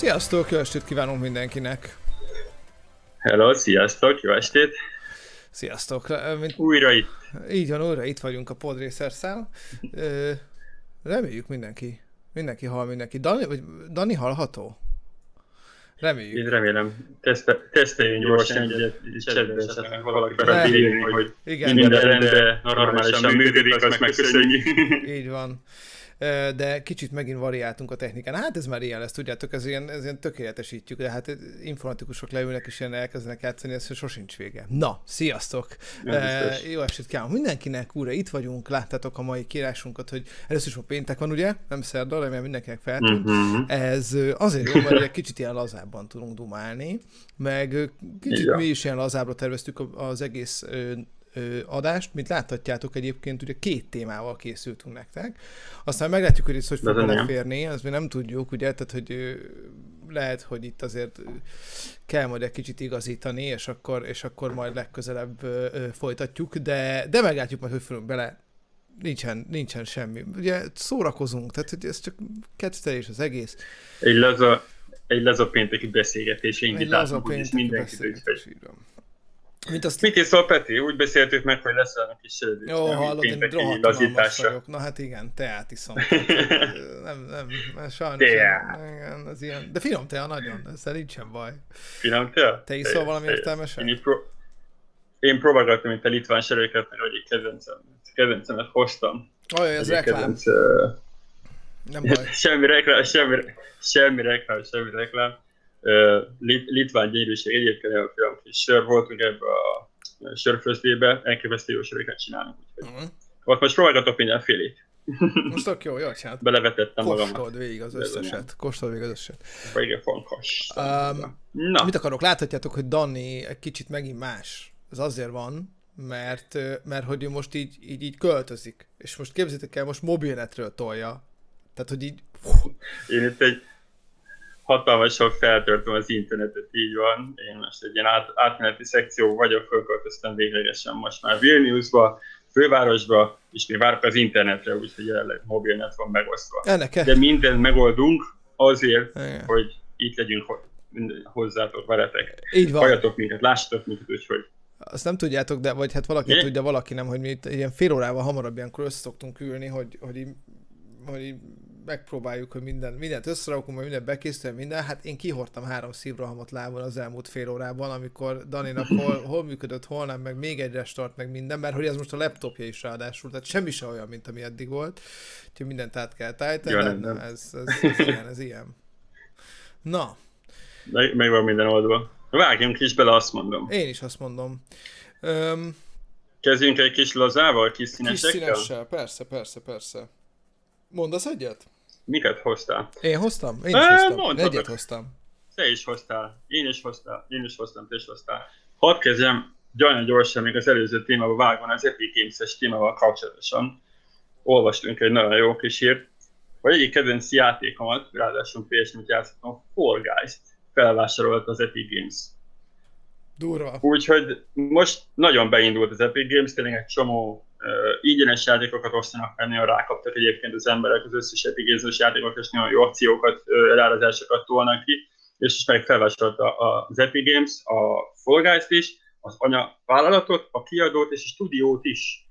Sziasztok, jó estét kívánunk mindenkinek! Hello, sziasztok, jó estét! Sziasztok! Mint... Újra itt. Így van, újra itt vagyunk a Podrészerszál. Reméljük mindenki, mindenki hall mindenki. Dani, vagy Dani hallható? Reméljük. Én remélem. Teszte, teszteljünk gyorsan egyet, csetben esetleg valaki hogy Igen. minden rendben normálisan működik, azt megköszönjük. Így van de kicsit megint variáltunk a technikán. Hát ez már ilyen lesz, tudjátok, ez ilyen, ez ilyen tökéletesítjük, de hát informatikusok leülnek és ilyen elkezdenek játszani, ez sosincs vége. Na, sziasztok! E, jó estét kívánok mindenkinek, újra itt vagyunk, láttátok a mai kírásunkat, hogy először is a péntek van, ugye? Nem szerda, remélem mindenkinek feltűnt. Uh-huh. Ez azért jó, mert egy kicsit ilyen lazábban tudunk dumálni, meg kicsit mi is ilyen lazábbra terveztük az egész adást, mint láthatjátok egyébként, ugye két témával készültünk nektek. Aztán meglátjuk, hogy ez hogy fog beleférni, azt mi nem tudjuk, ugye, tehát hogy lehet, hogy itt azért kell majd egy kicsit igazítani, és akkor, és akkor majd legközelebb folytatjuk, de, de meglátjuk majd, hogy fogunk bele nincsen, nincsen semmi. Ugye szórakozunk, tehát hogy ez csak kettelés az egész. Egy laza, egy laza pénteki beszélgetés, laza pénteki mindenkit, úgyhogy... Mint azt... Mit is szól Peti? Úgy beszéltük meg, hogy lesz valami kis Jó, hallod, én rohadt vagyok. Na hát igen, teát iszom. nem, nem, sajnos. Igen, ez ilyen. De finom tea nagyon, ezzel nincsen baj. Finom tea? Te iszol valami értelmesen? Én, én próbálgattam itt a litván serőket, mert egyik kedvencem, kedvencemet hoztam. Olyan, ez reklám. Kedvenc, nem baj. semmi reklám, semmi, semmi reklám, semmi reklám Lit- litván gyönyörűség egyébként film kis sör voltunk ebbe a sörfőzdébe, elképesztő jó söröket csinálunk. Uh-huh. Ott most próbálgatok mindenfélét. Most tök jó, jó, hát. Belevetettem magam. Kóstold végig az összeset. Kóstold végig az összeset. Végig fontos. Um, Na. Mit akarok? Láthatjátok, hogy Danni egy kicsit megint más. Ez azért van, mert, mert hogy ő most így, így, így költözik. És most képzétek el, most mobilnetről tolja. Tehát, hogy így... Én itt egy hatalmasan feltörtem az internetet, így van. Én most egy ilyen át, átmeneti szekció vagyok, fölköltöztem véglegesen most már Vilniusba, fővárosba, és még várok az internetre, úgyhogy jelenleg mobilnet van megosztva. Ennek De mindent megoldunk azért, Igen. hogy itt legyünk hozzátok veletek. Így van. Halljatok minket, lássatok minket, úgyhogy azt nem tudjátok, de vagy hát valaki Mi? tudja, valaki nem, hogy mi itt ilyen fél órával hamarabb ilyenkor össze szoktunk ülni, hogy, hogy, így, hogy így megpróbáljuk, hogy minden, mindent összerakunk, majd mindent bekészíteni, minden. Hát én kihortam három szívrohamot lábon az elmúlt fél órában, amikor Daninak hol, hol működött, hol nem, meg még egy restart, meg minden, mert hogy ez most a laptopja is ráadásul, tehát semmi se olyan, mint ami eddig volt. Úgyhogy mindent át kell tájtani, ja, nem, nem. Ez, ez, ez, ilyen, ez ilyen. Na. Meg, meg van minden oldva. Vágjunk is bele, azt mondom. Én is azt mondom. Um, Kezdjünk egy kis lazával, kis színesekkel? Kis színessel, persze, persze, persze. Mondasz egyet? Miket hoztál? Én hoztam? Én is hoztam. Mondtad. Egyet hoztam. Te is hoztál. Én is hoztál. Én is hoztam, te is hoztál. Hadd kezdjem nagyon gyorsan még az előző témába vágva, az Epic Games-es témával kapcsolatosan. Olvastunk egy nagyon jó kis hírt, hogy egyik kedvenc játékomat, ráadásul PS-t játszottam, Fall Guys-t felvásárolt az Epic Games. Durva. Úgyhogy most nagyon beindult az Epic Games, tényleg egy csomó ingyenes játékokat osztanak fel, nagyon rákaptak egyébként az emberek az összes epigézős játékok, és nagyon jó akciókat, elárazásokat tolnak ki, és most meg felvásárolta az Epic Games, a Fall Guys-t is, az anya vállalatot, a kiadót és a stúdiót is.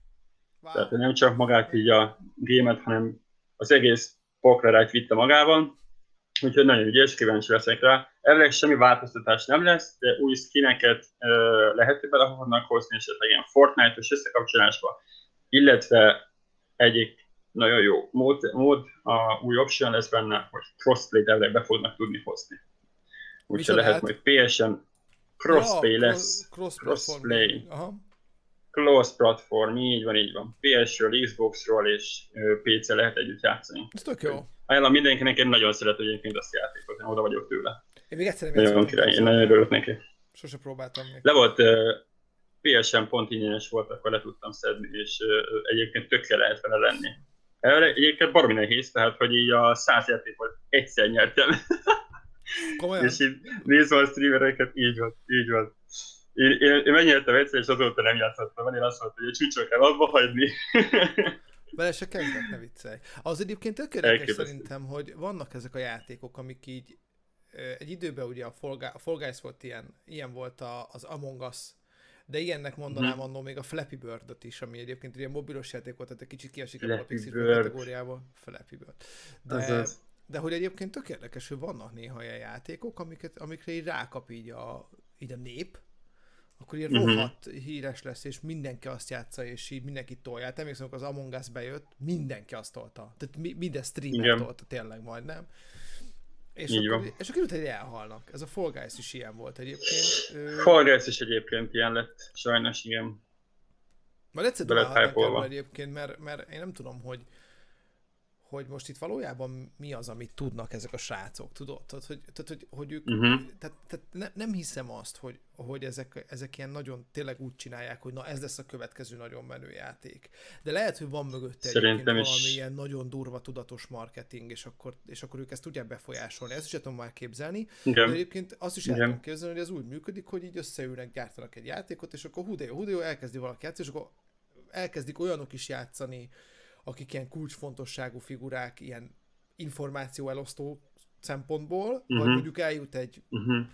Wow. Tehát nem csak magát így a gémet, hanem az egész poklerájt vitte magával, úgyhogy nagyon ügyes, kíváncsi leszek rá. Erre semmi változtatás nem lesz, de új skineket uh, lehet bele fognak hozni, esetleg ilyen Fortnite-os összekapcsolásba, illetve egyik nagyon jó mód, mód a új option lesz benne, hogy crossplay elvileg be fognak tudni hozni. Úgyhogy lehet, lehet majd PSN crossplay ja, lesz, cross, crossplay. Close platform, így van, így van. PS-ről, Xbox-ról és PC lehet együtt játszani. Ez tök jó. Ajánlom mindenkinek, én nagyon szeretem egyébként azt a játékot, én oda vagyok tőle. Én még egyszer nem Nagyon király, én nagyon örülök neki. Sose próbáltam még. Le volt, PSN pont ingyenes volt, akkor le tudtam szedni, és egyébként tökre lehet vele lenni. Egyébként baromi nehéz, tehát hogy így a száz játékot egyszer nyertem. Komolyan? és így nézve a streamereket, így van, így van. Én, én, én megnyertem egyszer, és azóta nem játszottam, én azt mondtam, hogy a csúcsok kell abba hagyni. Bele se kezdek, ne viccelj. Az egyébként tök érdekes szerintem, hogy vannak ezek a játékok, amik így egy időben ugye a Fall, Guys, volt ilyen, ilyen volt az Among Us, de ilyennek mondanám mm. annól még a Flappy bird is, ami egyébként egy ilyen mobilos játék volt, tehát egy kicsit kiesik a Pixel kategóriába. Flappy Bird. De, de hogy egyébként tök érdekes, hogy vannak néha ilyen játékok, amiket, amikre így rákap így a, így a nép, akkor ilyen uh-huh. rohadt híres lesz, és mindenki azt játsza, és így mindenki tolja. Hát emlékszem, az Among Us bejött, mindenki azt tolta. Tehát mi, minden streamer tolta tényleg majdnem. És Így akkor, van. és akkor hogy elhalnak. Ez a Fall Guys is ilyen volt egyébként. Fall Guys is egyébként ilyen lett, sajnos igen. Majd egyszer dobálhatnánk egyébként, mert, mert én nem tudom, hogy hogy most itt valójában mi az, amit tudnak ezek a srácok, tudod? Tehát, hogy, tehát, hogy, hogy ők, uh-huh. tehát, tehát ne, nem hiszem azt, hogy, hogy ezek, ezek ilyen nagyon tényleg úgy csinálják, hogy na ez lesz a következő nagyon menő játék. De lehet, hogy van mögötte Szerintem valami is. ilyen nagyon durva tudatos marketing, és akkor, és akkor ők ezt tudják befolyásolni. Ezt is tudom már képzelni. Igen. De egyébként azt is el tudom képzelni, hogy ez úgy működik, hogy így összeülnek, gyártanak egy játékot, és akkor hudéo, hudéo elkezdi valaki játszani, és akkor elkezdik olyanok is játszani, akik ilyen kulcsfontosságú figurák, ilyen információ elosztó szempontból, uh-huh. vagy mhm. mondjuk eljut egy, uh-huh.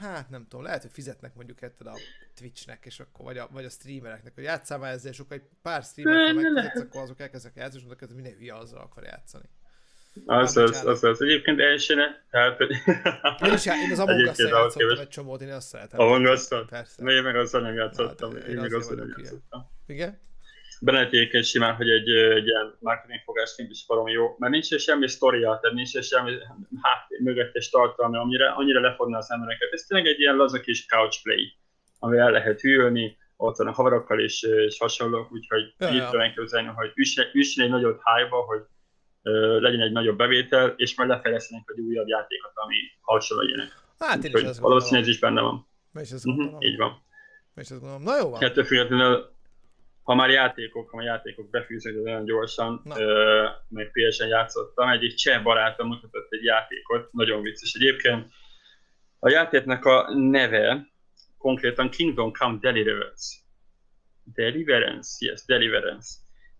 hát nem tudom, lehet, hogy fizetnek mondjuk ettől a Twitchnek, és akkor, vagy a, vagy a streamereknek, hogy játszál már ezzel, és akkor egy pár streamer, megfizetsz, akkor azok elkezdenek játszani, és mondok, hogy minden hülye azzal akar játszani. Az, az, az, az, egyébként elsőne, tehát... Én is én az Among us játszottam egy csomót, én azt szeretem. Among us Persze. Én meg azzal nem játszottam, hát, én, én meg azzal nem játszottam. Igen? Benedéket simán, hogy egy, egy ilyen marketing fogásként is valami jó, mert nincs semmi sztoria, tehát nincs semmi háttér mögöttes tartalma, amire, annyira lefogna az embereket. Ez tényleg egy ilyen laza kis couch play, ami el lehet hűlni, ott van a haverokkal és, és hasonlók, úgyhogy ja, így tudom képzelni, hogy üssen egy nagyobb hájba, hogy ö, legyen egy nagyobb bevétel, és majd lefejlesztenek egy újabb játékot, ami hasonló legyenek. Hát én is Valószínűleg ez is benne van. És ezt uh-huh, így van. És ezt gondolom. Na jó van. Kettő függetlenül ha már játékok, ha már játékok befűződő nagyon gyorsan, ö, meg PSN játszottam, egyik cseh barátom mutatott egy játékot, nagyon vicces egyébként. A játéknak a neve konkrétan Kingdom Come Deliverance. Deliverance, yes, Deliverance.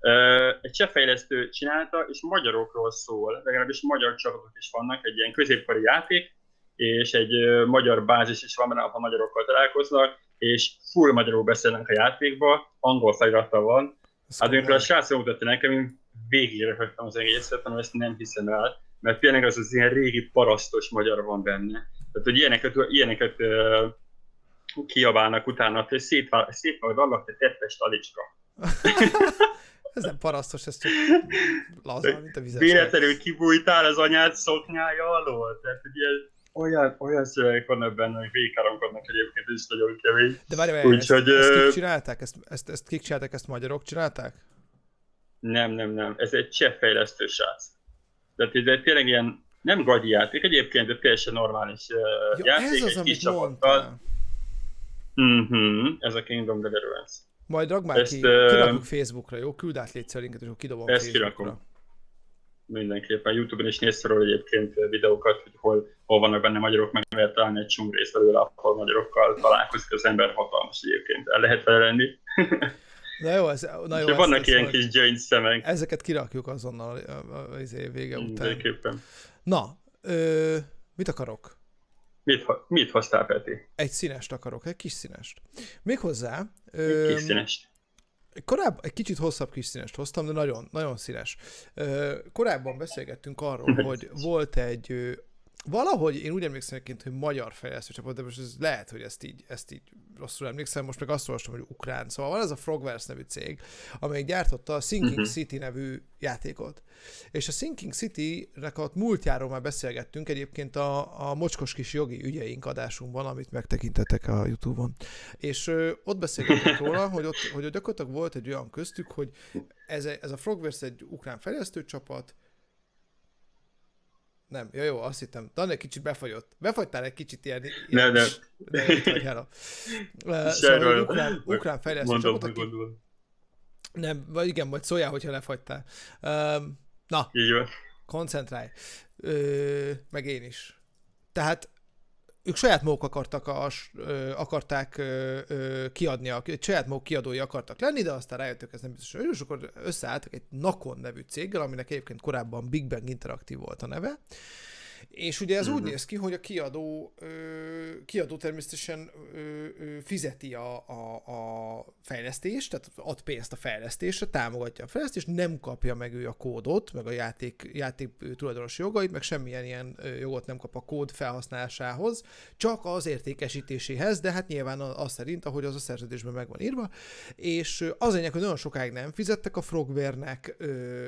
Uh, egy cseh fejlesztő csinálta, és magyarokról szól, legalábbis magyar csapatok is vannak, egy ilyen középkori játék, és egy magyar bázis is van benne, ahol magyarokkal találkoznak, és full magyarul beszélnek a játékba, angol felirata van. hát amikor a srác mutatta nekem, én végig röhögtem az egészet, hanem ezt nem hiszem el, mert tényleg az az ilyen régi parasztos magyar van benne. Tehát, hogy ilyeneket, ilyeneket uh, kiabálnak utána, hogy szét, szét vagy vannak, te tettes talicska. ez nem parasztos, ez csak laza, mint a vizes. Véletlenül kibújtál az anyád szoknyája alól? Tehát, ilyen olyan, olyan szövegek vannak benne, hogy végigkáromkodnak egyébként, ez is nagyon kemény. De várj, várj, ezt, hogy, ezt, kik csinálták? Ezt, ezt, ezt kik csinálták? Ezt magyarok csinálták? Nem, nem, nem. Ez egy cseh fejlesztő srác. Tehát ez egy tényleg ilyen, nem gagyi játék, egyébként de teljesen normális uh, ja, játék, ez az, egy kis csapattal. Mm-hmm, ez a Kingdom Deliverance. Majd rag már ezt, ki, kirakjuk Facebookra, jó? Küld át légy linket, és akkor kidobom ezt Facebookra. Kirakom mindenképpen. Youtube-on is nézsz róla egyébként videókat, hogy hol, hol vannak benne magyarok, meg lehet találni egy csomó részt belőle, ahol magyarokkal találkozik az ember hatalmas egyébként. El lehet vele lenni. Na jó, ez, na jó, vannak ezt, ilyen kis gyöngy szemek. Ezeket kirakjuk azonnal az év vége után. Mindenképpen. Na, ö, mit akarok? Mit, mit hoztál, Peti? Egy színest akarok, egy kis színest. Méghozzá... Egy kis színest Korábban egy kicsit hosszabb kis színest hoztam, de nagyon, nagyon színes. Korábban beszélgettünk arról, hogy volt egy valahogy én úgy emlékszem egyébként, hogy magyar fejlesztő csapat, de most ez lehet, hogy ezt így, ezt így rosszul emlékszem, most meg azt olvastam, hogy ukrán. Szóval van ez a Frogverse nevű cég, amelyik gyártotta a Sinking uh-huh. City nevű játékot. És a Sinking City-nek a múltjáról már beszélgettünk egyébként a, a mocskos kis jogi ügyeink adásunkban, amit megtekintettek a Youtube-on. És ö, ott beszélgettünk róla, hogy ott hogy gyakorlatilag volt egy olyan köztük, hogy ez, a, ez a Frogverse egy ukrán fejlesztő csapat, nem, jó, jó, azt hittem. Talán egy kicsit befagyott. Befagytál egy kicsit ilyen... ilyen nem, nem. De vagy, hello. Uh, szóval ukrán, ukrán fejlesztő csapat, aki... Nem, vagy igen, majd szóljál, hogyha lefagytál. Uh, na, Így van. koncentrálj. Uh, meg én is. Tehát ők saját maguk akartak a, akarták kiadni, a, saját maguk kiadói akartak lenni, de aztán rájöttek, ez nem biztos, hogy és akkor összeálltak egy Nakon nevű céggel, aminek egyébként korábban Big Bang Interactive volt a neve, És ugye ez mm-hmm. úgy néz ki, hogy a kiadó, ö, kiadó természetesen ö, ö, fizeti a, a, a fejlesztést, tehát ad pénzt a fejlesztésre, támogatja a fejlesztést, nem kapja meg ő a kódot, meg a játék, játék tulajdonos jogait, meg semmilyen ilyen jogot nem kap a kód felhasználásához, csak az értékesítéséhez, de hát nyilván az szerint, ahogy az a szerződésben meg van írva, és az lényeg, hogy nagyon sokáig nem fizettek a Frogware-nek,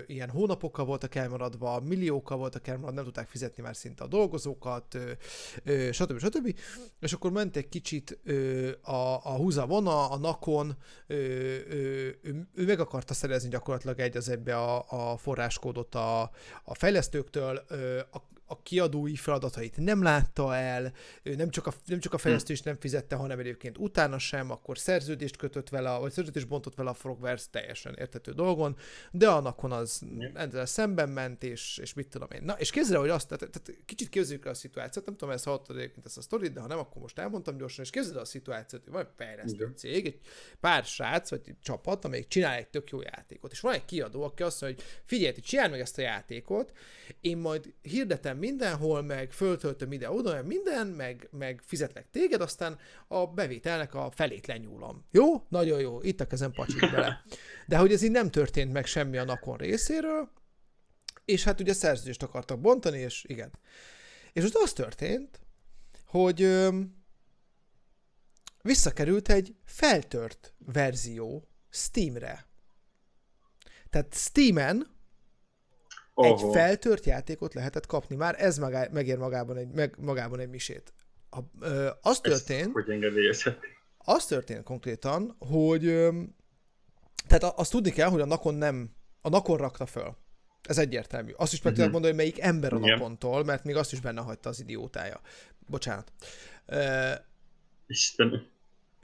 ilyen hónapokkal voltak elmaradva, milliókkal voltak elmaradva, nem tudták fizetni már szinte a dolgozókat, stb. stb. És akkor ment egy kicsit a, a húzavona, a nakon, ő, ő meg akarta szerezni gyakorlatilag egy az ebbe a, a forráskódot a, a fejlesztőktől, a a kiadói feladatait nem látta el, nem csak a, nem csak a fejlesztés nem fizette, hanem egyébként utána sem, akkor szerződést kötött vele, vagy szerződést bontott vele a Frogverse teljesen értető dolgon, de annak az ezzel szemben ment, és, és mit tudom én. Na, és képzelj, hogy azt, tehát, tehát kicsit képzeljük el a szituációt, nem tudom, ezt hallottad egyébként ezt a sztorit, de ha nem, akkor most elmondtam gyorsan, és képzeld a szituációt, hogy van egy fejlesztő cég, egy pár srác, vagy egy csapat, amelyik csinál egy tök jó játékot, és van egy kiadó, aki azt mondja, hogy figyelj, csinálj meg ezt a játékot, én majd hirdetem mindenhol, meg föltöltöm ide oda, minden, meg, meg fizetlek téged, aztán a bevételnek a felét lenyúlom. Jó? Nagyon jó, itt a kezem pacsik bele. De hogy ez így nem történt meg semmi a Nakon részéről, és hát ugye szerződést akartak bontani, és igen. És most az történt, hogy ö, visszakerült egy feltört verzió Steamre. Tehát Steamen Oh. Egy feltört játékot lehetett kapni. Már ez magá, megér magában egy, meg, magában egy misét. A, ö, az történt... hogy engedélyezhetik? Az történt konkrétan, hogy ö, tehát azt tudni kell, hogy a Nakon nem, a Nakon rakta föl. Ez egyértelmű. Azt is meg uh-huh. mondani, hogy melyik ember a Nakontól, mert még azt is benne hagyta az idiótája. Bocsánat. Uh, Istenem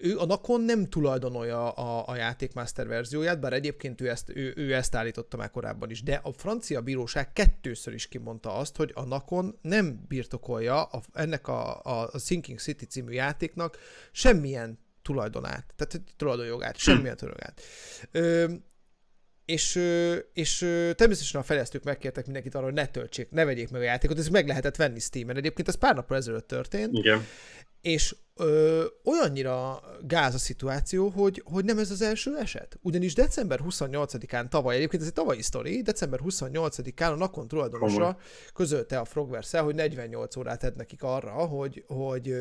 ő a Nakon nem tulajdonolja a, a játékmaster verzióját, bár egyébként ő ezt, ő, ő ezt állította már korábban is, de a francia bíróság kettőször is kimondta azt, hogy a Nakon nem birtokolja a, ennek a, a, Sinking City című játéknak semmilyen tulajdonát, tehát tulajdonjogát, semmilyen tulajdonjogát. Ö, és, és természetesen a fejlesztők megkértek mindenkit arra, hogy ne töltsék, ne vegyék meg a játékot, ez meg lehetett venni Steam-en. Egyébként ez pár nappal ezelőtt történt. Igen. És ö, olyannyira gáz a szituáció, hogy, hogy nem ez az első eset. Ugyanis december 28-án tavaly, egyébként ez egy tavalyi sztori, december 28-án a Nakon tulajdonosa Komoly. közölte a frogverse hogy 48 órát ad nekik arra, hogy, hogy,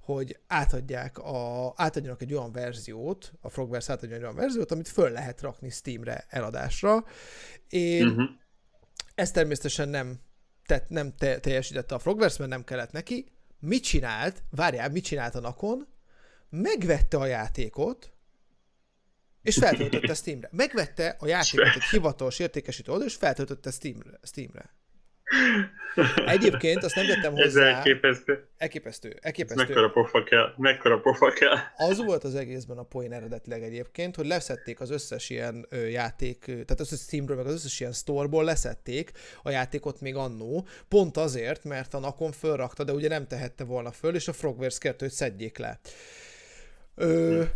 hogy átadják a, átadjanak egy olyan verziót, a Frogverse átadja egy olyan verziót, amit föl lehet rakni Steamre eladásra. Én uh-huh. ezt természetesen nem, tett, nem te, teljesítette a Frogverse, mert nem kellett neki, mit csinált, várjál, mit csinált a Nakon, megvette a játékot, és feltöltötte Steamre. Megvette a játékot egy hivatalos értékesítő oldal, és feltöltötte Steamre. Steamre. Egyébként azt nem vettem hozzá. Ez elképesztő. Elképesztő. elképesztő. mekkora pofa kell. Mekkora pofa kell. Az volt az egészben a poén eredetileg egyébként, hogy leszették az összes ilyen játék, tehát az összes Steamről, meg az összes ilyen storeból leszették a játékot még annó, pont azért, mert a Nakon fölrakta, de ugye nem tehette volna föl, és a Frogwares kérte, hogy szedjék le. Ö, hm.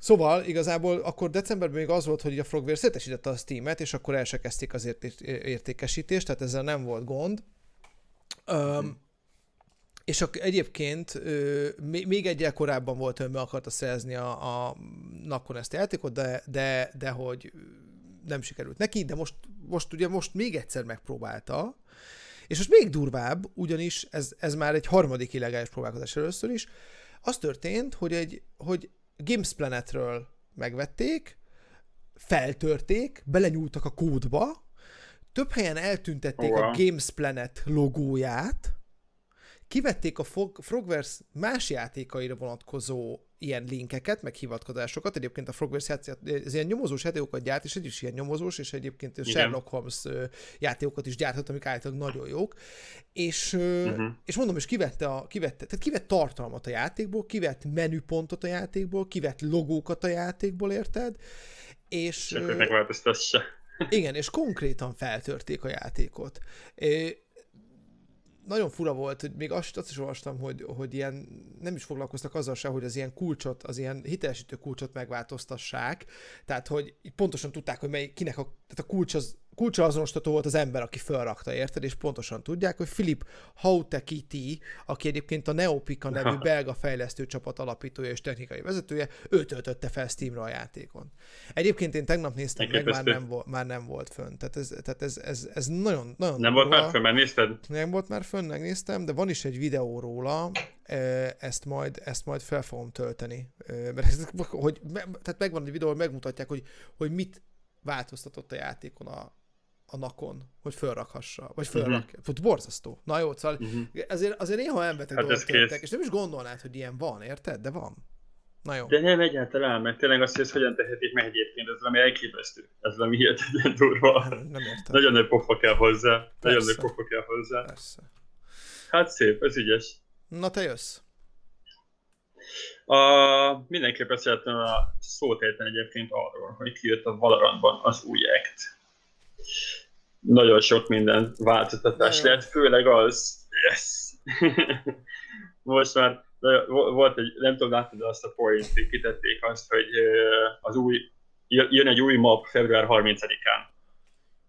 Szóval igazából akkor decemberben még az volt, hogy a Frogware szétesítette a Steam-et, és akkor el se az értékesítést, tehát ezzel nem volt gond. Um, és ak- egyébként ö, még egyel korábban volt, hogy meg akarta szerezni a, a Nakon ezt a játékot, de, de, de hogy nem sikerült neki, de most, most ugye most még egyszer megpróbálta, és most még durvább, ugyanis ez, ez már egy harmadik illegális próbálkozás először is, az történt, hogy, egy, hogy Games Planetről megvették, feltörték, belenyúltak a kódba, több helyen eltüntették wow. a Games Planet logóját, kivették a Frogverse más játékaira vonatkozó ilyen linkeket, meg hivatkozásokat. Egyébként a Frogverse játék, ez ilyen nyomozós játékokat gyárt, és egy is ilyen nyomozós, és egyébként Igen. Sherlock Holmes játékokat is gyártott, amik állítólag nagyon jók. És, uh-huh. és mondom, és kivette, a, kivette, tehát kivett tartalmat a játékból, kivett menüpontot a játékból, kivett logókat a játékból, érted? És... Csak megváltoztassa. Igen, és konkrétan feltörték a játékot nagyon fura volt, hogy még azt, azt is olvastam, hogy, hogy ilyen nem is foglalkoztak azzal se, hogy az ilyen kulcsot, az ilyen hitelesítő kulcsot megváltoztassák, tehát hogy pontosan tudták, hogy mely, kinek a, tehát a kulcs az kulcsazonosítható volt az ember, aki felrakta, érted? És pontosan tudják, hogy Philip Hautekiti, aki egyébként a Neopika nevű belga fejlesztő csapat alapítója és technikai vezetője, ő töltötte fel Steamra a játékon. Egyébként én tegnap néztem meg, már nem, volt, már nem volt fönn. Tehát ez, tehát ez, ez, ez nagyon, nagyon Nem volt már fönn, nézted? Nem volt már fönn, megnéztem, de van is egy videó róla, ezt majd, ezt majd fel fogom tölteni. Mert ez, hogy, tehát megvan egy videó, hogy megmutatják, hogy, hogy mit változtatott a játékon a, a nakon, hogy felrakhassa, vagy felrakja. Uh-huh. Borzasztó. Na jó, szóval uh-huh. azért, azért néha elmeteg hát dolgok történtek, és nem is gondolnád, hogy ilyen van, érted? De van. Na jó. De nem egyáltalán, mert tényleg azt, hogy ezt hogyan tehetik meg egyébként, ez valami elképesztő. Ez valami hihetetlen durva. Nem, nem értem. Nagyon nagy pofa kell hozzá. Persze. Nagyon nagy pofa kell hozzá. Persze. Hát szép, ez ügyes. Na te jössz. A, mindenképpen szeretném a szót érteni egyébként arról, hogy kijött a Valorantban az új act nagyon sok minden változtatás lett, főleg az, yes! Most már volt egy, nem tudom, láttad azt a point, kitették azt, hogy az új, jön egy új map február 30-án.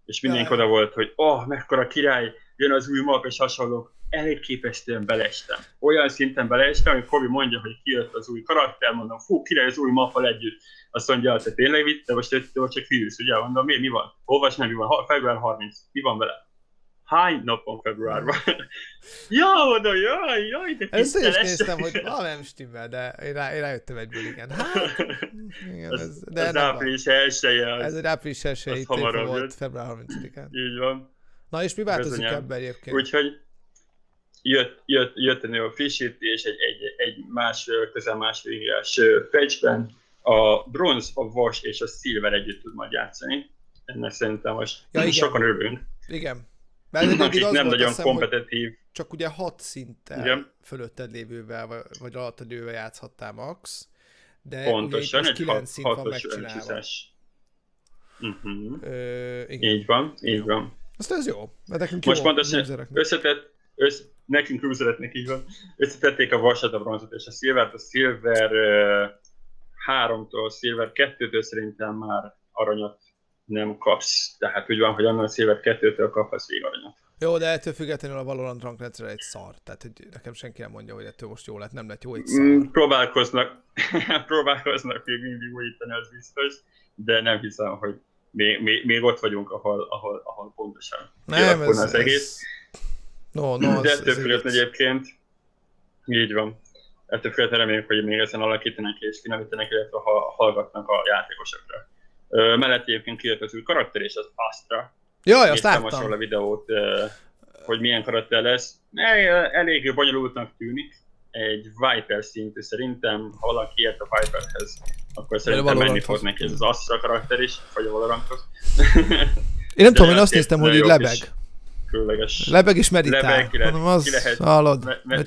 És mindenki oda volt, hogy oh, mekkora király, jön az új map, és hasonlók. Elég képesztően beleestem. Olyan szinten beleestem, hogy Kobi mondja, hogy kijött az új karakter, mondom, fú, király az új mappal együtt azt mondja, hogy te tényleg vitt, de most te csak hűlsz, ugye? Mondom, mi, mi van? Olvasd meg, mi van? Február 30. Mi van vele? Hány napon februárban? ja, mondom, jaj, jaj, de Ezt is néztem, hogy ah, nem stimmel, de én, rá, én rájöttem egyből, igen. Hát, igen, ez, ez, de ez április elsője. Ez egy április elsője itt volt, február 30-án. Így van. Na és mi változik ebben egyébként? Úgyhogy jött, jött, jött egy nagyon frissítés, egy, egy, egy más, közel másfél éves patchben, a bronz, a vas és a silver együtt tud majd játszani. Ennek szerintem most ja, igen. sokan örülünk. Igen. Mert Akik nem nagyon kompetitív. Csak ugye hat szinttel igen. fölötted lévővel, vagy, alattad lévővel játszhattál max. De Pontosan, egy hat, szint van megcsinálva. Uh-huh. Ö, igen. Így van, így jó. van. Azt ez jó, mert nekünk Most pontosan összetett, össz, nekünk cruisereknek így van, összetették a vasat, a bronzot és a szilvert. A szilver háromtól, Silver 2-től szerintem már aranyat nem kapsz. Tehát úgy van, hogy annak a Silver 2-től kaphatsz még aranyat. Jó, de ettől függetlenül a Valorant rangrendszer egy szar. Tehát hogy nekem senki nem mondja, hogy ettől most jó lett, nem lett jó, egy szar. Mm, próbálkoznak, próbálkoznak még mindig újítani, az biztos, de nem hiszem, hogy még, még, még ott vagyunk, ahol, ahol, ahol pontosan nem, ez, az egész. Ez... No, no, de ettől függetlenül egyébként így van ettől függetlenül reméljük, hogy még ezen alakítanak és kinevítenek, illetve ha hallgatnak a játékosokra. Ö, mellett egyébként kijött az új karakter, és az Astra. Jaj, azt láttam. a videót, hogy milyen karakter lesz. Elég bonyolultnak tűnik. Egy Viper szintű szerintem, ha valaki ért a Viperhez, akkor szerintem menni fog neki ez az Astra karakter is, vagy a Valoranthoz. Én nem tudom, én azt néztem, hogy így lebeg. Különleges. Lebeg és meditál. Lebeg, ki lehet, az, ki lehet, hallod, me, me,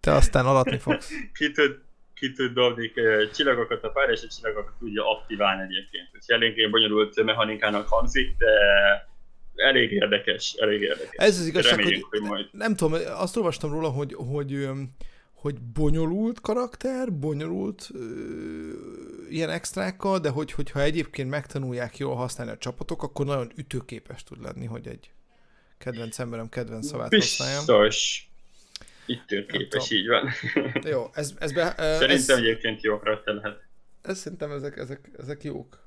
te aztán alatni fogsz. ki, tud, ki tud dobni csillagokat a pár, és a csillagokat tudja aktiválni egyébként. Ez eléggé bonyolult mechanikának hangzik, de elég érdekes, elég érdekes. Ez az igazság, hogy, hogy majd... nem tudom, azt olvastam róla, hogy, hogy hogy bonyolult karakter, bonyolult ö, ilyen extrákkal, de hogy, hogyha egyébként megtanulják jól használni a csapatok, akkor nagyon ütőképes tud lenni, hogy egy kedvenc emberem kedvenc szavát használjam. Biztos. Itt képes, így van. Jó, ez, ez be, uh, Szerintem ez, egyébként jó karakter lehet. Ez szerintem ezek, ezek, ezek jók.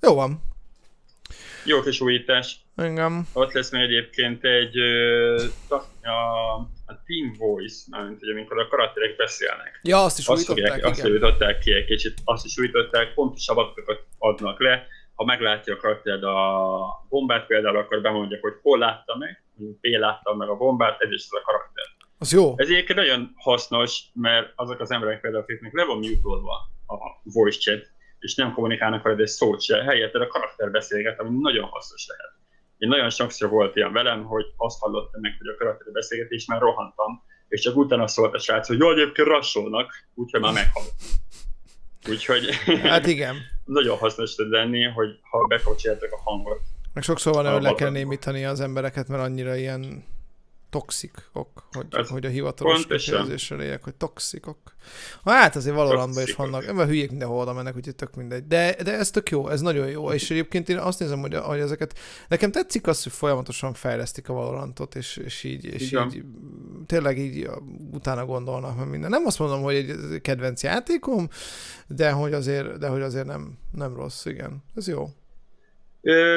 Jó van. Jó kis újítás. Engem. Ott lesz még egyébként egy a, a Team Voice, mint hogy amikor a karakterek beszélnek. Ja, azt is azt újították, fogják, Azt újították ki egy kicsit, azt is újították, pontosabb adatokat adnak le. Ha meglátja a karakter a bombát például, akkor bemondja, hogy hol látta meg, P látta meg a bombát, ez is az a karakter. Az jó. Ez egyébként nagyon hasznos, mert azok az emberek például, akiknek le van mutolva a voice chat, és nem kommunikálnak veled egy szót se, helyett a karakter beszélget, ami nagyon hasznos lehet. Én nagyon sokszor volt ilyen velem, hogy azt hallottam meg, hogy a karakter beszélget, és már rohantam, és csak utána szólt a srác, hogy jó, egyébként rassolnak, úgyhogy már meghalt. Úgyhogy hát igen. nagyon hasznos tud lenni, hogy ha bekapcsoljátok a hangot. Meg sokszor van, hogy le kell némítani az embereket, mert annyira ilyen toxikok, hogy, Ez hogy a hivatalos kifejezéssel éljek, hogy toxikok. Hát azért Valorantban is vannak, ebben hülyék mindenhol oda mennek, úgyhogy tök mindegy. De, de ez tök jó, ez nagyon jó, és egyébként én azt nézem, hogy, hogy ezeket, nekem tetszik az, hogy folyamatosan fejlesztik a Valorantot, és, és így, és így tényleg így utána gondolnak meg minden. Nem azt mondom, hogy egy kedvenc játékom, de hogy azért, de hogy azért nem, nem rossz, igen. Ez jó.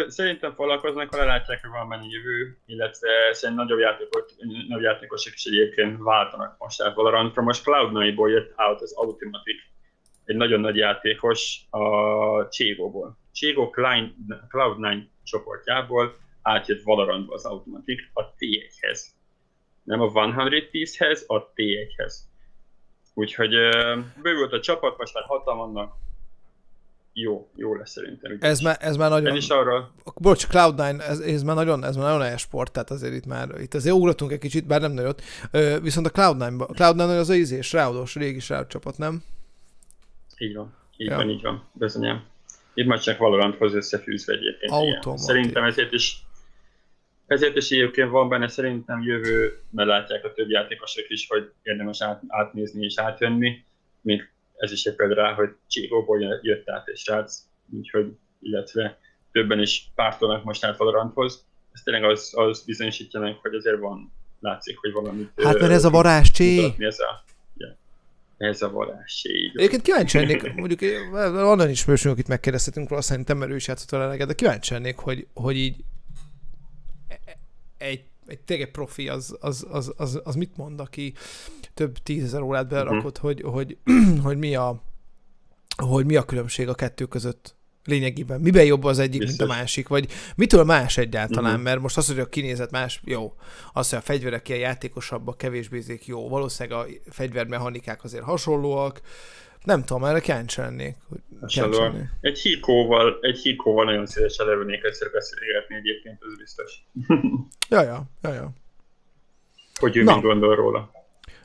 Szerintem foglalkoznak, ha látják, hogy van mennyi jövő, illetve szerintem nagyobb, játékok, nagyobb játékosok is egyébként váltanak most át Valorantra. Most Cloud9-ból jött out az Automatic, egy nagyon nagy játékos a Cségóból. Cségó Cloud9 csoportjából átjött Valorantba az Automatic a T1-hez. Nem a 110-hez, a T1-hez. Úgyhogy bővült a csapat, most már hatan vannak, jó, jó lesz szerintem. Ez már, ez már nagyon... Ez is arra... Bocs, Cloud9, ez, ez már nagyon, ez már nagyon e-sport, tehát azért itt már, itt azért ugratunk egy kicsit, bár nem nagyot. Ö, viszont a Cloud9, Cloud9 az a izés, ráudós, régi sráud csapat, nem? Így van, így ja. van, így van, bizonyám. Itt már csak Valoranthoz összefűzve egyébként. Automatik. Szerintem ezért is ezért is egyébként van benne szerintem jövő, mert látják a több játékosok is, hogy érdemes át, átnézni és átjönni, mint ez is egy példa rá, hogy Csigóból jött át egy srác, úgyhogy, illetve többen is pártolnak most át Valoranthoz. Ez tényleg az, az bizonyosítja meg, hogy azért van, látszik, hogy valami. Hát mert ez a varázs csé. Ez a, ez a varázs csé. Egyébként kíváncsi lennék, mondjuk onnan is mősünk, akit megkérdezhetünk róla, szerintem, mert ő is játszott a de kíváncsi lennék, hogy, hogy így egy egy tényleg profi, az, az, az, az, az mit mond, aki több tízezer órát berakott, uh-huh. hogy, hogy, hogy, mi a, hogy mi a különbség a kettő között lényegében. Miben jobb az egyik, Biztos. mint a másik? Vagy mitől más egyáltalán? Uh-huh. Mert most az, hogy a kinézet más, jó. Az, hogy a fegyverek ilyen játékosabbak, kevésbé jó. Valószínűleg a fegyvermechanikák azért hasonlóak. Nem tudom, erre kíváncsi lennék. Egy híkóval, egy híkóval nagyon szívesen levennék egyszer beszélgetni egyébként, ez biztos. ja, ja, ja, ja. Hogy ő Na. mit gondol róla.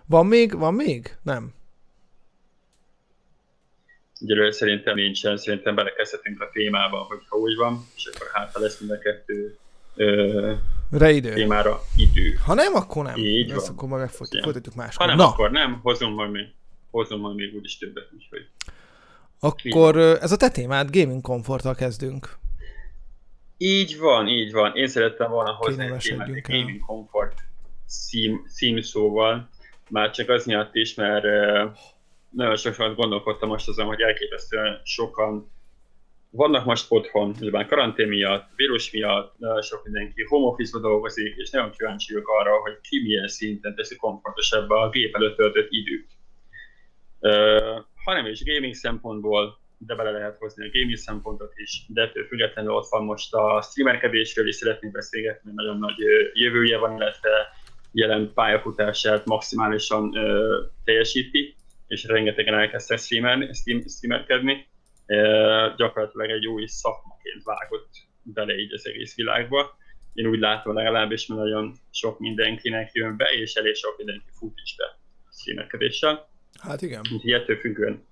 Van még? Van még? Nem. Egyelőre szerintem nincsen, szerintem belekezdhetünk a témába, hogyha úgy van, és akkor hát, lesz mind a kettő ö, idő. témára idő. Ha nem, akkor nem. Így Ezt van. akkor majd megfolytatjuk máskor. Ha nem, Na. akkor nem, hozom majd még hozom majd még úgyis többet, úgyhogy... Akkor ez a te témád, gaming komforttal kezdünk. Így van, így van. Én szerettem volna hozni egy témát, a gaming komfort cím, címszóval, már csak az miatt is, mert nagyon sokat gondolkodtam most azon, hogy elképesztően sokan vannak most otthon, nyilván karantén miatt, vírus miatt, nagyon sok mindenki home office dolgozik, és nagyon kíváncsi vagyok arra, hogy ki milyen szinten teszi komfortosabb a gép előtt töltött időt hanem is gaming szempontból, de bele lehet hozni a gaming szempontot is, de ettől függetlenül ott van most a streamerkedésről is szeretnék beszélgetni, nagyon nagy jövője van, illetve jelen pályafutását maximálisan ö, teljesíti, és rengetegen elkezdtek streamerni, stream, streamerkedni. E, gyakorlatilag egy új szakmaként vágott bele így az egész világba. Én úgy látom legalábbis, mert nagyon sok mindenkinek jön be, és elég sok mindenki fut is be streamerkedéssel. Hát igen. Úgyhogy ettől függően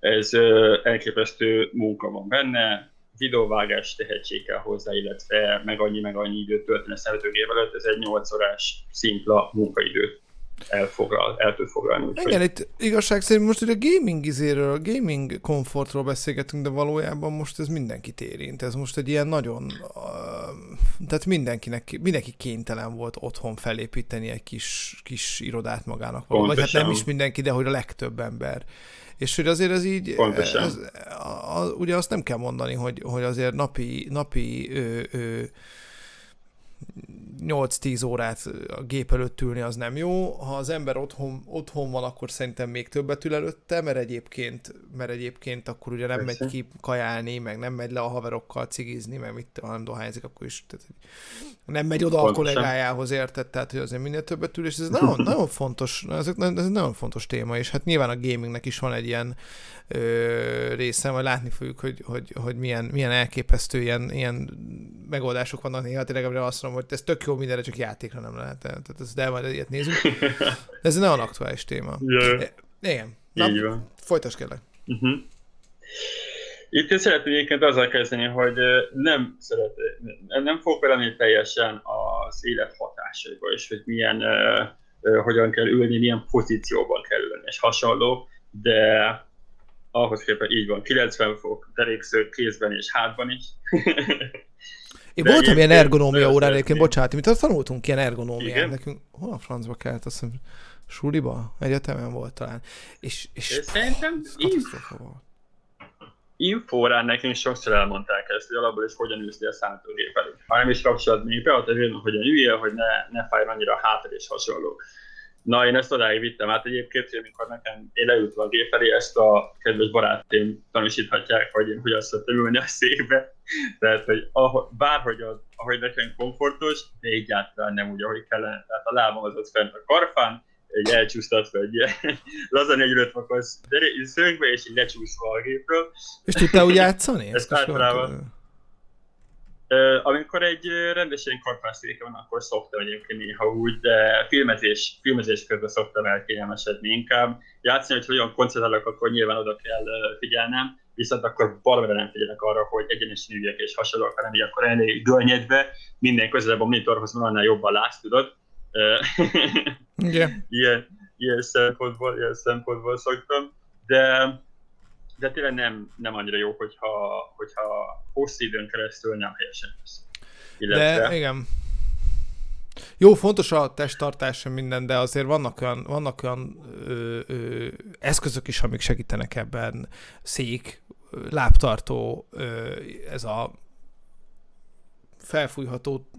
ez elképesztő munka van benne, videóvágás tehetség kell hozzá, illetve meg annyi, meg annyi időt tölteni a szemetőgép előtt, ez egy 8 órás szimpla munkaidőt elfoglal, el tud foglalni. Úgyhogy... Igen, itt igazság szerint most ugye a gaming izéről, a gaming komfortról beszélgetünk, de valójában most ez mindenkit érint. Ez most egy ilyen nagyon, uh, tehát mindenkinek, mindenki kénytelen volt otthon felépíteni egy kis, kis irodát magának. Vagy hát nem is mindenki, de hogy a legtöbb ember. És hogy azért ez így, ez, ez, a, a, ugye azt nem kell mondani, hogy, hogy azért napi, napi ö, ö, 8-10 órát a gép előtt ülni az nem jó. Ha az ember otthon, otthon van, akkor szerintem még többet ül előtte, mert egyébként, mert egyébként akkor ugye nem Persze. megy ki kajálni, meg nem megy le a haverokkal cigizni, meg mit, ha nem dohányzik, akkor is tehát, nem megy oda a kollégájához, érted, tehát hogy azért minél többet ül, és ez nagyon, nagyon fontos, ez, ez egy nagyon fontos téma, és hát nyilván a gamingnek is van egy ilyen ö, része, majd látni fogjuk, hogy, hogy, hogy milyen, milyen elképesztő ilyen, ilyen megoldások vannak néha, tényleg azt mondom, hogy ez tök jó mindenre, csak játékra nem lehet. Tehát ez, de majd ilyet nézünk. De ez nagyon aktuális téma. Yeah. Igen. Na, Így van. Folytasd kérlek. Uh-huh. Itt szeretném egyébként azzal kezdeni, hogy nem szeret, nem fog belemenni teljesen az élet másolva, és hogy milyen, uh, hogyan kell ülni, milyen pozícióban kell ülni, és hasonló, de ahhoz képest így van, 90 fok, derékszög kézben és hátban is. Én De voltam ilyen ergonómia órán, egyébként, bocsánat, mint azt tanultunk ilyen ergonómiát nekünk. Hol a francba kellett, azt hiszem, suliba, egyetemen volt talán. És, és szerintem volt. Infórán nekünk sokszor elmondták ezt, hogy alapból is hogyan ülsz a számítógép előtt. Ha nem is be, ott hogy hogyan üljél, hogy ne, ne fájjon annyira a hátad és hasonló. Na, én ezt odáig vittem át egyébként, hogy amikor nekem én leültem a gép elé, ezt a kedves barátém tanúsíthatják, hogy én hogyan szoktam ülni a székbe. Tehát, hogy ahogy, bárhogy az, ahogy nekem komfortos, de egyáltalán nem úgy, ahogy kellene. Tehát a lábam az ott fent a karfán, egy elcsúsztatva egy ilyen lazani egy rötmakasz szögbe, és így lecsúszva a gépről. És tudtál úgy játszani? Ezt általában, amikor egy rendesen karfászéke van, akkor szoktam egyébként néha úgy, de filmezés, filmezés közben szoktam elkényelmesedni inkább. Játszani, hogy hogyan koncentrálok, akkor nyilván oda kell figyelnem, viszont akkor baromra nem figyelek arra, hogy egyenesen üljek és hasonlók, hanem így akkor elég görnyedve, minden közelebb a monitorhoz van, annál jobban látsz, tudod. yeah. ilyen, ilyen, szempontból, ilyen szempontból szoktam, de de tényleg nem, nem annyira jó, hogyha, hogyha hosszú időn keresztül nem helyesen lesz. Illetve... De igen. Jó, fontos a testtartás minden, de azért vannak olyan, vannak olyan ö, ö, eszközök is, amik segítenek ebben. Szék, lábtartó, ö, ez a felfújható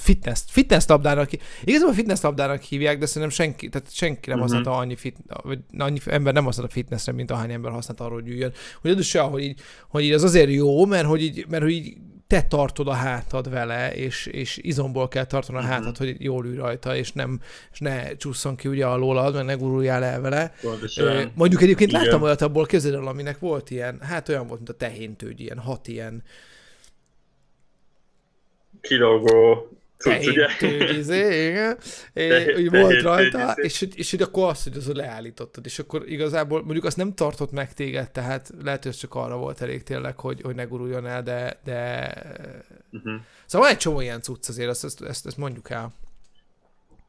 fitness, fitness labdának, igazából fitness labdának hívják, de szerintem senki, tehát senki nem uh-huh. használta annyi, fit, vagy annyi ember nem használta fitnessre, mint ahány ember használta arról, hogy üljön. Hogy az is olyan, hogy így, hogy így az azért jó, mert hogy így, mert hogy így te tartod a hátad vele, és, és izomból kell tartani a uh-huh. hátad, hogy jól ülj rajta, és, nem, és ne csúszson ki ugye alólad, meg ne guruljál el vele. Pontosan. Mondjuk egyébként Igen. láttam olyat abból, képzeld el, aminek volt ilyen, hát olyan volt, mint a tehéntőgy, ilyen hat ilyen kilógó cucc, ugye? Izé, igen. É, úgy volt rajta, és, és hogy akkor azt, hogy az leállítottad, és akkor igazából mondjuk azt nem tartott meg téged, tehát lehet, hogy ez csak arra volt elég tényleg, hogy, hogy ne guruljon el, de, de... Uh-huh. Szóval egy csomó ilyen cucc azért, ezt, ezt, ezt, ezt mondjuk el.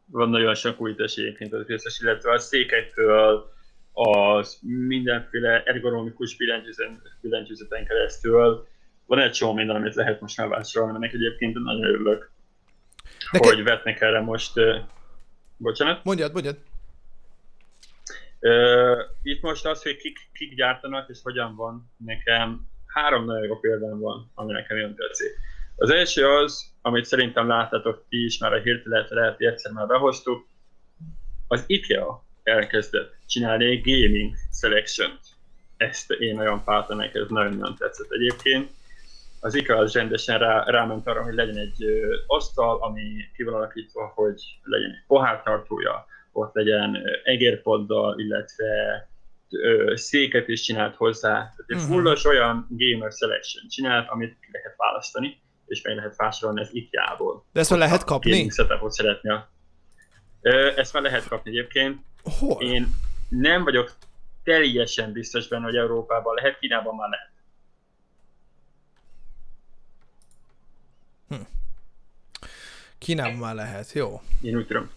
Van nagyon sok újítás egyébként az összes, illetve a székektől az mindenféle ergonomikus billentyűzeten keresztül van egy csomó minden, amit lehet most már vásárolni, mert egyébként nagyon örülök Neked... hogy vetnek erre most... Uh, bocsánat? Mondjad, mondjad. Uh, itt most az, hogy kik, kik gyártanak és hogyan van, nekem három nagyon jó példám van, ami nekem jön tetszik. Az első az, amit szerintem láttátok ti is, már a hirteletre lehet, hogy egyszer már behoztuk, az IKEA elkezdett csinálni egy gaming selection Ezt én nagyon pártam, ez nagyon-nagyon tetszett egyébként az IKEA az rendesen rá, ráment arra, hogy legyen egy ö, asztal, ami ki van alakítva, hogy legyen egy pohártartója, ott legyen egérpoddal, illetve ö, széket is csinált hozzá. Tehát egy uh-huh. fullos olyan gamer selection csinált, amit ki lehet választani, és meg lehet vásárolni az IKEA-ból. De ezt már lehet kapni? Gaming setupot szeretne. Ö, ezt már lehet kapni egyébként. Hol? Én nem vagyok teljesen biztos benne, hogy Európában lehet, Kínában már lehet. Kínában már lehet, jó. Én úgy tudom.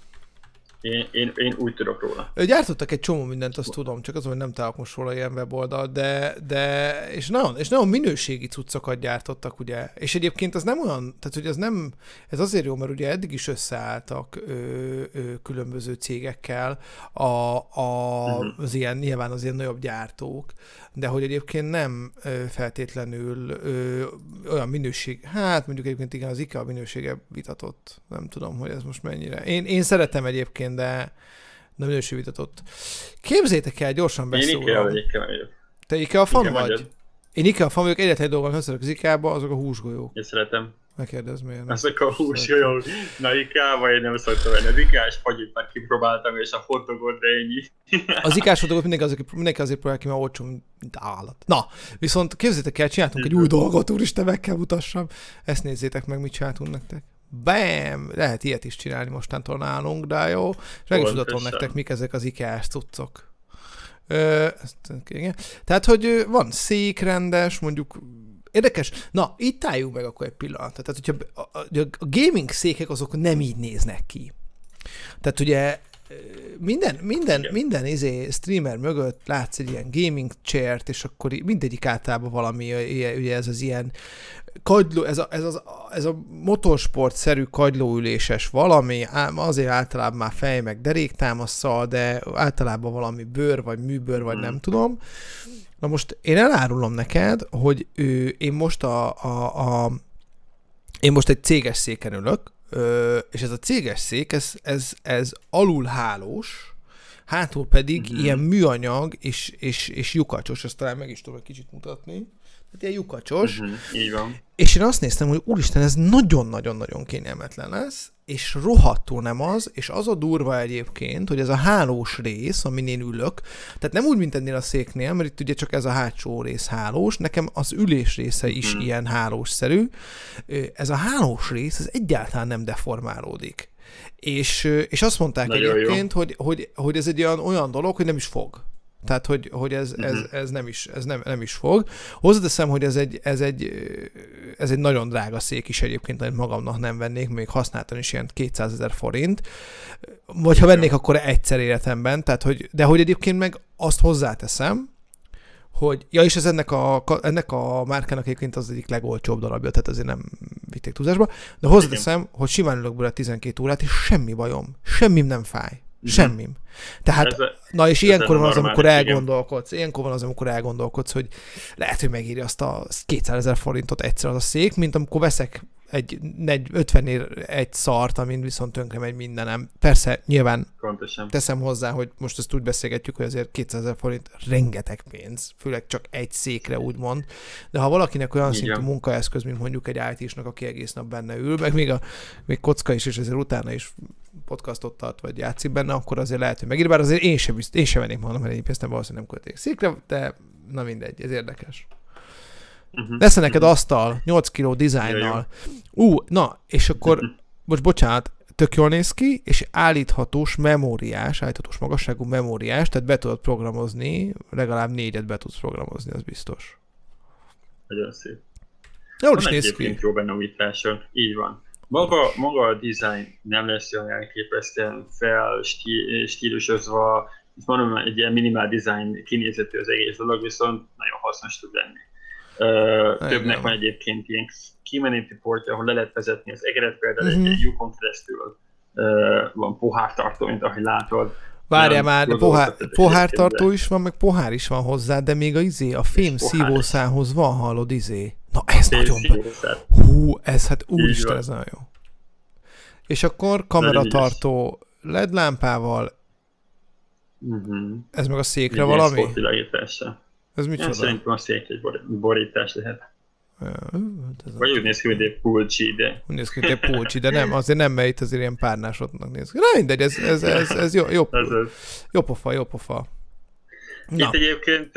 Én, én, én úgy tudok róla. Gyártottak egy csomó mindent, azt tudom, csak azon, hogy nem találok most róla ilyen weboldal, de, de és, nagyon, és nagyon minőségi cuccokat gyártottak, ugye. És egyébként az nem olyan, tehát hogy ez nem, ez azért jó, mert ugye eddig is összeálltak ö, ö, különböző cégekkel a, a, uh-huh. az ilyen, nyilván az ilyen nagyobb gyártók, de hogy egyébként nem feltétlenül ö, olyan minőség, hát mondjuk egyébként igen, az IKEA minősége vitatott, nem tudom, hogy ez most mennyire. Én, én szeretem egyébként, de nem minőség vitatott. Képzétek el, gyorsan beszélni. Én IKEA vagy IKEA vagyok. Te IKEA fan vagy? Magyar. Én IKEA fan vagyok, egyetlen egy dolgom, hogy az IKEA-ba, azok a húsgolyók. Én szeretem. Ne kérdezz miért. Ezek a húsgolyók. Na IKEA-ba én nem szoktam venni. Az IKEA-s fagyit már kipróbáltam, és a fotogot, de ennyi. az IKEA-s fotogot mindenki azért, mindenki azért próbál ki, mert olcsó, mint állat. Na, viszont képzétek el, csináltunk egy új dolgot, úristen, meg kell mutassam. Ezt nézzétek meg, mit csináltunk nektek. Bam! Lehet ilyet is csinálni mostantól nálunk, de jó. És meg is mutatom nektek, mik ezek az IKEA-s cuccok. Ö, ezt, igen. Tehát, hogy van szék rendes, mondjuk érdekes. Na, itt álljunk meg akkor egy pillanat. Tehát, hogyha a, a, a gaming székek azok nem így néznek ki. Tehát ugye minden, minden, Igen. minden izé streamer mögött látsz egy ilyen gaming chairt, és akkor mindegyik általában valami, ugye ez az ilyen kagyló, ez a, ez, az, ez a motorsport-szerű kagylóüléses valami, azért általában már fej meg deréktámasszal, de általában valami bőr, vagy műbőr, vagy nem hmm. tudom. Na most én elárulom neked, hogy ő, én most a, a, a én most egy céges széken ülök, és ez a céges szék, ez, ez, ez alulhálós, hátul pedig mm-hmm. ilyen műanyag és, és, és lyukacsos, ezt talán meg is tudom egy kicsit mutatni. Tehát ilyen lyukacsos. Mm-hmm. Így van. És én azt néztem, hogy úristen, ez nagyon-nagyon-nagyon kényelmetlen lesz, és rohadtul nem az, és az a durva egyébként, hogy ez a hálós rész, amin én ülök, tehát nem úgy, mint ennél a széknél, mert itt ugye csak ez a hátsó rész hálós, nekem az ülés része is hmm. ilyen hálósszerű. Ez a hálós rész, ez egyáltalán nem deformálódik. És, és azt mondták Nagyon egyébként, hogy, hogy, hogy ez egy olyan, olyan dolog, hogy nem is fog. Tehát, hogy, hogy ez, ez, mhm. ez, nem is, ez nem, nem is fog. Hozzáteszem, hogy ez egy, ez, egy, ez egy nagyon drága szék is egyébként, amit magamnak nem vennék, még használtan is ilyen 200 ezer forint. Vagy ha vennék, akkor egyszer életemben. Tehát, hogy, de hogy egyébként meg azt hozzáteszem, hogy, ja, és ez ennek a, ennek a márkának egyébként az egyik legolcsóbb darabja, tehát azért nem vitték túlzásba, de hozzáteszem, hogy simán ülök bele 12 órát, és semmi bajom, semmim nem fáj. Semmim. Tehát, ez, na és ilyenkor van az, amikor elgondolkodsz, ilyenkor van az, amikor elgondolkodsz, hogy lehet, hogy megírja azt a 200 ezer forintot egyszer az a szék, mint amikor veszek egy 50 ér egy szart, amin viszont tönkre megy mindenem. Persze, nyilván Pontosan. teszem hozzá, hogy most ezt úgy beszélgetjük, hogy azért 200 ezer forint rengeteg pénz, főleg csak egy székre úgymond, de ha valakinek olyan Igen. szintű munkaeszköz, mint mondjuk egy IT-snak, aki egész nap benne ül, meg még, a, még kocka is, és ezért utána is podcastot tart, vagy játszik benne, akkor azért lehet, hogy megír, bár azért én sem, én sem vennék mert egyébként nem valószínűleg nem költék székre, de na mindegy, ez érdekes. Uh-huh. Lesz neked asztal, 8 kiló dizájnnal. Ú, uh, na, és akkor, uh-huh. most bocsánat, tök jól néz ki, és állíthatós memóriás, állíthatós magasságú memóriás, tehát be tudod programozni, legalább négyet be tudsz programozni, az biztos. Nagyon szép. Jól is néz ki. jó benne újítások, így van. Maga, maga a design nem lesz olyan elképesztően fel stílusozva, mondom, egy ilyen minimál design kinézetű az egész dolog, viszont nagyon hasznos tud lenni. Uh, többnek van egyébként ilyen kimeneti portja, ahol le lehet vezetni az egeret, például uh-huh. egy lyukon keresztül uh, van pohártartó, mint ahogy látod. Várjál már, de pohár, pohártartó is van, meg pohár is van hozzá, de még a izé, a fém szívószához van, hallod, izé. Na ez nagyon... Hú, ez hát úristen, ez nagyon jó. És akkor kameratartó LED lámpával, uh-huh. ez meg a székre Igen, valami? Ez micsoda? Ja, szerintem a szék egy borítás lehet. Hát Vagy úgy néz ki, mint egy pulcsi, de... Úgy néz ki, mint egy pulcsi, de nem, azért nem, mert itt azért ilyen párnásodnak néz ki. Na mindegy, ez, ez, ez, ez jó, jó, jó pofa, jó pofa. Na. Itt egyébként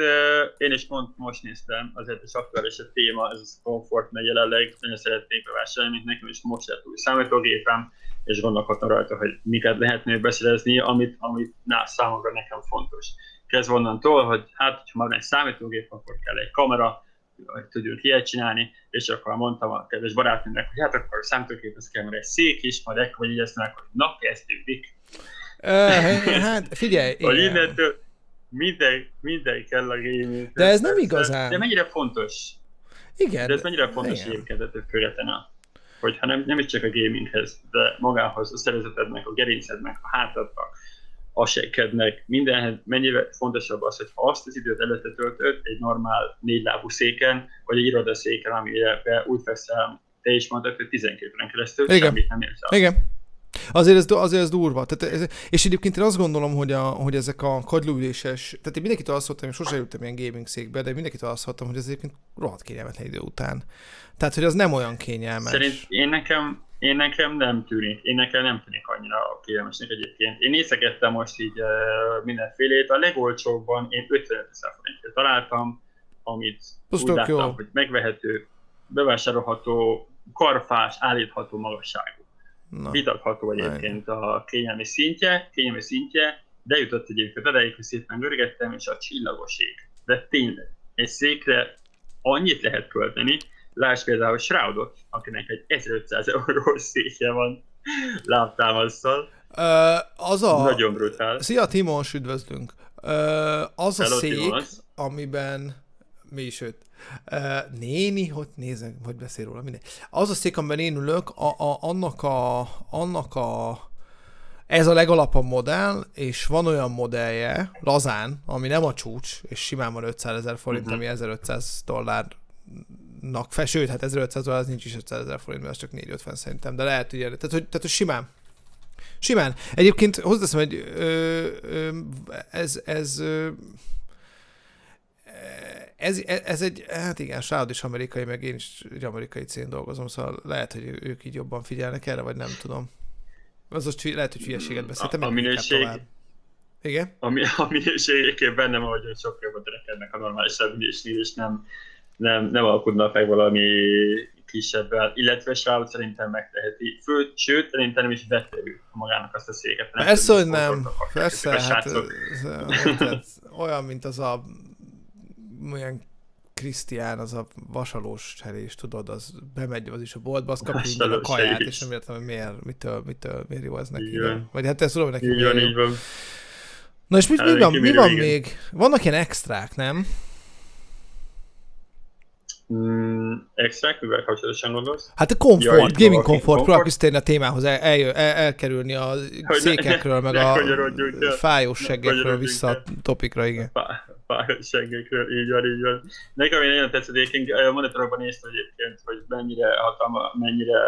én is pont most néztem, azért is aktuális a téma, ez a komfort, mert jelenleg nagyon szeretnék bevásárolni, nekem is most lett új számítógépem, és gondolkodtam rajta, hogy miket lehetne beszerezni, amit, amit na, számomra nekem fontos. Kezdve onnantól, hogy hát, ha már egy számítógép, akkor kell egy kamera, hogy tudjuk ilyet csinálni, és akkor mondtam a kedves barátnőmnek, hogy hát akkor a számítógéphez kell, egy szék is, majd ekkor vagy így meg, hogy na, kezdődik. Uh, hát figyelj, hogy innentől, minden, minden kell a gaming. De ez nem igazán. De mennyire fontos. Igen. De ez mennyire fontos egyébként a függetlenül. Hogyha nem, nem is csak a gaminghez, de magához, a szervezetednek, a gerincednek, a hátadnak, a sekkednek, mindenhez mennyire fontosabb az, hogy ha azt az időt előtte töltött egy normál négylábú széken, vagy egy irodaszéken, amire úgy feszel, te is mondtad, hogy 12 órán keresztül Igen. semmit nem érsz Igen. Azért ez, azért ez durva. Tehát ez, és egyébként én azt gondolom, hogy, a, hogy ezek a kagylóüléses, tehát én mindenkitől azt hallottam, én sosem ültem ilyen gaming székbe, de mindenkitől azt hallottam, hogy ez egyébként rohadt kényelmetlen idő után. Tehát, hogy az nem olyan kényelmes. Szerint én nekem, én nekem nem tűnik, én nekem nem tűnik annyira kényelmesnek egyébként. Én nézegettem most így uh, mindenfélét, a legolcsóbban én 55 ezer forintért találtam, amit Azt úgy láttam, jó. hogy megvehető, bevásárolható, karfás, állítható magasságú. Na. Vitatható egyébként a kényelmi szintje, kényelmi szintje, de jutott egyébként odáig, hogy szépen görgettem, és a csillagos ég. De tényleg, egy székre annyit lehet költeni, Lásd például Shroudot, akinek egy 1500 eurós székje van lábtámasztal. Uh, az a... Nagyon brutál. Szia Timos, üdvözlünk. Uh, az Hello, a szék, Timos. amiben mi is őt. Néni, hogy nézek, hogy beszél róla, mindegy. Az a szék, amiben én ülök, a, a, annak a, annak a ez a legalapabb modell, és van olyan modellje, lazán, ami nem a csúcs, és simán van 500 ezer forint, uh-huh. ami 1500 dollár nak fel, sőt, hát 1500 dollár az nincs is 500 ezer forint, mert az csak 450 szerintem, de lehet, hogy, tehát, hogy, tehát, hogy simán. Simán. Egyébként hozzáteszem, hogy ö, ö, ez, ez ö, ez, ez egy, hát igen, Shroud is amerikai, meg én is egy amerikai cén dolgozom, szóval lehet, hogy ők így jobban figyelnek erre, vagy nem tudom. Az most lehet, hogy hülyeséget beszéltem. A, a minőség, igen? A, a minőség bennem, hogy sokkal jobban törekednek a normálisabb minőség, és nem, nem, nem alkudna meg valami kisebben, illetve Shroud szerintem megteheti. Fő, sőt, szerintem nem is vette ő magának azt a széket. Persze, hogy nem. Persze, hát, ez, olyan, mint az a olyan Krisztián, az a vasalós cserés, tudod, az bemegy az is a boltba, az kapja a kaját, és nem értem, hogy miért, mitől, mitől, miért jó ez neki. Vagy hát ezt tudom, hogy neki így van, így van. Na és mi, mi van, mi van még? Vannak ilyen extrák, nem? Mm, extrák, mivel kapcsolatosan gondolsz? Hát a komfort, ja, gaming komfort, próbálok térni a témához, el, el, el, elkerülni a hogy székekről, ne, meg ne, a fájós seggekről vissza a topikra, igen. Fájós seggekről, így van, így van. Nekem én nagyon tetszett, egyébként a monitorokban néztem egyébként, hogy mennyire hatalma, mennyire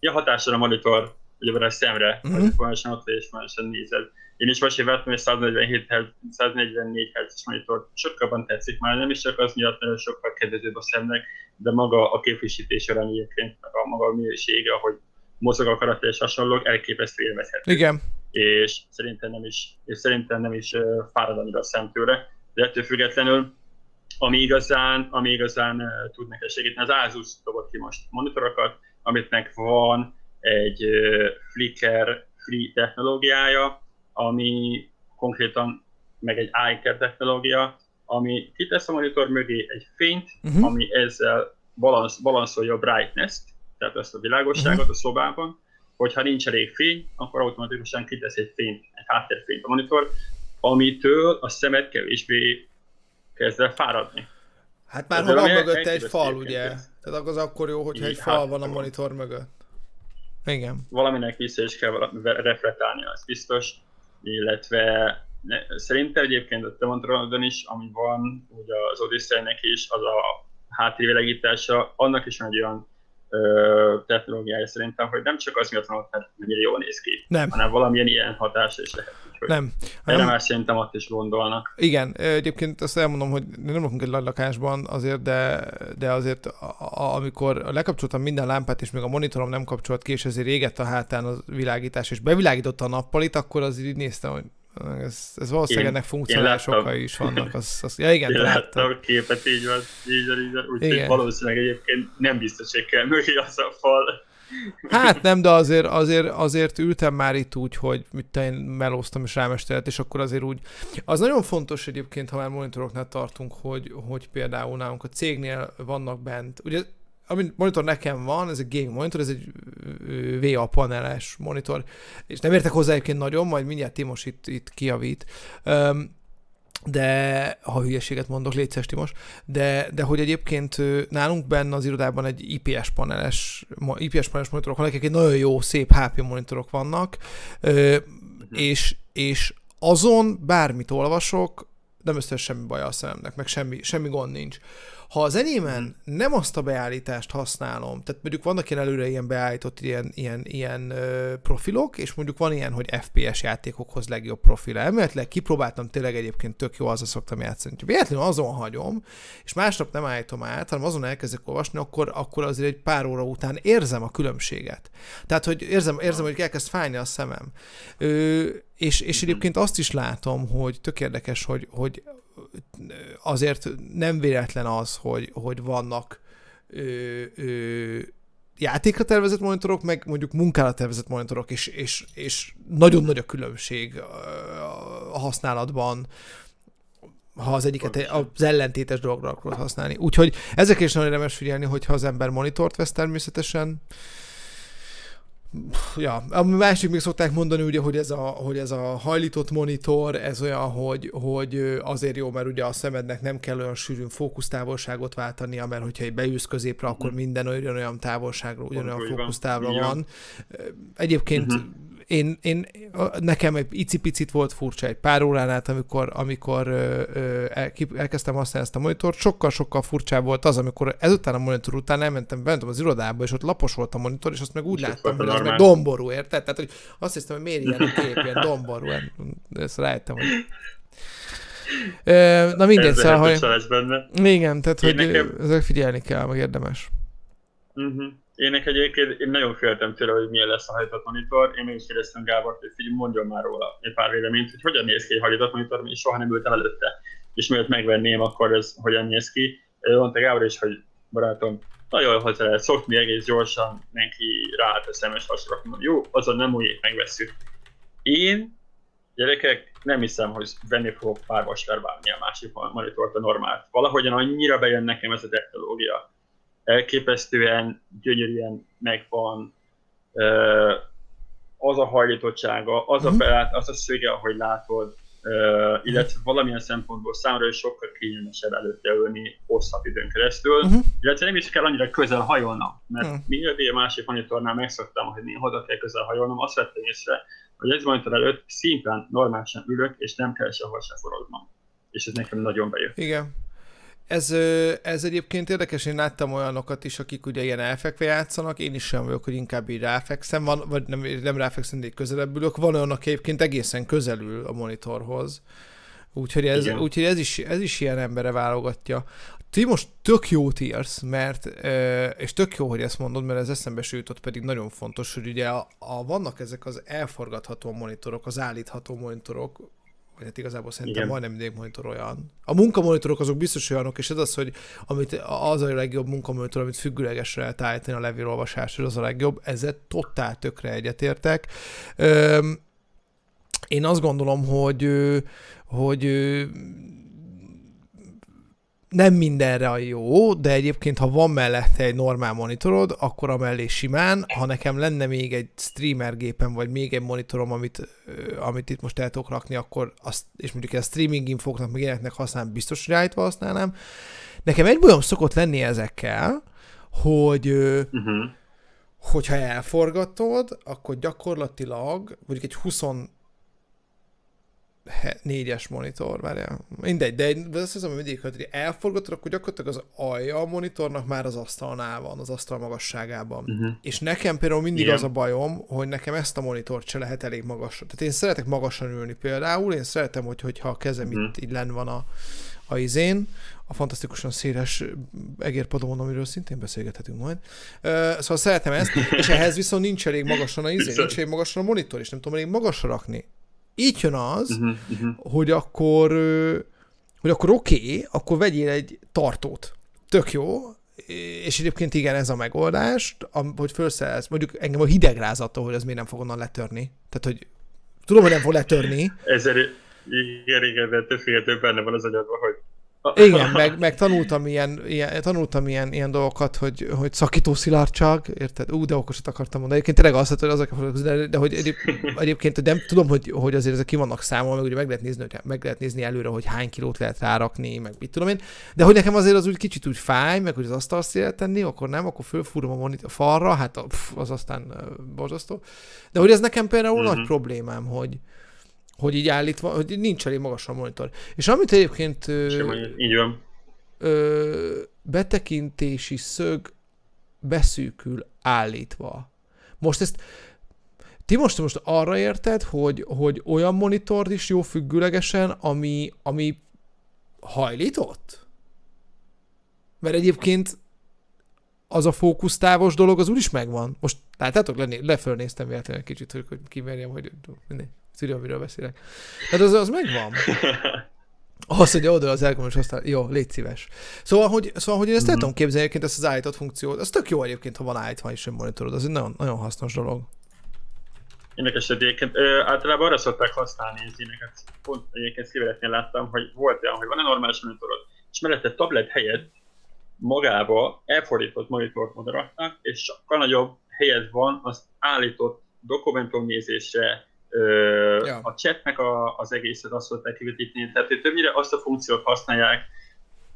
ja, hatással a monitor, ugye a szemre, uh-huh. hogy folyamatosan ott és folyamatosan nézed én is most vettem egy 147 Hz, 144 Hz monitor, sokkal tetszik már, nem is csak az miatt nagyon sokkal kedvezőbb a szemnek, de maga a képvisítés arany egyébként, a maga a minősége, ahogy mozog a karakter és hasonlók, elképesztő élvezhető. Igen. És szerintem nem is, és szerintem nem is fárad annyira a szemtőre, de ettől függetlenül ami igazán, ami igazán uh, tud neked segíteni. Az Asus dobott ki most monitorokat, amitnek van egy uh, Flickr free technológiája, ami konkrétan meg egy iCare technológia, ami kitesz a monitor mögé egy fényt, uh-huh. ami ezzel balansz, balanszolja a brightness-t, tehát ezt a világosságot uh-huh. a szobában, hogyha nincs elég fény, akkor automatikusan kitesz egy fényt, egy háttérfényt a monitor, amitől a szemet kevésbé kezd el fáradni. Hát már van mögötte egy fal, ugye? Tehát az akkor jó, hogyha egy fal hát, van a monitor mögött. Igen. Valaminek vissza is kell reflektálni, az biztos illetve szerintem egyébként a Temontronodon is, ami van, ugye az Odyssey-nek is, az a háttérvilágítása, annak is van egy olyan technológiája szerintem, hogy nem csak az miatt van mert mennyire jól néz ki, nem. hanem valamilyen ilyen hatása is lehet. Úgyhogy nem. Erre már szerintem ott is gondolnak. Igen, egyébként azt elmondom, hogy nem lakunk egy lakásban azért, de, de azért a, a, amikor lekapcsoltam minden lámpát, és még a monitorom nem kapcsolt ki, és ezért égett a hátán a világítás, és bevilágította a nappalit, akkor az így néztem, hogy ez, ez valószínűleg ennek funkcionális okai is vannak. Az, az, ja igen, én láttam a képet, így van, így van, így van. Úgyhogy valószínűleg egyébként nem biztos, hogy kell mögé az a fal. Hát nem, de azért, azért, azért ültem már itt úgy, hogy mit én melóztam és rámestelt, és akkor azért úgy... Az nagyon fontos egyébként, ha már monitoroknál tartunk, hogy, hogy például nálunk a cégnél vannak bent, ugye ami monitor nekem van, ez egy gaming monitor, ez egy VA paneles monitor, és nem értek hozzá egyébként nagyon, majd mindjárt Timos itt, itt kiavít. Um, de ha hülyeséget mondok, légy szes, Timos, de, de hogy egyébként nálunk benne az irodában egy IPS paneles, IPS paneles monitorok vannak, egy nagyon jó, szép HP monitorok vannak, és, és azon bármit olvasok, nem összes semmi baj a szememnek, meg semmi, semmi gond nincs. Ha az enyémen nem azt a beállítást használom, tehát mondjuk vannak ilyen előre ilyen beállított ilyen, ilyen, ilyen ö, profilok, és mondjuk van ilyen, hogy FPS játékokhoz legjobb profil. Elméletileg kipróbáltam tényleg egyébként tök jó, azzal szoktam játszani. Ha véletlenül azon hagyom, és másnap nem állítom át, hanem azon elkezdek olvasni, akkor, akkor azért egy pár óra után érzem a különbséget. Tehát, hogy érzem, érzem hogy elkezd fájni a szemem. Ö, és, és egyébként azt is látom, hogy tök érdekes, hogy, hogy azért nem véletlen az, hogy, hogy vannak ö, ö, játékra tervezett monitorok, meg mondjuk munkára tervezett monitorok, és, és, és nagyon nagy a különbség a használatban. ha az egyiket az ellentétes dologra akarod használni. Úgyhogy ezek is nagyon érdemes figyelni, hogyha az ember monitort vesz természetesen, ja, a másik még szokták mondani ugye, hogy ez a, hogy ez a hajlított monitor, ez olyan, hogy, hogy azért jó, mert ugye a szemednek nem kell olyan sűrűn fókusztávolságot váltania, mert hogyha egy beülsz középre, akkor mhm. minden olyan, olyan távolságra, ugyanolyan fókusztávra van. Egyébként uh-huh én, én, nekem egy icipicit volt furcsa egy pár órán át, amikor, amikor el, elkezdtem használni ezt a monitort, sokkal-sokkal furcsább volt az, amikor ezután a monitor után elmentem, bementem az irodába, és ott lapos volt a monitor, és azt meg úgy láttam, hogy ez meg domború, érted? Tehát, hogy azt hiszem, hogy miért ilyen a kép, ilyen domború, ezt rájöttem, hogy Na mindegy, szóval, hogy... Benne. Igen, tehát, Én hogy nekem... ezek figyelni kell, meg érdemes. Uh-huh. Én egyébként én nagyon féltem tőle, hogy milyen lesz a hajtott monitor. Én még is kérdeztem Gábor, hogy figyelj, mondjon már róla egy pár véleményt, hogy hogyan néz ki egy hajtott monitor, és soha nem ültem előtte. És mielőtt megvenném, akkor ez hogyan néz ki. Mondta Gábor is, hogy barátom, nagyon hozzá lehet szokni egész gyorsan, neki ráállt a szemes hasra, jó, azon nem úgy megveszünk. Én, gyerekek, nem hiszem, hogy venni fogok pár vasár bármilyen másik monitort a normált. Valahogyan annyira bejön nekem ez a technológia, elképesztően gyönyörűen megvan az a hajlítottsága, az a mhm. belát, az a szöge, ahogy látod, illetve valamilyen szempontból számomra is sokkal kényelmesebb előtte ülni hosszabb időn keresztül, uh-huh. illetve nem is kell annyira közel hajolnom, mert uh-huh. mielőtt a másik monitornál megszoktam, hogy néha oda kell közel hajolnom, azt vettem észre, hogy egy monitor előtt szimplán normálisan ülök, és nem kell sehol se forognom. És ez nekem nagyon bejött. Igen. Ez, ez egyébként érdekes, én láttam olyanokat is, akik ugye ilyen elfekve játszanak, én is sem vagyok, hogy inkább így ráfekszem, van, vagy nem, nem ráfekszem, de közelebb ülök. Van olyan, aki egyébként egészen közelül a monitorhoz. Úgyhogy ez, úgyhogy ez, is, ez is ilyen embere válogatja. Ti most tök jót írsz, mert, és tök jó, hogy ezt mondod, mert ez eszembe sült, pedig nagyon fontos, hogy ugye a, a, vannak ezek az elforgatható monitorok, az állítható monitorok, vagy hát igazából szerintem Igen. majdnem mindig monitor olyan. A munkamonitorok azok biztos olyanok, és ez az, hogy amit, az a legjobb munkamonitor, amit függőlegesre lehet állítani a levélolvasásra, az a legjobb, ezzel totál tökre egyetértek. Öm, én azt gondolom, hogy, hogy nem mindenre a jó, de egyébként, ha van mellette egy normál monitorod, akkor a mellé simán. Ha nekem lenne még egy streamer gépem, vagy még egy monitorom, amit, amit itt most el tudok rakni, akkor azt, és mondjuk a streaming infoknak, meg ilyeneknek használom, biztos, hogy állítva használnám. Nekem egy bolyom szokott lenni ezekkel, hogy uh-huh. hogyha elforgatod, akkor gyakorlatilag mondjuk egy 20 négyes monitor, várjál. Mindegy, de, azt hiszem, hogy mindig, hogy elforgatod, akkor gyakorlatilag az alja a monitornak már az asztalnál van, az asztal magasságában. Uh-huh. És nekem például mindig Igen. az a bajom, hogy nekem ezt a monitort se lehet elég magasra. Tehát én szeretek magasan ülni például, én szeretem, hogy, hogyha a kezem uh-huh. itt így len van a, a izén, a fantasztikusan széles egérpadomon, amiről szintén beszélgethetünk majd. Szóval szeretem ezt, és ehhez viszont nincs elég magasan a izé, nincs elég magasan a monitor, és nem tudom elég magasra rakni. Így jön az, uh-huh, uh-huh. hogy akkor, hogy akkor oké, okay, akkor vegyél egy tartót. Tök jó, és egyébként igen, ez a megoldás, hogy felszerelsz, mondjuk engem a hidegrázattól, hogy ez miért nem fog onnan letörni. Tehát, hogy tudom, hogy nem fog letörni. Ezért, igen, igen, de többféle benne van az agyadban, hogy igen, meg, meg tanultam, ilyen, ilyen, tanultam ilyen, ilyen dolgokat, hogy, hogy szakító szilárdság, érted? Ú, de okosat akartam mondani. Egyébként tényleg azt, hogy azok, de, de hogy egyéb, egyébként nem tudom, hogy, hogy azért ezek ki vannak számolva, meg ugye meg lehet, nézni, hogy meg lehet nézni előre, hogy hány kilót lehet rárakni, meg mit tudom én. De hogy nekem azért az úgy kicsit úgy fáj, meg hogy az asztal tenni, akkor nem, akkor fölfúrom a monit a falra, hát pff, az aztán borzasztó. De hogy ez nekem például mm-hmm. nagy mhm. problémám, hogy, hogy így állítva, hogy nincs elég magas a monitor. És amit egyébként ö, így van. Ö, betekintési szög beszűkül állítva. Most ezt ti most, most arra érted, hogy, hogy olyan monitort is jó függőlegesen, ami, ami hajlított? Mert egyébként az a fókusztávos dolog, az úgyis megvan. Most látjátok, lefölnéztem véletlenül egy kicsit, hogy kimerjem, hogy mindegy. Tudja, miről beszélek. Tehát az, az megvan. Az, hogy oda az elkomos aztán, jó, légy szíves. Szóval, hogy, szóval, hogy én ezt mm-hmm. tudom képzelni egyébként, ezt az állított funkciót, az tök jó egyébként, ha van állítva is egy monitorod, az egy nagyon, nagyon hasznos dolog. Érdekes, egyébként általában arra szokták használni az ilyeneket. Pont egyébként szíveletnél láttam, hogy volt olyan, hogy van egy normális monitorod, és mellette tablet helyett magába elfordított monitort odaraknak, és sokkal nagyobb helyet van az állított dokumentumnézésre, ja. a chatnek a, az egészet azt szokták kivetíteni, tehát hogy többnyire azt a funkciót használják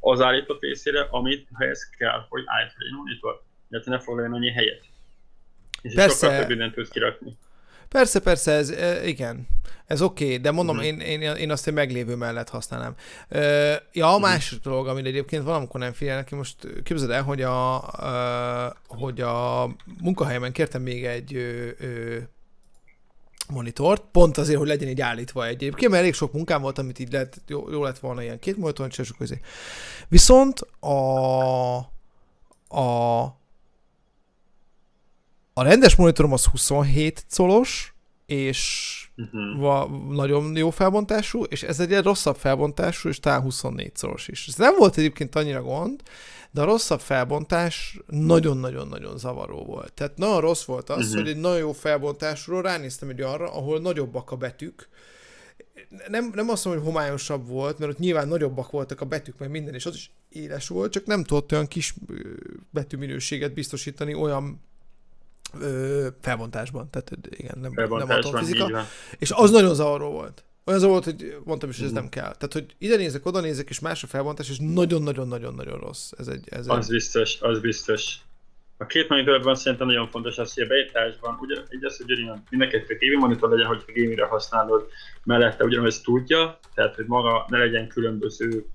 az állított részére, amit ha ez kell, hogy állítani egy monitor, illetve ne foglaljon annyi helyet. És Persze. sokkal több mindent tudsz kirakni. Persze, persze, ez igen. Ez oké, okay, de mondom, uh-huh. én, én, én azt egy meglévő mellett használnám. Uh, ja, a uh-huh. másik dolog, amire egyébként valamikor nem figyelnek, ki most képzeld el, hogy a, uh, hogy a munkahelyemen kértem még egy uh, uh, monitort, pont azért, hogy legyen így állítva egyébként, mert elég sok munkám volt, amit így lehet, jó, jó lett volna ilyen két monitor, és közé. Viszont a, a, a rendes monitorom az 27 colos, és uh-huh. va, nagyon jó felbontású, és ez egy rosszabb felbontású, és talán 24 szoros is. Ez nem volt egyébként annyira gond, de a rosszabb felbontás nagyon-nagyon-nagyon zavaró volt. Tehát nagyon rossz volt az, uh-huh. hogy egy nagyon jó felbontásról ránéztem egy arra, ahol nagyobbak a betűk, nem, nem azt mondom, hogy homályosabb volt, mert ott nyilván nagyobbak voltak a betűk, meg minden, és az is éles volt, csak nem tudott olyan kis betűminőséget biztosítani olyan ö, felbontásban. Tehát igen, nem, nem atomfizika. És az nagyon zavaró volt. Olyan zavaró volt, hogy mondtam is, hogy ez nem kell. Tehát, hogy ide nézek, oda nézek, és más a felbontás, és nagyon-nagyon-nagyon-nagyon rossz. Ez egy, ez az egy... biztos, az biztos. A két monitorban szerintem nagyon fontos az, hogy a beírásban, ugye, így az, hogy ugyan mindenkettő TV monitor legyen, hogy gamingre használod, mellette ugyanaz tudja, tehát hogy maga ne legyen különböző,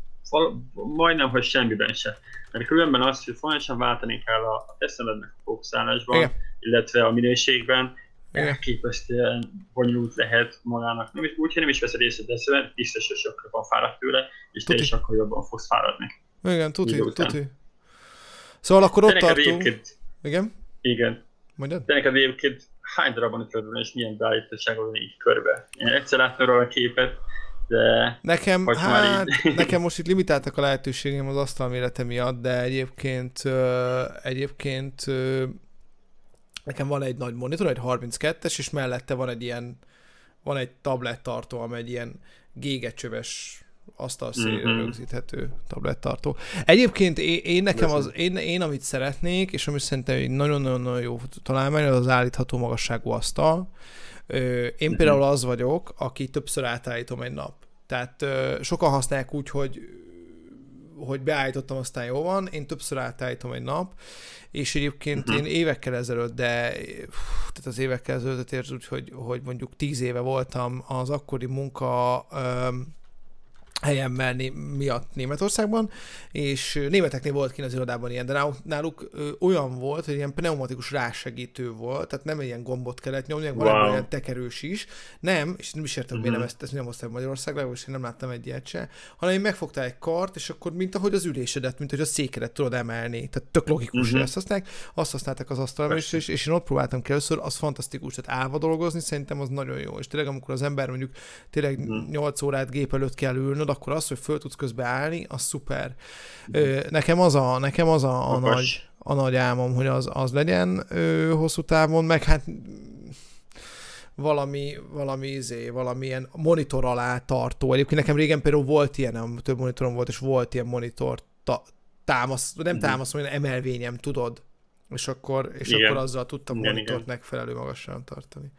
majdnem, hogy semmiben se. Mert különben azt, hogy folyamatosan váltani kell a, a tesztelednek a fókuszálásban, Igen illetve a minőségben elképesztően bonyolult lehet magának. Nem is úgy, hogy nem is veszed észre, de szóval biztos, hogy sokkal jobban fáradt tőle, és te is akkor jobban fogsz fáradni. Igen, tuti, tuti. Szóval akkor ott tartunk. Igen? Igen. Mondjad? De neked egyébként hány itt van, és milyen beállítottságban van így körbe? Én egyszer láttam róla a képet, de... Nekem, hát, így... nekem most itt limitáltak a lehetőségem az asztal mérete miatt, de egyébként, egyébként nekem van egy nagy monitor, egy 32-es, és mellette van egy ilyen, van egy tablettartó, amely egy ilyen gégecsöves asztal szélére mm-hmm. rögzíthető tablettartó. Egyébként én, én nekem az, én, én amit szeretnék, és ami szerintem egy nagyon-nagyon jó találmány, az az állítható magasságú asztal. Én mm-hmm. például az vagyok, aki többször átállítom egy nap. Tehát sokan használják úgy, hogy hogy beállítottam, aztán jó van, én többször átállítom egy nap, és egyébként uh-huh. én évekkel ezelőtt, de tehát az évekkel ezelőtt érz úgy, hogy, hogy mondjuk tíz éve voltam az akkori munka um, helyemmel miatt Németországban, és németeknél volt kint az irodában ilyen, de náluk, olyan volt, hogy ilyen pneumatikus rásegítő volt, tehát nem ilyen gombot kellett nyomni, wow. valami ilyen tekerős is, nem, és nem is értem, uh-huh. nem ezt, ezt nem hoztam Magyarországra, és én nem láttam egy ilyet se, hanem én megfogtál egy kart, és akkor mint ahogy az ülésedet, mint hogy a székedet tudod emelni, tehát tök logikus, hogy ezt használják, azt használták az asztalra, és, és, és, én ott próbáltam ki először, az fantasztikus, tehát állva dolgozni, szerintem az nagyon jó, és tényleg amikor az ember mondjuk tényleg uh-huh. 8 órát gép előtt kell ülnöd, akkor az, hogy föl tudsz közbe állni, az szuper. Nekem az a, nekem az a, a, nagy, a nagy álmom, hogy az, az legyen ö, hosszú távon, meg hát valami, valami izé, valamilyen monitor alá tartó. Egyébként nekem régen például volt ilyen, több monitorom volt, és volt ilyen monitor ta, támasz, nem mhm. támasz, hanem emelvényem, tudod? És akkor, és igen. akkor azzal tudtam igen, monitort igen. megfelelő magasra tartani.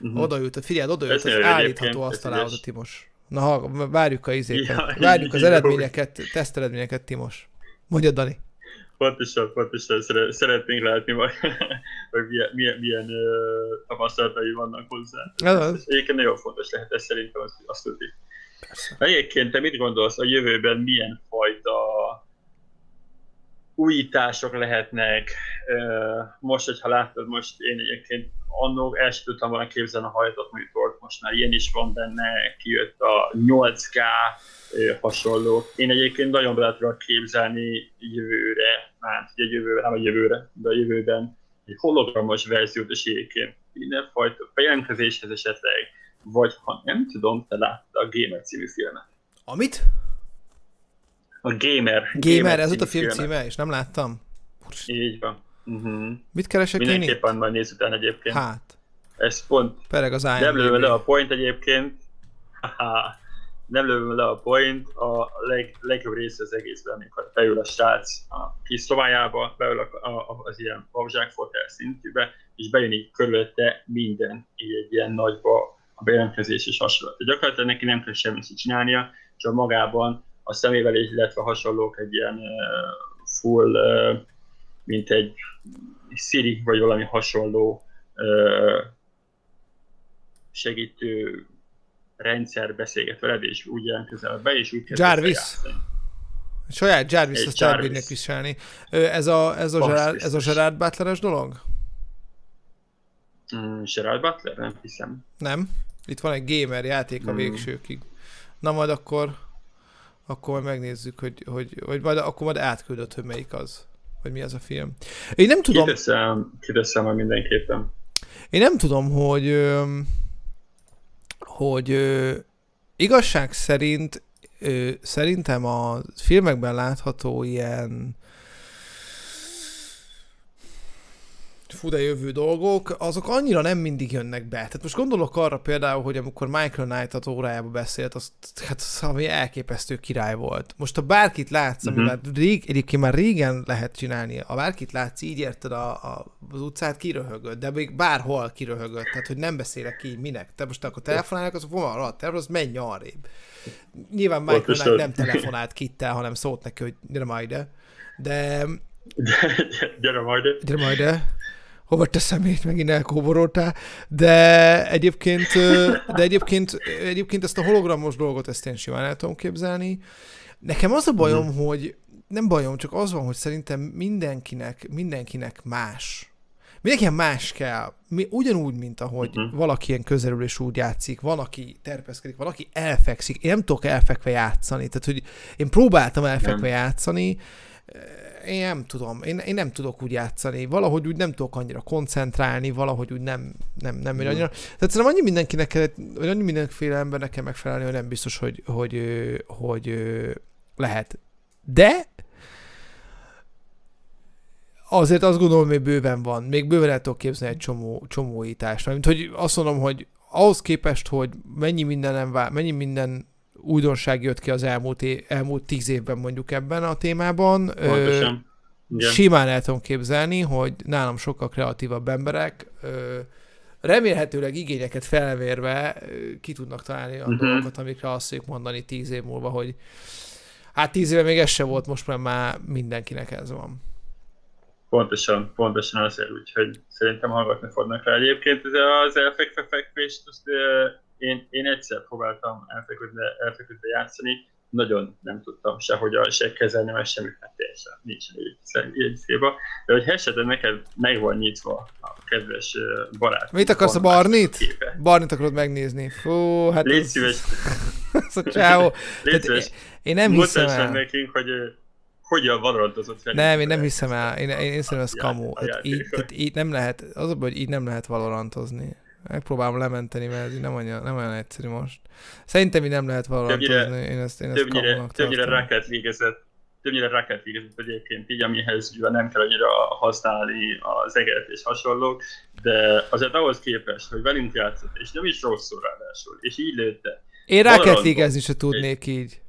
Uh-huh. Oda ült, figyeld, oda ült, az állítható asztalá a Timos. Na, ha, várjuk a izéket, ja, várjuk az eredményeket, teszteredményeket, Timos. Mondja, Dani. Pontosan, pontosan szeretnénk látni majd, hogy milyen, milyen, milyen uh, tapasztalatai vannak hozzá. Ez egyébként nagyon fontos lehet ez szerintem azt, azt tudni. Egyébként te mit gondolsz a jövőben milyen fajta újítások lehetnek? Most, hogyha láttad, most én egyébként annó el sem tudtam volna képzelni a hajtott monitort, most már ilyen is van benne, kijött a 8K hasonló. Én egyébként nagyon bele tudok képzelni jövőre, hát ugye jövőre, nem a jövőre, de a jövőben egy hologramos verziót is egyébként mindenfajta bejelentkezéshez esetleg, vagy ha nem tudom, te láttad a Gamer című filmet. Amit? A Gamer. Gamer, Gamer ez ott a film címe, és nem láttam. Így van. Uh-huh. Mit keresek Mindenképpen én majd néz után egyébként. Hát. Ez pont. Pereg az Nem lőve le a point egyébként. nem lőve le a point. A leg, legjobb része az egészben, amikor beül a srác a kis szobájába, beül a, a, az ilyen babzsák fotel szintűbe, és bejön így körülötte minden, így egy ilyen nagyba a bejelentkezés és hasonló. Gyakorlatilag neki nem kell semmit csinálnia, csak magában a szemével, illetve hasonlók egy ilyen full, mint egy Siri vagy valami hasonló segítő rendszer beszélget veled, és úgy jelentkezel be, és úgy Jarvis. Saját Jarvis azt elbírnék viselni. Ez a, ez a, Gerard, ez a Gerard Butler-es dolog? Mm, Gerard Butler? Nem hiszem. Nem? Itt van egy gamer játék a mm. végsőkig. Na majd akkor akkor megnézzük, hogy, hogy, hogy majd, akkor majd átküldött, hogy melyik az, vagy mi az a film. Én nem tudom... Kiteszem, kiteszem majd mindenképpen. Én nem tudom, hogy hogy igazság szerint szerintem a filmekben látható ilyen fú de jövő dolgok, azok annyira nem mindig jönnek be. Tehát most gondolok arra például, hogy amikor Michael Knight az órájába beszélt, az, hát az ami elképesztő király volt. Most ha bárkit látsz, uh-huh. amivel rég, egyébként már régen lehet csinálni, ha bárkit látsz, így érted a, a, az utcát, kiröhögött, de még bárhol kiröhögött, tehát hogy nem beszélek ki, minek. Te most akkor telefonálnak, az van alatt, az menj arrébb. Nyilván Michael Knight nem telefonált kittel, hanem szólt neki, hogy gyere majd ide. De... gyere majd. Gyere majd hova szemét, megint elkóboroltál, de egyébként, de egyébként, egyébként ezt a hologramos dolgot ezt én simán el tudom képzelni. Nekem az a bajom, mm. hogy nem bajom, csak az van, hogy szerintem mindenkinek, mindenkinek más. Mindenkinek más kell. Mi, ugyanúgy, mint ahogy uh-huh. valaki ilyen közelül és úgy játszik, van, aki terpeszkedik, van, aki elfekszik. Én nem tudok elfekve játszani. Tehát, hogy én próbáltam elfekve nem. játszani, én nem tudom, én, én nem tudok úgy játszani, valahogy úgy nem tudok annyira koncentrálni, valahogy úgy nem, nem, nem megy annyira. Tehát szerintem annyi mindenkinek kell, vagy annyi mindenféle embernek kell megfelelni, hogy nem biztos, hogy, hogy, hogy, hogy lehet. De azért azt gondolom, hogy bőven van. Még bőven el tudok képzelni egy csomó, csomóítást. Mint hogy azt mondom, hogy ahhoz képest, hogy mennyi minden, nem vál, mennyi minden újdonság jött ki az elmúlt, é- elmúlt tíz évben mondjuk ebben a témában. Pontosan. Ö, simán el tudom képzelni, hogy nálam sokkal kreatívabb emberek ö, remélhetőleg igényeket felvérve ki tudnak találni a uh-huh. dolgokat, amikre azt tudjuk mondani tíz év múlva, hogy hát tíz éve még ez se volt, most már, már mindenkinek ez van. Pontosan, pontosan azért, úgyhogy szerintem hallgatni fognak rá. Egyébként ez az elfekve fekvést, azt én, én egyszer próbáltam elfeküdve, elfeküdve játszani, nagyon nem tudtam sehogy a, se kezelni, mert semmi hát teljesen nincs egy széba. De hogy esetleg neked meg van nyitva a kedves barát. Mit akarsz a Barnit? Barnit akarod megnézni. Fú, hát Légy szíves. ez a csáó. Légy. Én nem hiszem el. nekünk, hogy hogyan valorantozott fel. Nem, én nem hiszem el. Én, én, én szerintem ez kamu. Hát így, így nem lehet, az a hogy így nem lehet valorantozni. Megpróbálom lementeni, mert ez nem olyan, nem olyan egyszerű most. Szerintem így nem lehet valahogy Én ezt, én ezt többnyire, többnyire Rocket végezett többnyire Rocket végezett egyébként így, amihez ugye nem kell annyira használni az eget és hasonlók, de azért ahhoz képest, hogy velünk játszott, és nem is rosszul ráadásul, és így lőtte. Én Rocket végezni se tudnék egy, így.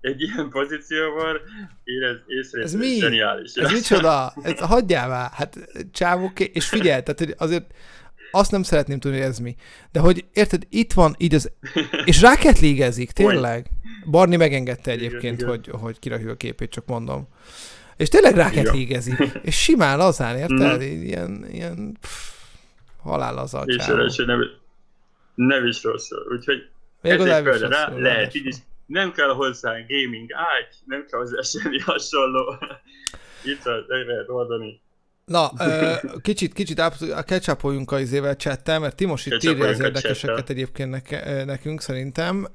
Egy ilyen pozícióban én ez észre ez mi? zseniális. Ez micsoda? Ez, hagyjál már. Hát csávok, és figyelj, tehát azért azt nem szeretném tudni, hogy ez mi. De hogy érted, itt van így az... És ráket légezik, tényleg. Barni megengedte egyébként, igen, hogy, hogy kirahül a képét, csak mondom. És tényleg ráket légezik. És simán lazán, érted? Mm. Ilyen, ilyen pff, halál az a És nem, nem is rosszul. Úgyhogy Még ez egy rá, lehet így is. Nem kell hozzá gaming ágy, nem kell hozzá semmi hasonló. Itt lehet oldani. Na, kicsit, kicsit a ketchupoljunk az izével csettel, mert Timos itt írja az érdekeseket egyébként neke, nekünk szerintem.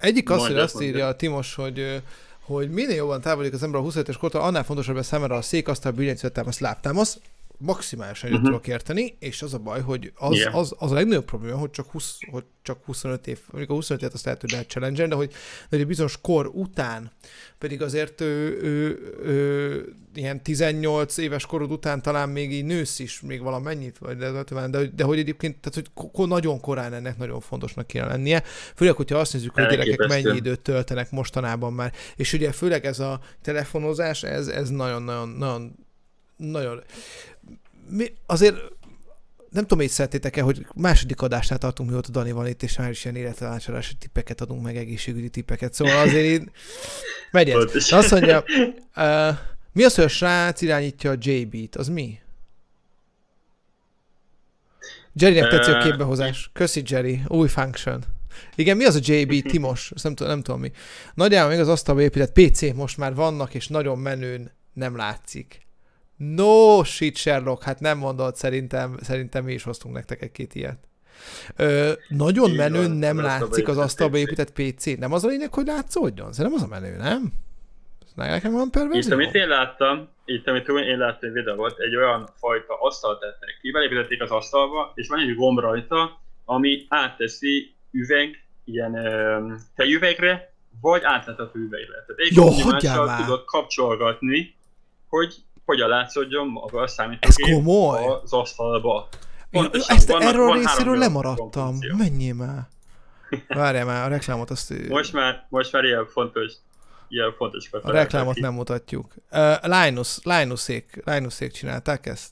Egyik az, hogy azt írja a Timos, hogy hogy minél jobban távolodik az ember a 25 es kortól, annál fontosabb a számára a szék, billentyűzetem, a láptámasz. Maximálisan uh-huh. tudok érteni, és az a baj, hogy az, yeah. az, az a legnagyobb probléma, hogy csak, 20, hogy csak 25 év, mondjuk a 25 évet azt lehet, hogy lehet challenge de hogy, de hogy bizonyos kor után, pedig azért ő, ő, ő, ilyen 18 éves korod után talán még így nősz is, még valamennyit, vagy de, de, de hogy egyébként, tehát hogy nagyon korán ennek nagyon fontosnak kéne lennie, főleg, hogyha azt nézzük, hogy a gyerekek mennyi időt töltenek mostanában már, és ugye főleg ez a telefonozás, ez, ez nagyon-nagyon nagyon, nagyon mi, azért nem tudom, hogy szeretétek-e, hogy második adásnál tartunk, mióta Dani van itt, és már is ilyen élettanácsolási tippeket adunk, meg egészségügyi tippeket. Szóval azért így megy ez. Azt mondja, uh, mi az, hogy a srác irányítja a JB-t? Az mi? Jerrynek tetszik a képbehozás. Köszi, Jerry. Új function. Igen, mi az a JB Timos? Azt nem, tudom, nem tudom mi. Nagyjából még az asztalba épített PC most már vannak, és nagyon menőn nem látszik. No shit, Sherlock, hát nem mondod, szerintem, szerintem mi is hoztunk nektek egy-két ilyet. Ö, nagyon menő, nem látszik az asztalba épített PC. Nem az a lényeg, hogy látszódjon? Szerintem az a menő, nem? Nekem van perverzió? Itt, amit én láttam, itt, amit én láttam egy videót, egy olyan fajta asztalt tettek ki, belépítették az asztalba, és van egy gomb rajta, ami átteszi üveg, ilyen tejüvegre, vagy átlátható üvegre. Tehát egy Jó, tudod kapcsolgatni, hogy hogyan látszódjon maga a számítógép az asztalba. Pontosan, Ezt van, erről a részéről lemaradtam. Mennyi már? Várjál már, a reklámot azt... Most már, most már ilyen fontos, ilyen fontos A reklámot nem mutatjuk. Uh, Linus, Linusék, Linusék csinálták ezt.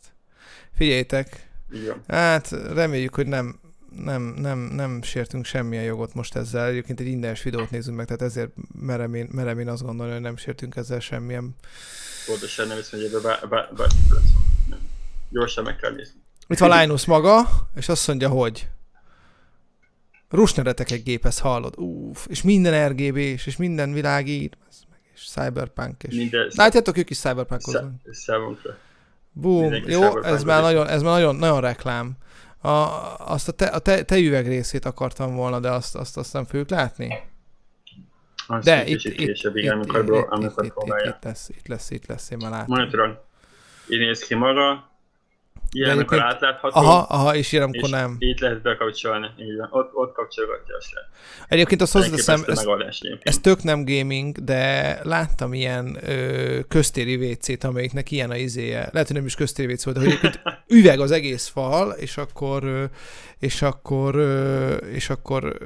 Figyeljétek. Igen. Hát reméljük, hogy nem, nem, nem, nem sértünk semmilyen jogot most ezzel. Egyébként egy ingyenes videót nézünk meg, tehát ezért merem én, merem én azt gondolni, hogy nem sértünk ezzel semmilyen pontosan nem hiszem, hogy ebbe Gyorsan meg kell nézni. Itt van Linus maga, és azt mondja, hogy Rusneretek egy géphez hallod. Uff, és minden RGB, és, és minden világít, és Cyberpunk, és... Minden... Látjátok, ők is Cyberpunkoznak. Számunkra. Boom, jó, ez már, nagyon, ez már nagyon, nagyon reklám. A, azt a, te, a te, tejüveg részét akartam volna, de azt, azt, azt nem fogjuk látni. Azt De itt, itt, később, igen, itt, amikor, itt, amikor itt, próbálja. Itt, lesz, itt lesz, itt lesz, én már látom. Monitoron. Így néz ki maga, Ilyen, amikor átlátható. Aha, aha, és ilyen, amikor nem. Így lehet bekapcsolni, így van. Ott, ott kapcsolgatja a srác. Egyébként azt hozzáteszem, ez, ez tök nem gaming, de láttam ilyen ö, köztéri WC-t, amelyiknek ilyen a izéje. Lehet, hogy nem is köztéri WC volt, de hogy üveg az egész fal, és akkor, és akkor, és akkor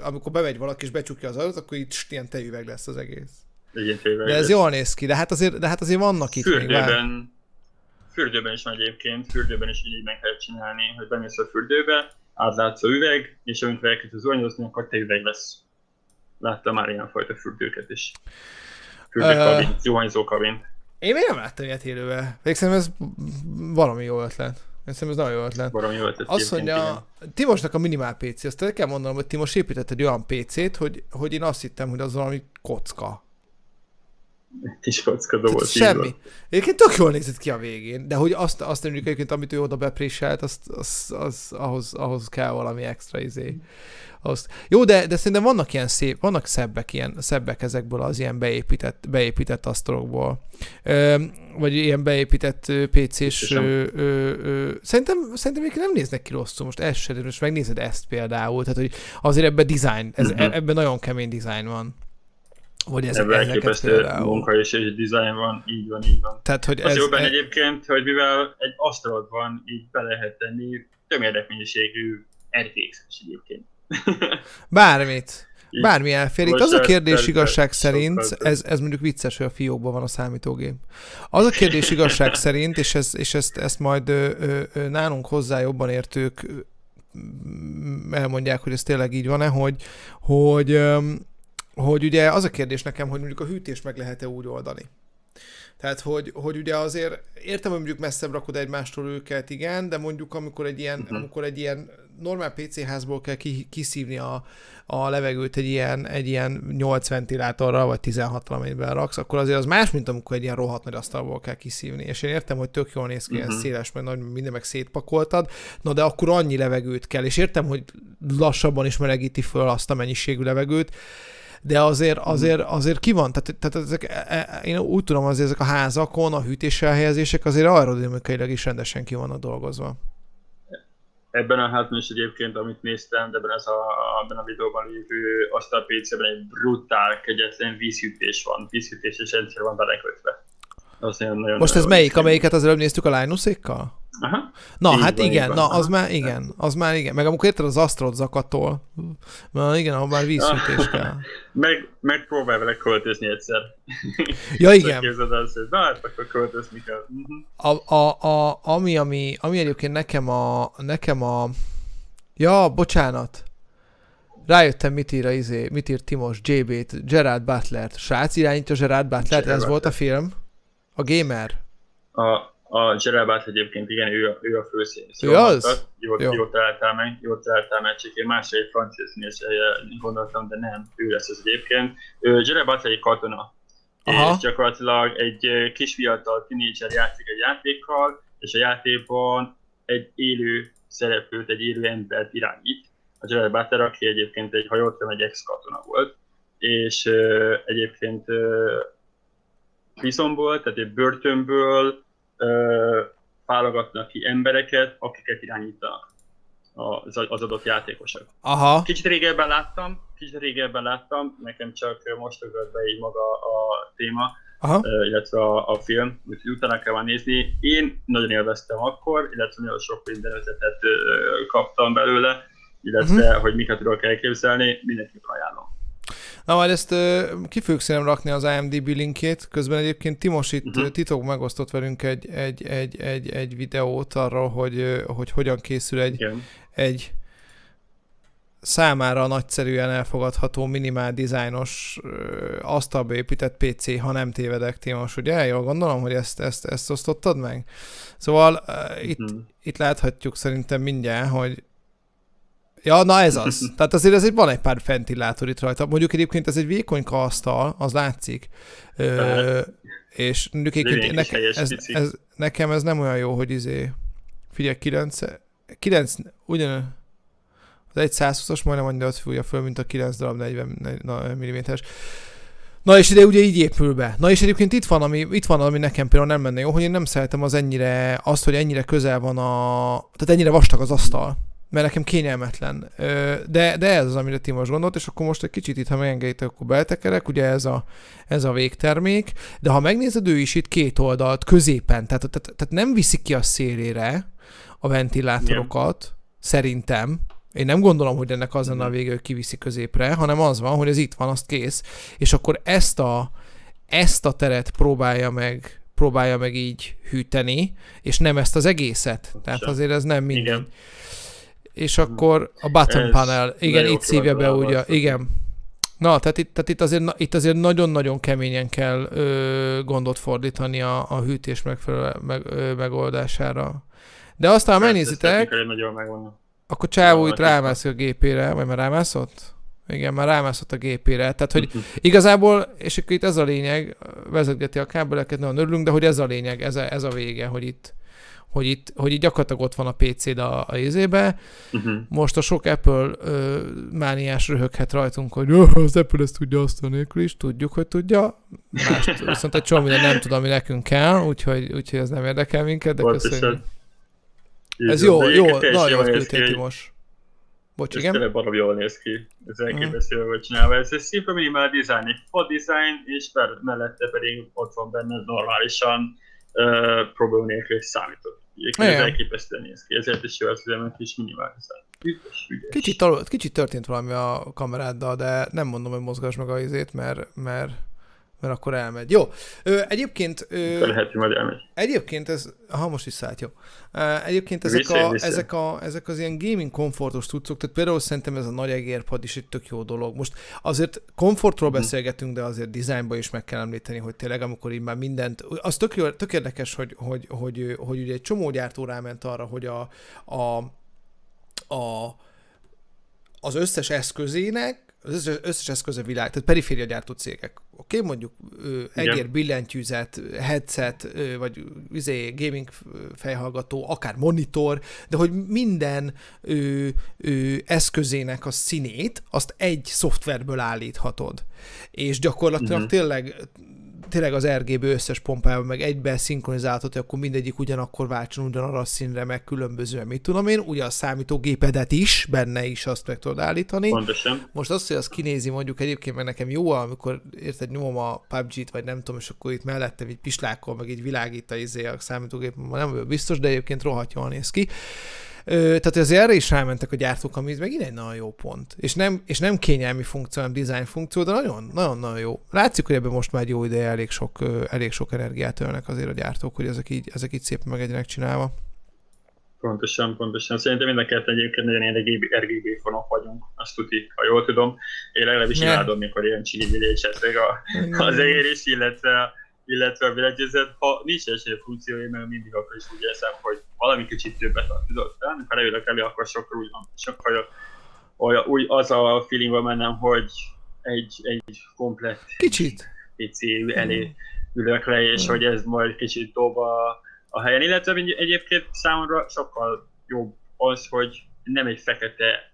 amikor bemegy valaki és becsukja az adatot, akkor itt ilyen tejüveg lesz az egész. Igen, de ez jól néz ki, de hát azért, de hát azért vannak itt Fürdőben, még. Fürdőben is van egyébként, fürdőben is így meg kell csinálni, hogy bemész a fürdőbe, átlátsz a üveg, és amikor elkezdesz zuhanyozni, akkor te üveg lesz. Láttam már ilyen fajta fürdőket is. Fürdőkabin, uh, zuhanyzó kabin. Én még nem láttam ilyet élőben. Végszem ez valami jó ötlet. Szerintem ez nagyon jó ötlet. Valami jó ötlet. Azt mondja, Timosnak a minimál PC, azt el kell mondanom, hogy Timos épített egy olyan PC-t, hogy, hogy én azt hittem, hogy az valami kocka kis kocka doboz. Semmi. Egyébként tök jól nézett ki a végén, de hogy azt, azt mondjuk egyébként, amit ő oda bepréselt, azt, az, az, ahhoz, ahhoz kell valami extra izé. Ahhoz. Jó, de, de szerintem vannak ilyen szép, vannak szebbek, ilyen, szebbek ezekből az ilyen beépített, beépített asztalokból. Ö, vagy ilyen beépített PC-s ö, ö, ö, szerintem, szerintem nem néznek ki rosszul, most sem, most megnézed ezt például, tehát hogy azért ebben design, ez, uh-huh. ebben nagyon kemény design van. Vagy ezek, Ebben elképesztő munka és, és design van, így van, így van. Tehát, hogy az ez, jó benne e... egyébként, hogy mivel egy asztalod van, így be lehet tenni tömérdek mennyiségű RTX-es egyébként. Bármit. Bármi elfér. Itt az a kérdés igazság szerint, ez, ez mondjuk vicces, hogy a fiókban van a számítógép. Az a kérdés igazság szerint, és, ez, és ezt, ezt majd ö, ö, nálunk hozzá jobban értők elmondják, hogy ez tényleg így van-e, hogy, hogy hogy ugye az a kérdés nekem, hogy mondjuk a hűtést meg lehet-e úgy oldani. Tehát, hogy, hogy ugye azért értem, hogy mondjuk messzebb rakod egymástól őket, igen, de mondjuk amikor egy ilyen, uh-huh. amikor egy ilyen normál PC házból kell ki, kiszívni a, a levegőt egy ilyen, egy ilyen 8 ventilátorra, vagy 16 amiben raksz, akkor azért az más, mint amikor egy ilyen rohadt nagy asztalból kell kiszívni. És én értem, hogy tök jól néz ki, uh-huh. széles, meg nagy, minden meg szétpakoltad, na de akkor annyi levegőt kell, és értem, hogy lassabban is melegíti föl azt a mennyiségű levegőt, de azért, azért, azért ki van, tehát, tehát ezek, e, e, én úgy tudom, hogy ezek a házakon, a hűtéselhelyezések azért aerodinamikailag is rendesen ki vannak dolgozva. Ebben a házban is egyébként, amit néztem, de ebben, az a, ebben a videóban lévő asztal PC-ben egy brutál, kegyetlen vízhűtés van, vízhűtéses rendszer van belekötve. Az nagyon Most ez melyik, amelyiket az előbb néztük a Linusékkal? Aha. Na, így hát van, igen, na, az már igen, az már igen. Meg amikor érted az Astrod zakatol, na igen, ahol már vízsütés kell. meg, megpróbálj vele költözni egyszer. Ja, igen. Képzeld el, hogy na, hát akkor költözni kell. Mhm. A, a, a, ami, ami, ami egyébként nekem a, nekem a, ja, bocsánat, rájöttem, mit ír, a izé, mit ír Timos, JB-t, Gerard Butler-t. Srác irányítja Gerard Butler-t, ez volt a film? A gamer? A, a Gerabát egyébként igen, ő a, ő a főszín. Ő az? Jó, jó. jó találtál meg, jó találtál meg, csak én másra egy francia színész gondoltam, de nem, ő lesz az egyébként. Gerabát egy katona, Aha. és gyakorlatilag egy kis fiatal tínédzser játszik egy játékkal, és a játékban egy élő szereplőt, egy élő embert irányít. A Gerard Butler, aki egyébként egy, ha jól tudom, egy ex-katona volt, és uh, egyébként uh, Prisonból, tehát egy börtönből válogatnak ki embereket, akiket irányítanak az, az adott játékosok. Aha. Kicsit régebben láttam, kicsit régebben láttam, nekem csak most ugrott be így maga a téma, Aha. illetve a, a film, úgyhogy utána kell már nézni. Én nagyon élveztem akkor, illetve nagyon sok minden ötletet kaptam belőle, illetve uh-huh. hogy miket tudok elképzelni, mindenképpen ajánlom. Na majd ezt ki fogjuk szerintem rakni az IMDb linkét, közben egyébként Timos itt uh-huh. titok megosztott velünk egy, egy, egy, egy, egy videót arról, hogy, hogy hogyan készül egy, Igen. egy számára nagyszerűen elfogadható minimál dizájnos asztalba épített PC, ha nem tévedek, Timos, ugye? Jól gondolom, hogy ezt, ezt, ezt osztottad meg? Szóval uh, itt, uh-huh. itt láthatjuk szerintem mindjárt, hogy Ja, na ez az. Tehát azért ez egy, van egy pár ventilátor itt rajta. Mondjuk egyébként ez egy vékony asztal, az látszik. Ö, és mondjuk egyébként neke, ez, ez, nekem ez nem olyan jó, hogy izé, figyelj, 9, 9 ugyan az egy 120-as majdnem annyira fújja föl, mint a 9 darab 40 mm-es. Na és ide ugye így épül be. Na és egyébként itt van, ami, itt van, ami nekem például nem menne jó, hogy én nem szeretem az ennyire, azt, hogy ennyire közel van a, tehát ennyire vastag az asztal mert nekem kényelmetlen. De, de ez az, amire ti most gondolt, és akkor most egy kicsit itt, ha megengeditek, akkor beletekerek, ugye ez a, ez a végtermék, de ha megnézed, ő is itt két oldalt, középen, tehát, tehát, tehát nem viszik ki a szélére a ventilátorokat, Igen. szerintem, én nem gondolom, hogy ennek az lenne a vége, hogy kiviszi középre, hanem az van, hogy ez itt van, azt kész, és akkor ezt a, ezt a teret próbálja meg próbálja meg így hűteni, és nem ezt az egészet. Tehát azért ez nem mindegy. Igen és akkor a button Ez panel, igen, itt szívja be ugye, igen. Na, tehát itt, tehát itt, azért, itt azért nagyon-nagyon keményen kell ö, gondot fordítani a, a hűtés megfelelő meg, ö, megoldásására. De aztán, ha megnézitek, akkor Csávó itt rámászik a gépére, vagy már rámászott? Igen, már rámászott a gépére. Tehát, hogy igazából, és akkor itt ez a lényeg, vezetgeti a kábeleket, nagyon örülünk, de hogy ez a lényeg, ez a, ez a vége, hogy itt, hogy itt, hogy itt gyakorlatilag ott van a PC-d a, a izébe. Uh-huh. Most a sok Apple ö, mániás röhöghet rajtunk, hogy az Apple ezt tudja azt nélkül is, tudjuk, hogy tudja. Mást, viszont egy csomó minden nem tud, ami nekünk kell, úgyhogy, úgyhogy ez nem érdekel minket, de köszönjük. Ez jó, jó, nagyon jó most. Bocs, igen? Ez baromi jól néz ki. Ez elképesztő, hogy csinálva. Ez egy szimpa minimál design, egy font design, és mellette pedig ott van benne normálisan uh, probléma nélkül számított. Egyébként elképesztően néz ki, ezért is jó az üzemet is minimalizál. Kicsit, kicsit történt valami a kameráddal, de nem mondom, hogy mozgass meg a izét, mert, mert mert akkor elmegy. Jó, ö, egyébként... Ö, lehet, majd elmegy. Egyébként ez... Ha most is szállt, jó. Egyébként ezek, vissza, a, vissza. ezek, a, ezek az ilyen gaming komfortos tudszok, tehát például szerintem ez a nagy egérpad is egy tök jó dolog. Most azért komfortról hmm. beszélgetünk, de azért dizájnba is meg kell említeni, hogy tényleg amikor így már mindent... Az tök, jó, tök érdekes, hogy, hogy, hogy, hogy, hogy ugye egy csomó gyártó ráment arra, hogy a, a, a az összes eszközének az összes, összes eszköz a világ, tehát periféria gyártó cégek, oké, okay? mondjuk ö, egér, Igen. billentyűzet, headset, ö, vagy izé, gaming fejhallgató, akár monitor, de hogy minden ö, ö, eszközének a színét, azt egy szoftverből állíthatod. És gyakorlatilag uh-huh. tényleg tényleg az RGB összes pompával meg egybe szinkronizálhatod, hogy akkor mindegyik ugyanakkor váltson ugyanarra a színre, meg különbözően, mit tudom én, ugye a számítógépedet is, benne is azt meg tudod állítani. Pontosan. Most azt, hogy az kinézi mondjuk egyébként, mert nekem jó, amikor érted, nyomom a PUBG-t, vagy nem tudom, és akkor itt mellettem egy pislákkal, meg így világít a, izé a számítógép, nem vagyok biztos, de egyébként rohadt jól néz ki. Tehát azért erre is rámentek a gyártók, ami megint egy nagyon jó pont. És nem, és nem kényelmi funkció, hanem design funkció, de nagyon, nagyon, nagyon jó. Látszik, hogy ebben most már egy jó ideje elég sok, elég sok energiát ölnek azért a gyártók, hogy ezek így, ezek így szépen megegyenek csinálva. Pontosan, pontosan. Szerintem mind a kettő egyébként nagyon RGB, RGB fonok vagyunk, azt tudni, ha jól tudom. Én legalábbis imádom, mikor ilyen csigigilés esetleg az érés, illetve illetve a billentyűzet, ha nincs esély funkciója, mert mindig akkor is úgy érzem, hogy valami kicsit többet ad, tudod, de amikor leülök elő, akkor sokkal úgy van, sokkal olyan, úgy az a feeling van mennem, hogy egy, egy komplet kicsit PC elé ülök le, és mm. hogy ez majd kicsit dob a, a helyen. Illetve egyébként számomra sokkal jobb az, hogy nem egy fekete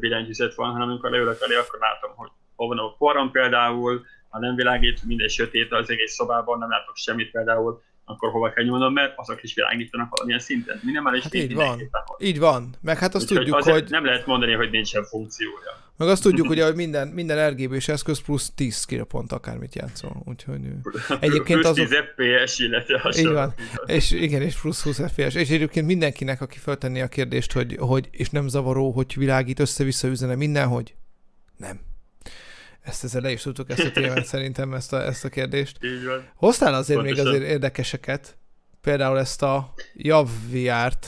billentyűzet van, hanem amikor leülök elé, akkor látom, hogy hol van a forram például, ha nem világít, minden sötét az egész szobában, nem látok semmit például, akkor hova kell nyúlnom, mert azok is világítanak valamilyen szinten. Minimális hát így van. Így van. Meg hát azt Úgy, tudjuk, hogy... Nem lehet mondani, hogy nincsen funkciója. Meg azt tudjuk, ugye, hogy minden, minden RGB-s eszköz plusz 10 pont akármit játszol. Úgyhogy egyébként az 10 FPS, illetve Így van. És igen, és plusz 20 FPS. És egyébként mindenkinek, aki feltenni a kérdést, hogy, hogy és nem zavaró, hogy világít össze-vissza üzene minden, hogy nem ezt ezzel le is tudtuk ezt a témát szerintem, ezt a, ezt a kérdést. Így van. Hoztál azért Pontosan. még azért érdekeseket, például ezt a JAV VR-t.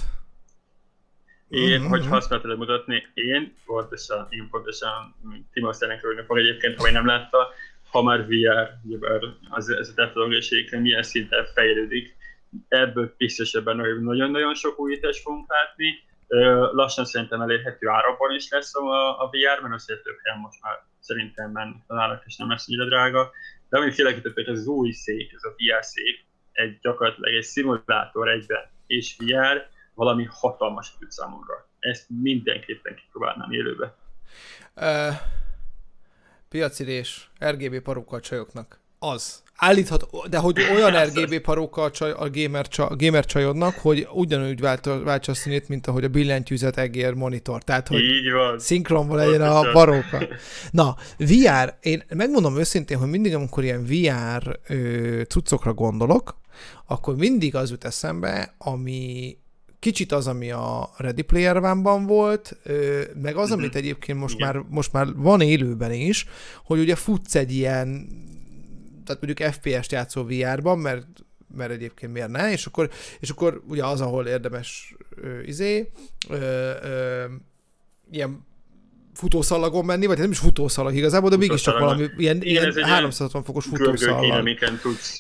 Én, mm-hmm. hogy használtad mutatni, én pontosan, én pontosan Timo szeretnék fog egyébként, ha én nem látta, ha már VR, az, ez a technológiai milyen szinten fejlődik, ebből biztos ebben, hogy nagyon-nagyon sok újítást fogunk látni, lassan szerintem elérhető árakban is lesz a, a VR, mert azért több helyen most már szerintem men találok, és nem lesz annyira drága. De kialakítottak, ez az új szék, ez a VR szék, egy gyakorlatilag egy szimulátor egyben, és VR, valami hatalmas tud számomra. Ezt mindenképpen kipróbálnám élőbe. Uh, piacirés, RGB parókkal csajoknak. Az. Állíthat, de hogy olyan RGB parókkal csaj, a gamer, csa, a gamer csajodnak, hogy ugyanúgy vált, váltsa a színét, mint ahogy a billentyűzet egér monitor. Tehát, hogy Így van. szinkronban legyen a paróka. Na, VR, én megmondom őszintén, hogy mindig, amikor ilyen VR ö, cuccokra gondolok, akkor mindig az jut eszembe, ami kicsit az, ami a Ready Player One-ban volt, meg az, amit mhm. egyébként most már, most már van élőben is, hogy ugye futsz egy ilyen tehát mondjuk FPS-t játszol VR-ban, mert mert egyébként miért ne, és akkor, és akkor ugye az, ahol érdemes ö, izé, ö, ö, ilyen futószalagon menni, vagy nem is futószalag igazából, de mégiscsak valami ilyen, Igen, ilyen 360 fokos futószalag.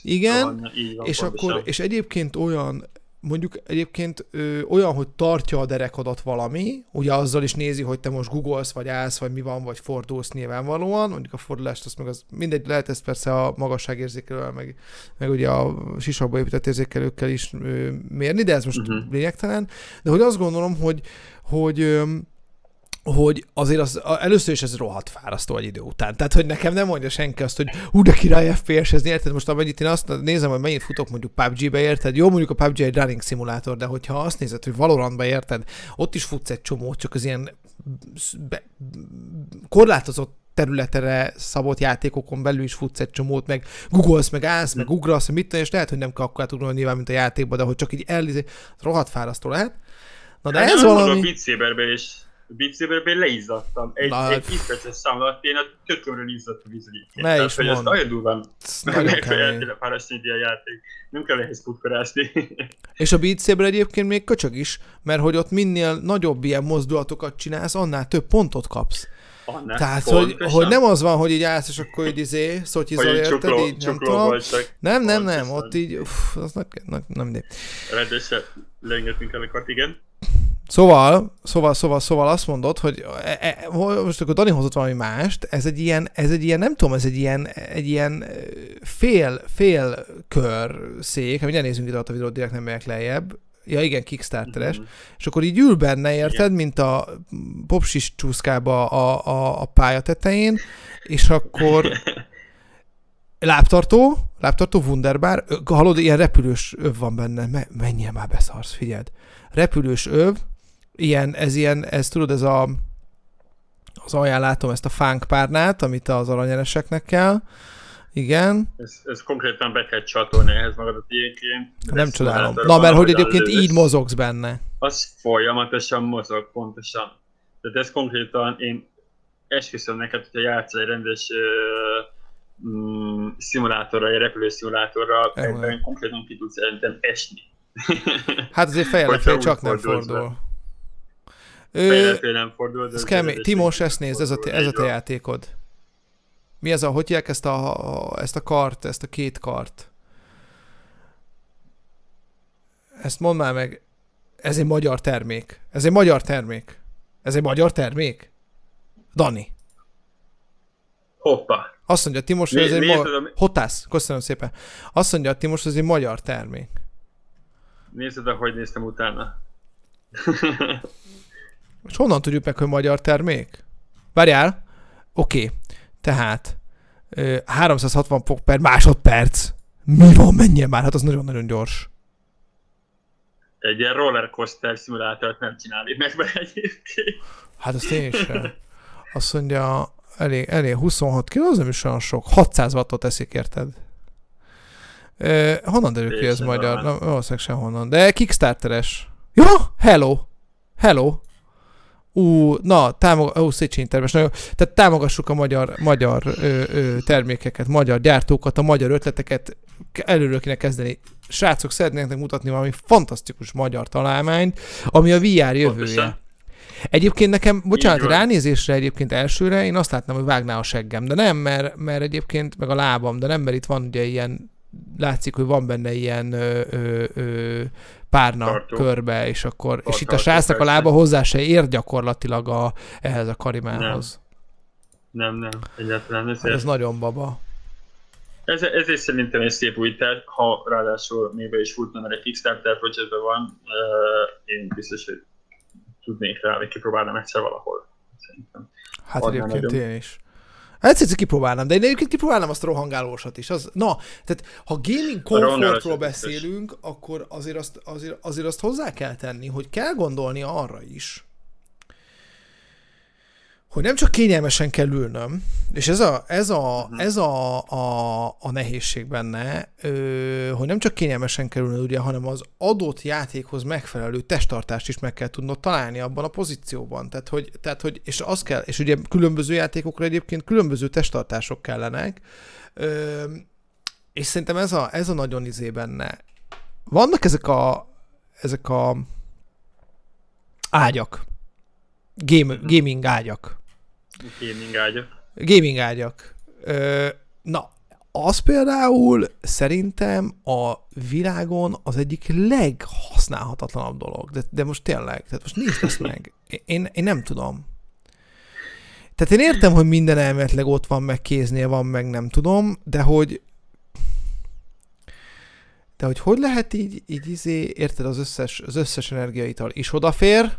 Igen, és akkor, és egyébként olyan mondjuk egyébként ö, olyan, hogy tartja a derekadat valami, ugye azzal is nézi, hogy te most googolsz, vagy állsz, vagy mi van, vagy fordulsz nyilvánvalóan, mondjuk a fordulást, azt meg az mindegy, lehet ezt persze a magasságérzékelővel, meg, meg ugye a sisakba épített érzékelőkkel is ö, mérni, de ez most uh-huh. lényegtelen, de hogy azt gondolom, hogy, hogy ö, hogy azért az, először is ez rohadt fárasztó egy idő után. Tehát, hogy nekem nem mondja senki azt, hogy hú, de király FPS-ez, érted? Most amennyit én azt nézem, hogy mennyit futok mondjuk PUBG-be, érted? Jó, mondjuk a PUBG egy running szimulátor, de hogyha azt nézed, hogy Valorantba érted, ott is futsz egy csomót, csak az ilyen be, korlátozott területere szabott játékokon belül is futsz egy csomót, meg googolsz, meg állsz, meg ugrasz, mit tudom, és lehet, hogy nem kell akkor ugrani nyilván, mint a játékban, de hogy csak így elizé, rohadt fárasztó lehet. Na de hát ez valami... A Beat is Beat Saberben leizzadtam. Egy, Na, egy 10 perces szám alatt én a kötőmről izzadtam vízügyét. Ne is ez nagyon durván megfeleltél a a játék. Nem kell ehhez kutkorászni. És a Beat egyébként még köcsög is, mert hogy ott minél nagyobb ilyen mozdulatokat csinálsz, annál több pontot kapsz. Annál Tehát, hogy, hogy, nem az van, hogy így állsz, és akkor így izé, szotyizol, érted? Így, nem tudom. Nem, nem, nem, ott így, uff, az nem, nem, nem, nem. Rendesen leengedtünk el a igen. Szóval, szóval, szóval, szóval azt mondod, hogy e, e, most akkor Dani hozott valami mást, ez egy ilyen, ez egy ilyen, nem tudom, ez egy ilyen, egy ilyen fél, fél kör szék, amit nézzünk ide a videót, direkt nem megyek lejjebb, ja igen, Kickstarteres, mm-hmm. és akkor így ül benne, érted, igen. mint a popsis csúszkába a, a, a pálya tetején, és akkor lábtartó, lábtartó Wunderbar, hallod, ilyen repülős öv van benne, menjél már beszarsz, figyeld. Repülős öv, ilyen, ez ilyen, ez tudod, ez a az alján látom ezt a fánk párnát, amit az aranyereseknek kell. Igen. Ez, ez konkrétan be kell csatolni ehhez magadat ilyenként. Nem csodálom. Na, mert hogy egyébként így mozogsz benne. Az folyamatosan mozog, pontosan. Tehát ez konkrétan, én esküszöm neked, hogyha játszol egy rendes uh, mm, szimulátorra, egy repülőszimulátorra, konkrétan ki tudsz esni. Hát azért fejjel csak nem fordul. Ő, nem fordul. Ez kemény. Timos, ezt nézd, ez a, te, ez a te játékod. Mi az a, hogy ezt a, a, ezt a kart, ezt a két kart? Ezt mondd már meg. Ez egy magyar termék. Ez egy magyar termék. Ez egy magyar termék? Dani. Hoppa. Azt mondja Timos, hogy ez egy ma... Hotász, köszönöm szépen. Azt mondja Timos, hogy ez egy magyar termék. Nézd hogy néztem utána. Most honnan tudjuk meg, hogy magyar termék? Várjál. Oké. Okay. Tehát 360 fok per másodperc. Mi van, menjen már? Hát az nagyon-nagyon gyors. Egy ilyen rollercoaster szimulátort nem csinálni meg be egyébként. Hát azt én is Azt mondja, elég, elég 26 kg, az nem is olyan sok. 600 wattot teszik, érted? Uh, honnan derül ki ez magyar? Nem, valószínűleg sehonnan. De Kickstarteres. Ja, hello! Hello! Ú, na, támog, ó, Széchenyi termes, nagyon, tehát támogassuk a magyar, magyar ö, ö, termékeket, magyar gyártókat, a magyar ötleteket, előről kéne kezdeni. Srácok, szeretnének mutatni valami fantasztikus magyar találmányt, ami a VR jövője. Pontosan. Egyébként nekem, bocsánat, ránézésre egyébként elsőre én azt látnám, hogy vágná a seggem, de nem, mert, mert egyébként meg a lábam, de nem, mert itt van ugye ilyen, látszik, hogy van benne ilyen ö, ö, ö, párna Tartó. körbe, és akkor, a, és itt a srácnak a lába hozzá se ér gyakorlatilag a, ehhez a karimához. Nem, nem, nem egyáltalán. Ez, hát ez nagyon baba. Ez, ezért szerintem egy szép újítás, ha ráadásul még be is futna, mert egy Kickstarter projektben van, uh, én biztos, hogy tudnék rá, hogy kipróbálnám egyszer valahol. Szerintem. Hát Adnán egyébként nagyon... én is. Hát egyszer kipróbálnám, de én egyébként kipróbálnám azt a rohangálósat is. Az, na, tehát ha gaming komfortról beszélünk, akkor azért azt, azért, azért azt hozzá kell tenni, hogy kell gondolni arra is, hogy nem csak kényelmesen kell ülnöm, és ez a, ez a, uh-huh. ez a, a, a nehézség benne, hogy nem csak kényelmesen kell ülnöm, ugye, hanem az adott játékhoz megfelelő testtartást is meg kell tudnod találni abban a pozícióban. Tehát, hogy, tehát, hogy és az kell, és ugye különböző játékokra egyébként különböző testtartások kellenek, és szerintem ez a, ez a nagyon izé benne. Vannak ezek a, ezek a ágyak, game, mhm. gaming ágyak, Gaming ágyak. Gaming ágyak. Ö, na, az például szerintem a világon az egyik leghasználhatatlanabb dolog. De, de most tényleg, tehát most nézd ezt meg. Én, én nem tudom. Tehát én értem, hogy minden elméletileg ott van, meg kéznél van, meg nem tudom, de hogy de hogy hogy lehet így, így izé, érted, az összes, az összes energiaital is odafér,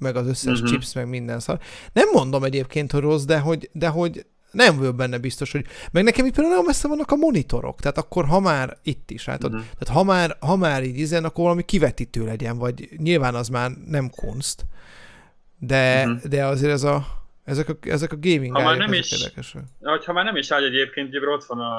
meg az összes uh-huh. chips, meg minden szar. Nem mondom egyébként, hogy rossz, de hogy, de hogy nem vagyok benne biztos, hogy... Meg nekem itt például nagyon messze vannak a monitorok, tehát akkor ha már itt is, hát uh-huh. tehát ha már, ha már így izen, akkor valami kivetítő legyen, vagy nyilván az már nem kunst, de, uh-huh. de azért ez a, ezek a, ezek a gaming ha már nem is, érdekesek. Ha már nem is áll egyébként, ugye ott van a,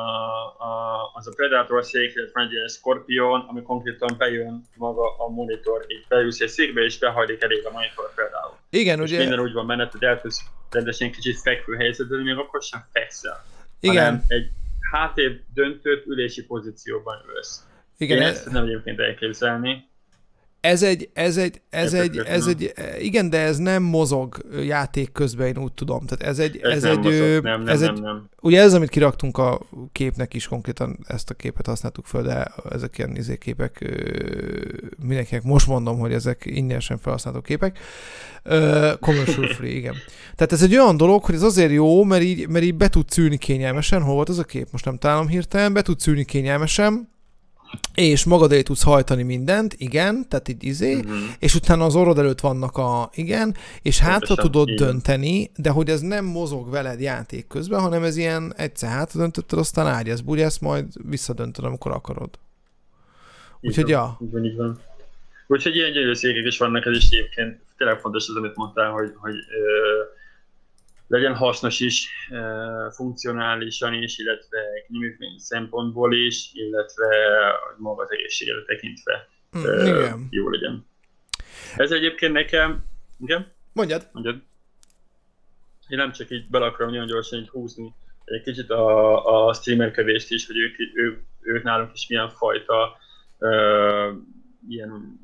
a, az a Predator szék, van egy Scorpion, ami konkrétan bejön maga a monitor, így beülsz egy székbe, és behajlik elég a monitor például. Igen, és ugye... minden úgy van benne, hogy el tudsz rendesen kicsit fekvő helyzetben, de még akkor sem fekszel. Igen. Egy hátép döntött ülési pozícióban ülsz. Igen. Én ezt nem egyébként elképzelni. Ez egy, ez egy, ez egy, ez egy, igen, de ez nem mozog játék közben, én úgy tudom. Tehát ez egy, ez, Ez, egy, nem mozog, ö, nem, nem, ez nem, egy, nem. ugye ez, amit kiraktunk a képnek is, konkrétan ezt a képet használtuk föl, de ezek ilyen izé képek, ö, mindenkinek most mondom, hogy ezek ingyenesen felhasználható képek. Commercial free, igen. Tehát ez egy olyan dolog, hogy ez azért jó, mert így, mert így be tudsz ülni kényelmesen, hol volt az a kép, most nem találom hirtelen, be tudsz ülni kényelmesen, és magad elé tudsz hajtani mindent, igen, tehát így izé, Mhm. és utána az orrod előtt vannak a, igen, és hátra tudod így dönteni, de hogy ez nem mozog veled játék közben, hanem ez ilyen egyszer hátra döntötted, aztán ágyaz, bugyász, majd visszadöntöd, amikor akarod. Úgyhogy ja. Így van, így van. Úgyhogy ilyen gyönyörű székek is vannak, ez is egyébként tényleg fontos az, amit mondtál, hogy, hogy ö, legyen hasznos is, funkcionálisan is, illetve knyűjtmény szempontból is, illetve maga az egészségedre tekintve Mm, igen. jó legyen. Ez egyébként nekem, igen, Mondjad. mondjad. Én nem csak így bele akarom nagyon gyorsan így húzni egy kicsit a, a streamerkedést is, hogy ők, ők, ők nálunk is milyen fajta ö, ilyen,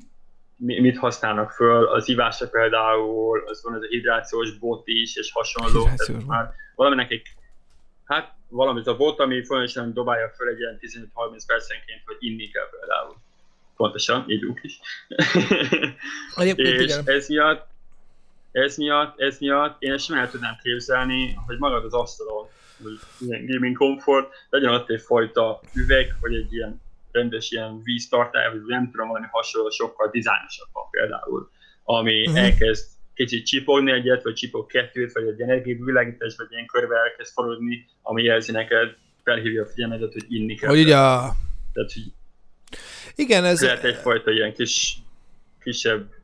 mit használnak föl. Az ivásra például, az van ez a hidrációs bot is, és hasonló. Tehát már valaminek egy, hát valami ez a bot, ami folyamatosan dobálja föl egy ilyen 15-30 percenként, hogy inni kell például. Pontosan, ígyunk is. És igen. ez miatt, ez miatt, ez miatt én simán el tudnám képzelni, hogy magad az asztalon, hogy ilyen gaming comfort, legyen ott egyfajta üveg, vagy egy ilyen rendes ilyen víztartály, vagy nem tudom, valami hasonló, sokkal dizájnosabb van például, ami uh-huh. elkezd kicsit csipogni egyet, vagy csipog kettőt, vagy egy energiavilágítás, vagy ilyen körbe elkezd forogni, ami jelzi neked, felhívja a figyelmedet, hogy inni kell. Hogy ugye a... Tehát, hogy Igen, ez... lehet egyfajta ilyen kis, kisebb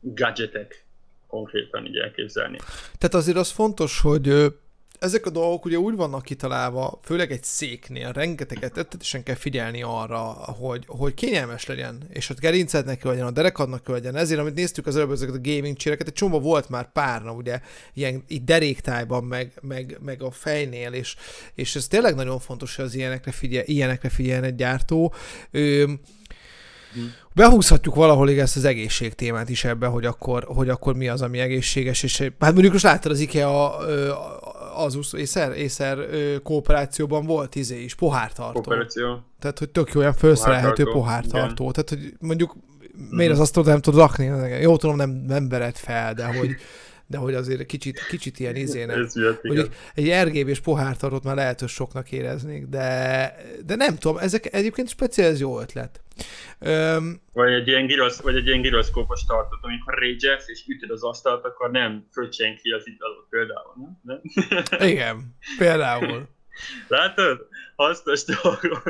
gadgetek konkrétan így elképzelni. Tehát azért az fontos, hogy ezek a dolgok ugye úgy vannak kitalálva, főleg egy széknél, rengeteget tettetesen kell figyelni arra, hogy, hogy kényelmes legyen, és a gerincednek legyen, a derekadnak legyen. Ezért, amit néztük az előbb, ezeket a gaming cséreket, egy csomó volt már párna, ugye, ilyen így deréktájban, meg, meg, meg a fejnél, és, és ez tényleg nagyon fontos, hogy az ilyenekre, figyel, ilyenekre figyeljen egy gyártó. Ö, Behúzhatjuk valahol igen, ezt az egészség témát is ebbe, hogy akkor, hogy akkor mi az, ami egészséges, és hát mondjuk most láttad az IKEA ö, az usz- észer, észer kooperációban volt izé is, pohártartó. Kooperáció. Tehát, hogy tök jó olyan felszerelhető Pohártartó. Tehát, hogy mondjuk miért az asztalt nem tudod rakni? Jó, tudom, nem, nem vered fel, de hogy, de hogy azért kicsit, kicsit ilyen izének. Igen. Mondjuk egy RGB-s pohártartót már lehet, hogy soknak éreznék, de, de nem tudom, ezek egyébként speciál, ez jó ötlet. Öm, Vagy egy ilyen, girosz, vagy egy ilyen giroszkópos tartot, amikor rage és ütöd az asztalt, akkor nem fröccsen ki az italot például, nem? nem? igen, például. Látod? Hasznos dolgok.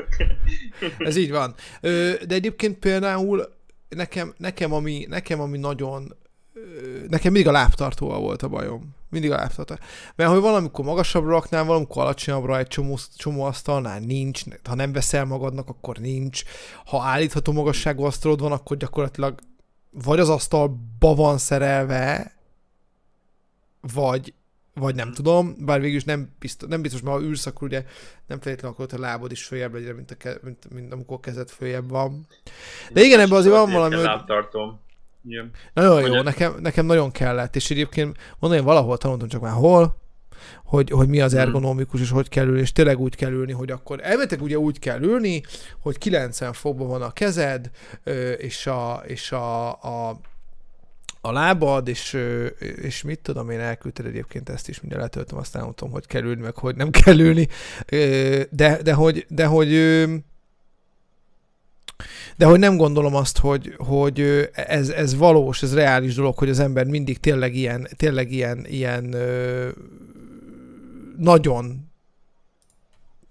Ez így van. De egyébként például nekem, nekem, ami, nekem ami nagyon nekem mindig a lábtartóval volt a bajom. Mindig a lábtartó. Mert hogy valamikor magasabbra raknál, valamikor alacsonyabbra egy csomó, csomó asztalnál nincs, ha nem veszel magadnak, akkor nincs. Ha állítható magasságú asztalod van, akkor gyakorlatilag vagy az asztalba van szerelve, vagy, vagy nem tudom, bár végül is nem biztos, nem biztos, mert ha ülsz, akkor ugye nem feltétlenül akkor a lábod is följebb legyen, mint, a ke, mint, mint amikor kezed följebb van. De igen, ebben azért van valami, Lábtartom. Igen. Nagyon jó, Ugye? nekem, nekem nagyon kellett, és egyébként mondom, én valahol tanultam, csak már hol, hogy, hogy mi az Hmm. ergonomikus, és hogy kell ülni, és tényleg úgy kell ülni, hogy akkor elméletileg ugye úgy kell ülni, hogy 90 fokban van a kezed, és a, és a, a a lábad, és, és mit tudom, én elküldted egyébként ezt is, mindjárt letöltöm, aztán nem tudom, hogy kell ülni, meg hogy nem kell ülni, Ö, de, de hogy, de hogy de hogy nem gondolom azt, hogy, hogy ez, ez valós, ez reális dolog, hogy az ember mindig tényleg ilyen, tényleg ilyen, ilyen nagyon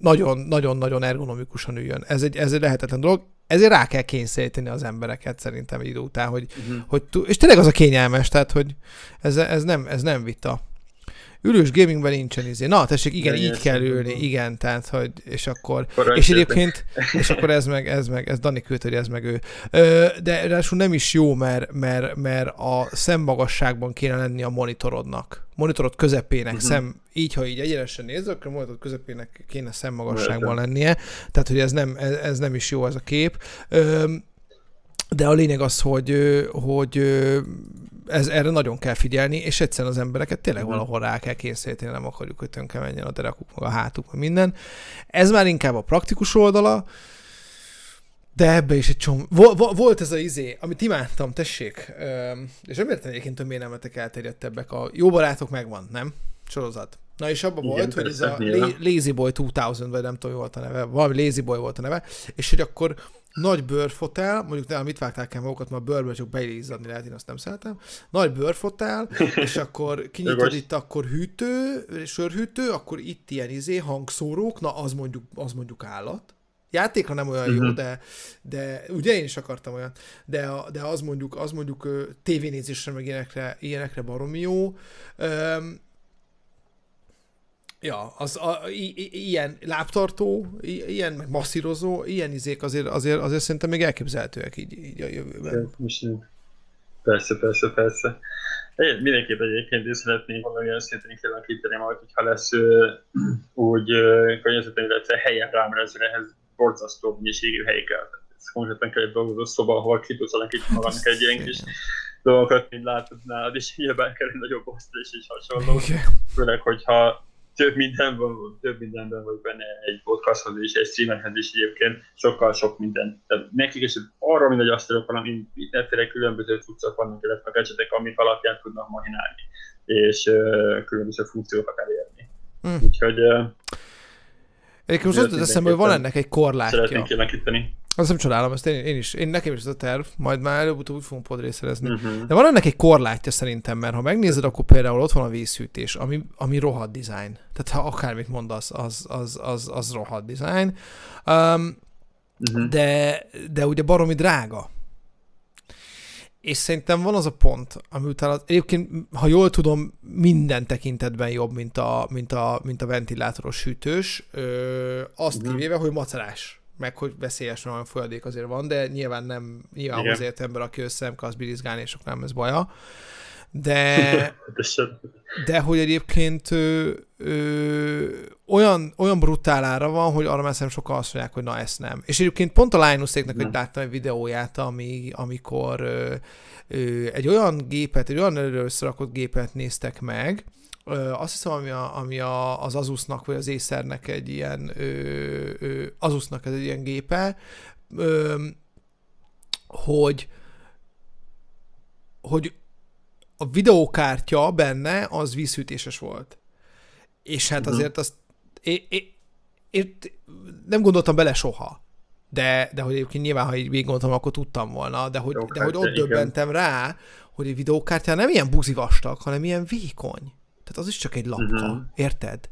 nagyon, nagyon, nagyon ergonomikusan üljön. Ez egy, ez egy lehetetlen dolog. Ezért rá kell kényszeríteni az embereket szerintem idő után, hogy, Uh-huh. hogy és tényleg az a kényelmes, tehát hogy ez, ez, nem, ez nem vita. Ülős gamingben nincsen izé. Na, tessék, igen, De így kell ülni, igen, tehát, hogy, és akkor, és Parancsolj. egyébként, és akkor ez meg, ez meg, ez Dani küldte, hogy ez meg ő. De ráadásul nem is jó, mert, mert, mert a szemmagasságban kéne lenni a monitorodnak. Monitorod közepének, uh-huh. szem, így, ha így egyenesen nézed, akkor a monitorod közepének kéne szemmagasságban lennie. Tehát, hogy ez nem, ez, ez nem is jó ez a kép. De a lényeg az, hogy, hogy ez, erre nagyon kell figyelni, és egyszerűen az embereket tényleg mhm. valahol rá kell kényszeríteni, nem akarjuk, hogy tönkre menjen a derekuk, meg a hátuk, meg minden. Ez már inkább a praktikus oldala, de ebbe is egy csomó. Vol, volt ez a izé, amit imádtam, tessék. És értem egyébként, nem lettek elterjedtebbek. A jó barátok megvan, nem? Sorozat. Na és abban volt, hogy ez a Lazy Boy 2000, vagy nem tudom, volt a neve, valami Lazy Boy volt a neve, és hogy akkor nagy bőrfotel, mondjuk nem, mit vágták el magukat, mert a bőrből csak belézzadni lehet, én azt nem szeretem. Nagy bőrfotel, és akkor kinyitod itt akkor hűtő, sörhűtő, akkor itt ilyen izé, hangszórók, na az mondjuk, az mondjuk állat. Játékra nem olyan uh-huh. jó, mhm. de, de ugye én is akartam olyan, de, de az mondjuk, az mondjuk tévénézésre, meg ilyenekre, ilyenekre baromi jó. Um, Ja, az a, i, i, ilyen lábtartó, i, ilyen meg masszírozó, ilyen izék azért, azért, azért szerintem még elképzelhetőek így, így a jövőben. Persze, persze, persze. Én mindenképp egyébként is szeretnénk olyan szinten kialakítani majd, hogyha lesz úgy környezetben, illetve helyen rámrezve ehhez borzasztó mennyiségű helyi kell. Ez konkrétan kell egy dolgozó szoba, ahol ki tudsz alakítani magadnak egy ilyen kis dolgokat, mint látod nálad, és nyilván kell egy nagyobb osztály és hasonló. Főleg, hogyha több mindenben, több mindenben vagy benne egy podcasthoz és egy streamerhez is egyébként sokkal sok minden. Tehát nekik is arra mindegy asztalok, hanem mindenféle különböző cuccok vannak, illetve gadgetek, amik alapján tudnak mahinálni, és uh, különböző funkciókat elérni. Mm. Úgyhogy uh, Egyébként most az eszembe, hogy van ennek egy korlátja. Szeretnénk kialakítani. Azt nem csodálom, ezt én, én, is, én nekem is ez a terv, majd már előbb-utóbb úgy fogunk podrészerezni. Uh-huh. De van ennek egy korlátja szerintem, mert ha megnézed, akkor például ott van a vízhűtés, ami, ami rohadt design. Tehát ha akármit mondasz, az, az, az, az rohadt design. Um, uh-huh. de, de ugye baromi drága. És szerintem van az a pont, ami utána, egyébként, ha jól tudom, minden tekintetben jobb, mint a, mint a, mint a ventilátoros hűtős, ö, azt uh-huh. kivéve, hogy macerás meg hogy veszélyes olyan folyadék azért van, de nyilván nem, nyilván Igen. azért ember, aki össze az birizgálni, és nem ez baja. De, de hogy egyébként ö, ö, olyan, olyan brutálára van, hogy arra már sokan azt mondják, hogy na ezt nem. És egyébként pont a Linuséknek, hogy láttam egy videóját, ami, amikor ö, ö, egy olyan gépet, egy olyan összerakott gépet néztek meg, Ö, azt hiszem, ami, a, ami a, az Asusnak, vagy az Acernek egy ilyen, ö, ö, Asusnak ez egy ilyen gépe, ö, hogy hogy a videókártya benne az vízhűtéses volt. És hát uh-huh. azért azt én, én, én nem gondoltam bele soha. De, de hogy egyébként nyilván, ha így végig gondoltam, akkor tudtam volna, de hogy, de hogy ott döbbentem rá, hogy a videókártya nem ilyen buzi vastag, hanem ilyen vékony. Tehát az is csak egy lapka, uh-huh. érted?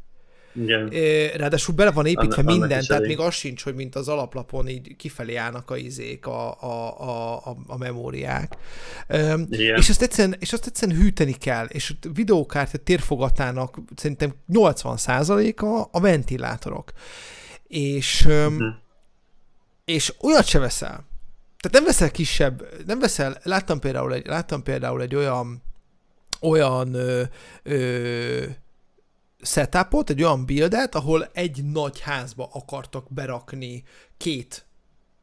Igen. Ráadásul bele van építve Anna, minden, tehát még az sincs, hogy mint az alaplapon így kifelé állnak a izék, a, a, a, a, a memóriák. Igen. És azt, egyszerűen, és azt egyszerűen hűteni kell, és a videókártya térfogatának szerintem 80%-a a ventilátorok. És, uh-huh. és olyat se veszel. Tehát nem veszel kisebb, nem veszel, láttam például egy, láttam például egy olyan olyan ö, ö, setupot, egy olyan buildet, ahol egy nagy házba akartak berakni két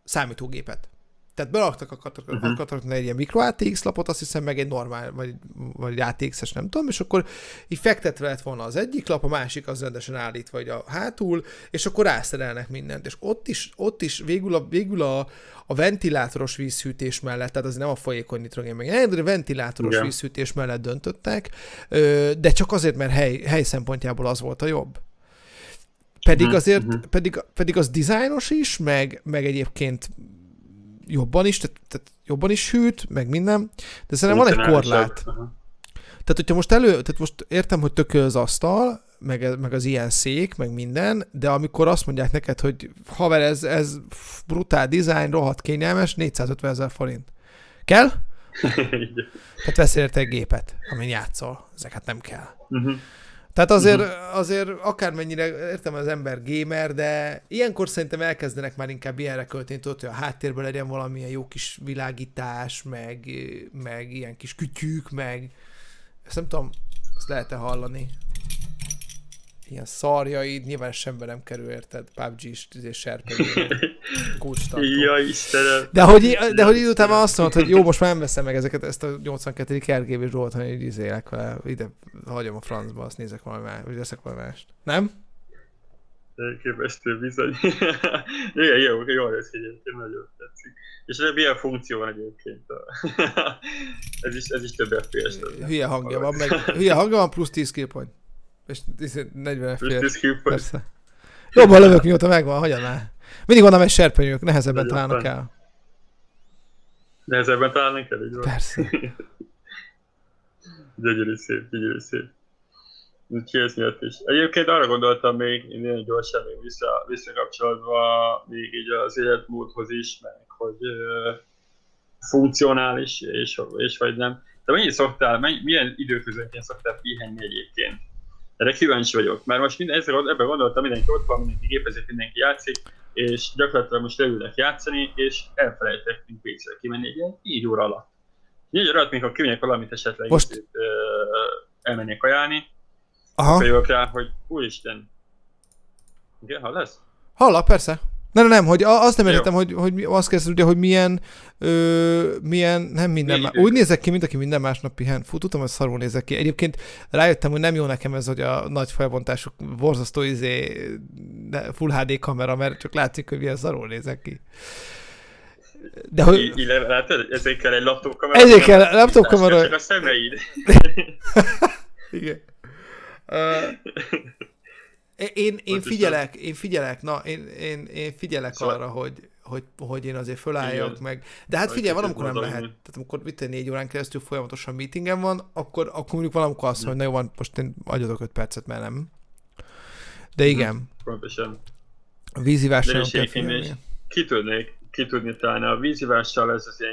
számítógépet. Tehát beraktak, akartak, uh-huh. akartak egy ilyen micro ATX lapot, azt hiszem meg egy normál, vagy, vagy ATX-es, nem tudom, és akkor így fektetve lett volna az egyik lap, a másik az rendesen állít, vagy a hátul, és akkor rászerelnek mindent. És ott is, ott is végül a, végül a, a ventilátoros vízhűtés mellett, tehát az nem a folyékony nitrogén meg, de a ventilátoros Igen. vízhűtés mellett döntöttek, de csak azért, mert hely, hely szempontjából az volt a jobb. Pedig mhm, azért, uh-huh. pedig, pedig az dizájnos is, meg, meg egyébként jobban is, tehát, tehát jobban is hűt, meg minden, de szerintem van egy korlát. Tehát, hogyha most elő, tehát most értem, hogy tököl az asztal, meg, meg az ilyen szék, meg minden, de amikor azt mondják neked, hogy haver, ez, ez brutál design, rohadt kényelmes, 450 ezer forint. Kell? Tehát érte egy gépet, amin játszol. Ezeket nem kell. Uh-huh. Tehát azért, uh-huh. azért akármennyire értem az ember gamer, de ilyenkor szerintem elkezdenek már inkább ilyenre költeni, tudod, hogy a háttérben legyen valamilyen jó kis világítás, meg, meg ilyen kis kütyük, meg ezt nem tudom, ezt lehet-e hallani. Ilyen szarjaid, nyilván semmi nem kerül, érted? PUBG-s izé, serpegő, Ja, Istenem. De hogy, de hogy után azt mondod, hogy jó, most már nem veszem meg ezeket, ezt a 82. RGB zsolt, hanem így izélek vele, ide hagyom a francba, azt nézek valami más, vagy veszek valami mást. Nem? Elképesztő bizony. Igen, jó, jó ez egyébként nagyon tetszik. És ez milyen funkció van egyébként? ez, is, ez is több FPS. Hülye hangja van, meg hülye hangja van, plusz 10 kill point. És 40 FPS. Plusz 10 kill point. Persze. Jobban lövök, mióta megvan, hagyjad már. Mindig van egy serpenyők, nehezebben találnak el. Nehezebben találnak el, így van. Persze. gyönyörű szép, gyönyörű szép. Úgyhogy ez miatt is. Egyébként arra gondoltam még, én nagyon gyorsan még vissza, visszakapcsolódva még így az életmódhoz is, meg hogy uh, funkcionális, és, és vagy nem. De mennyi szoktál, mennyi, milyen időközönként szoktál pihenni egyébként? Erre kíváncsi vagyok, mert most minden, ezzel, ebben gondoltam, mindenki ott van, mindenki gépezik, mindenki játszik, és gyakorlatilag most leülnek játszani, és elfelejtek, mint pénzre kimenni egy ilyen négy óra alatt. Négy óra alatt, mikor kimegyek valamit esetleg most... itt, uh, elmennék ajánlni, Aha. akkor jövök rá, hogy úristen, igen, ha lesz? Hallak, persze. Nem, nem, hogy azt nem értem, hogy, hogy azt kezdted ugye, hogy milyen, ö, milyen, nem minden, má... úgy nézek ki, mint aki minden másnap pihen. Fú, tudtam, hogy szarul nézek ki. Egyébként rájöttem, hogy nem jó nekem ez, hogy a nagy felbontású borzasztó izé, full HD kamera, mert csak látszik, hogy milyen szarul nézek ki. De hogy... Illetve látod, ezért kell egy laptop kamera. Ezért kell laptop kamera. Csak a szemeid. Igen. Uh, én, én figyelek, én figyelek, na, én, én, én figyelek szóval... arra, hogy, hogy, hogy én azért fölálljak Igen. meg. De hát figyelj, valamikor nem lehet. Tehát amikor itt négy órán keresztül folyamatosan meetingen van, akkor, akkor mondjuk valamikor azt mondja, hogy na jó van, most én adjatok öt percet, mert nem. De mhm. igen. Pontosan. A vízivással kell figyelni. Ki tudnék, ki tudni találni. A vízivással ez az ilyen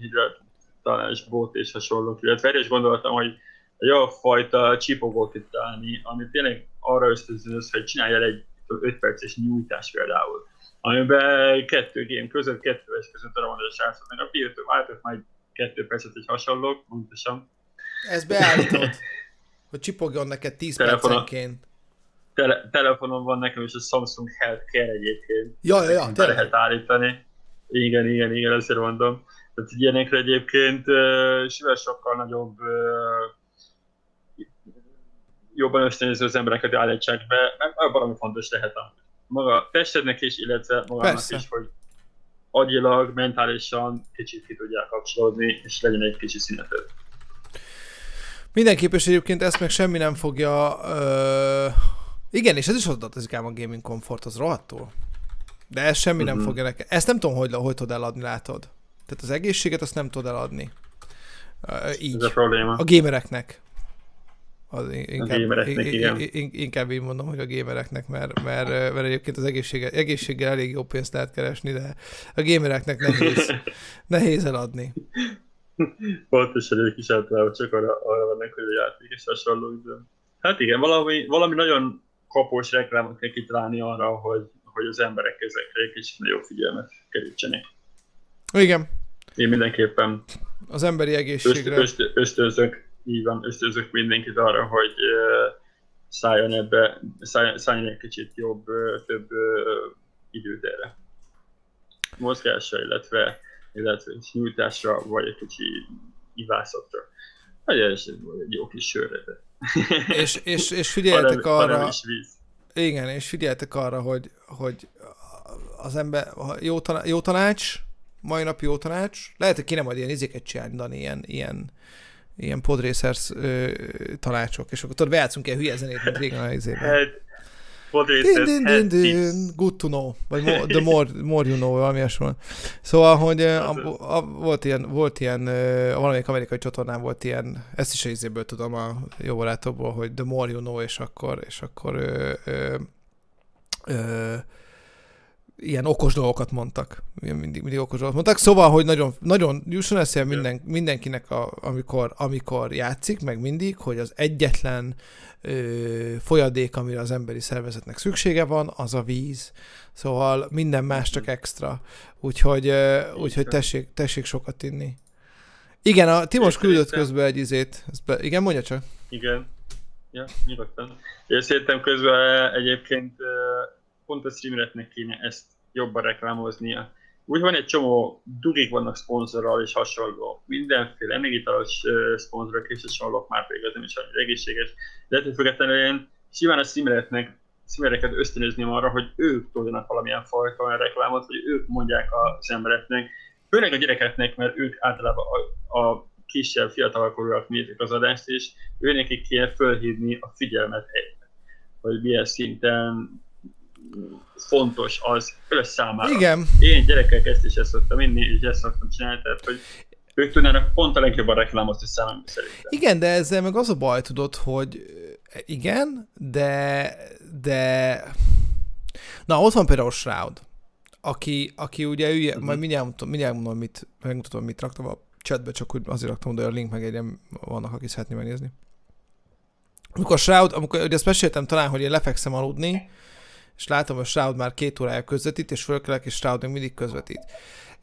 hidratálás bót és hasonlók, illetve erre is gondoltam, hogy egy olyan fajta csipogót itt találni, ami tényleg arra ösztönzőz, hogy csinálj egy 5 perces nyújtás például, amiben kettő game között, kettő es között arra mondja a srácok, meg a piatok váltok majd kettő percet, egy hasonlók, pontosan. Ez beállítod, hogy csipogjon neked 10 Telefonon, percenként. Tele, telefonon van nekem is a Samsung Health Care egyébként. Ja, ja, ja. Be lehet állítani. Igen, igen, igen, ezért mondom. Tehát ilyenekre egyébként uh, sokkal nagyobb uh, jobban ösztönöző az embereket állítsák be, mert valami fontos lehet a maga testednek is, illetve magának Persze. is, hogy agyilag, mentálisan kicsit ki tudják kapcsolódni, és legyen egy kicsi szüneted. Mindenképp, és egyébként ezt meg semmi nem fogja... Ö... Igen, és ez is hozzátartozik ám a gaming comfort, az rohadtól. De ez semmi uh-huh. nem mhm. fogja nekem. Ezt nem tudom, hogy, hogy tudod eladni, látod. Tehát az egészséget azt nem tudod eladni. Uh, így. Ez a probléma. A gamereknek. Az inkább, a igen. inkább így mondom, hogy a gamereknek, mert, mert, mert egyébként az egészséggel, egészséggel elég jó pénzt lehet keresni, de a gamereknek nehéz, nehéz eladni. Pontosan ők is általában csak arra, arra vannak, hogy a játék és hasonló időn. Hát igen, valami, valami nagyon kapós reklámot kell kitalálni arra, hogy, hogy az emberek ezekre egy kicsit nagyobb figyelmet kerítsenek. Igen. Én mindenképpen az emberi egészségre öst, öst, ösztönzök így van, ösztönzök mindenkit arra, hogy szálljon ebbe, szálljon egy kicsit jobb, több időt erre. Mozgásra, illetve, illetve nyújtásra, vagy egy kicsi ivászatra. Vagy egy jó kis sörre. És, és, és figyeljetek arra, hanem is víz. igen, és figyeljetek arra, hogy, hogy az ember, jó, tanács, jó tanács, mai nap jó tanács, lehet, hogy kéne majd ilyen izéket csinálni, Dani, ilyen, ilyen ilyen podracers tanácsok, és akkor tudod, bejátszunk ilyen hülye zenét, mint régen a izében. Hát, Podracers din, din, din, Good to know, vagy more, the more, more you know, valami van. Szóval, hogy a, a, a, volt ilyen, volt ilyen a valamelyik amerikai csatornán volt ilyen, ezt is a izéből tudom a jó barátokból, hogy the more you know, és akkor, és akkor ö, ö, ö, ilyen okos dolgokat mondtak. Mindig, mindig okos dolgokat mondtak. Szóval, hogy nagyon, nagyon jusson eszél minden, mindenkinek, a, amikor, amikor játszik, meg mindig, hogy az egyetlen ö, folyadék, amire az emberi szervezetnek szüksége van, az a víz. Szóval minden más csak extra. Úgyhogy, ö, úgyhogy tessék, tessék sokat inni. Igen, a Timos küldött közben egy izét. Be, igen, mondja csak. Igen. Ja, nyugodtan. Én szerintem közben egyébként pont a streamereknek kéne ezt jobban reklámoznia. Úgy van egy csomó dugik vannak szponzorral és hasonló. Mindenféle emigitalos szponzorok és hasonlók már pedig az nem is annyira egészséges. De ettől függetlenül én simán a streamereknek streamereket ösztönözném arra, hogy ők tudjanak valamilyen fajta olyan reklámot, hogy ők mondják az embereknek, főleg a gyerekeknek, mert ők általában a, a kisebb, fiatalkorúak nézik az adást, és őnekik kéne fölhívni a figyelmet hogy milyen szinten fontos az főleg számára. Igen. Én gyerekek ezt is ezt szoktam inni, és ezt szoktam csinálni, tehát hogy ők tudnának pont a legjobban reklámozni számomra szerintem. Igen, de ezzel meg az a baj, tudod, hogy igen, de, de na, ott van például Shroud, aki, aki ugye ő, uh-huh. majd mindjárt, mondom, mindjárt mondom, mit, megmutatom, mit raktam a chatbe, csak úgy azért raktam oda a link, meg egyre vannak, akik szeretné megnézni. Amikor Shroud, amikor ugye ezt meséltem talán, hogy én lefekszem aludni, és látom, hogy Shroud már két órája közvetít, és fölkelek, és Shroud még mindig közvetít.